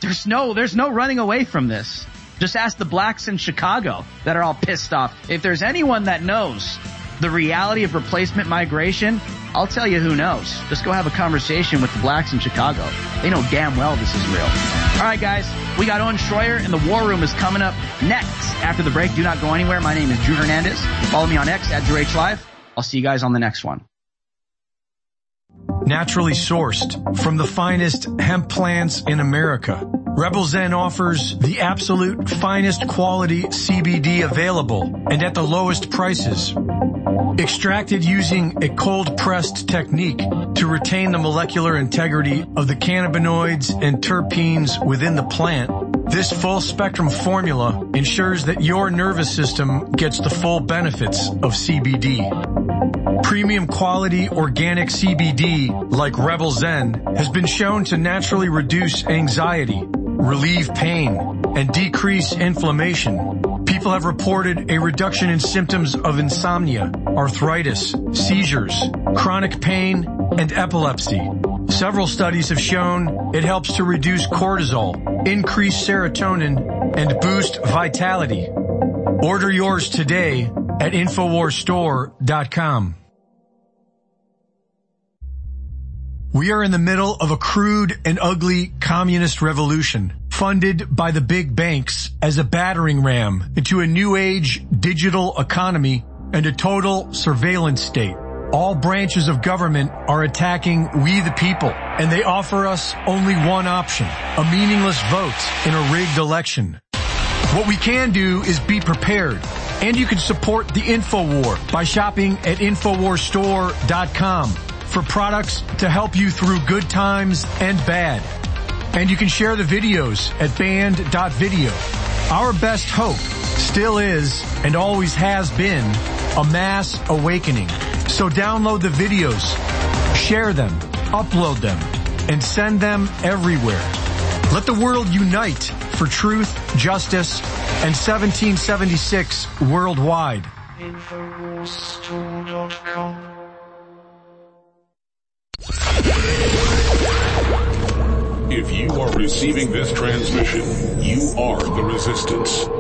There's no, there's no running away from this. Just ask the blacks in Chicago that are all pissed off. If there's anyone that knows the reality of replacement migration, I'll tell you who knows. Just go have a conversation with the blacks in Chicago. They know damn well this is real. All right, guys, we got Owen Schroyer and the War Room is coming up next after the break. Do not go anywhere. My name is Drew Hernandez. Follow me on X at Drew H Live. I'll see you guys on the next one. Naturally sourced from the finest hemp plants in America. Rebel Zen offers the absolute finest quality CBD available and at the lowest prices. Extracted using a cold pressed technique to retain the molecular integrity of the cannabinoids and terpenes within the plant This full spectrum formula ensures that your nervous system gets the full benefits of CBD. Premium quality organic CBD like Rebel Zen has been shown to naturally reduce anxiety, relieve pain, and decrease inflammation. People have reported a reduction in symptoms of insomnia, arthritis, seizures, chronic pain, and epilepsy. Several studies have shown it helps to reduce cortisol, increase serotonin, and boost vitality. Order yours today at InfoWarsStore.com. We are in the middle of a crude and ugly communist revolution funded by the big banks as a battering ram into a new age digital economy and a total surveillance state. All branches of government are attacking we the people, and they offer us only one option, a meaningless vote in a rigged election. What we can do is be prepared, and you can support the InfoWar by shopping at InfoWarsStore.com for products to help you through good times and bad. And you can share the videos at banned.video. Our best hope still is and always has been a mass awakening. So download the videos, share them, upload them, and send them everywhere. Let the world unite for truth, justice, and 1776 worldwide. If you are receiving this transmission, you are the resistance.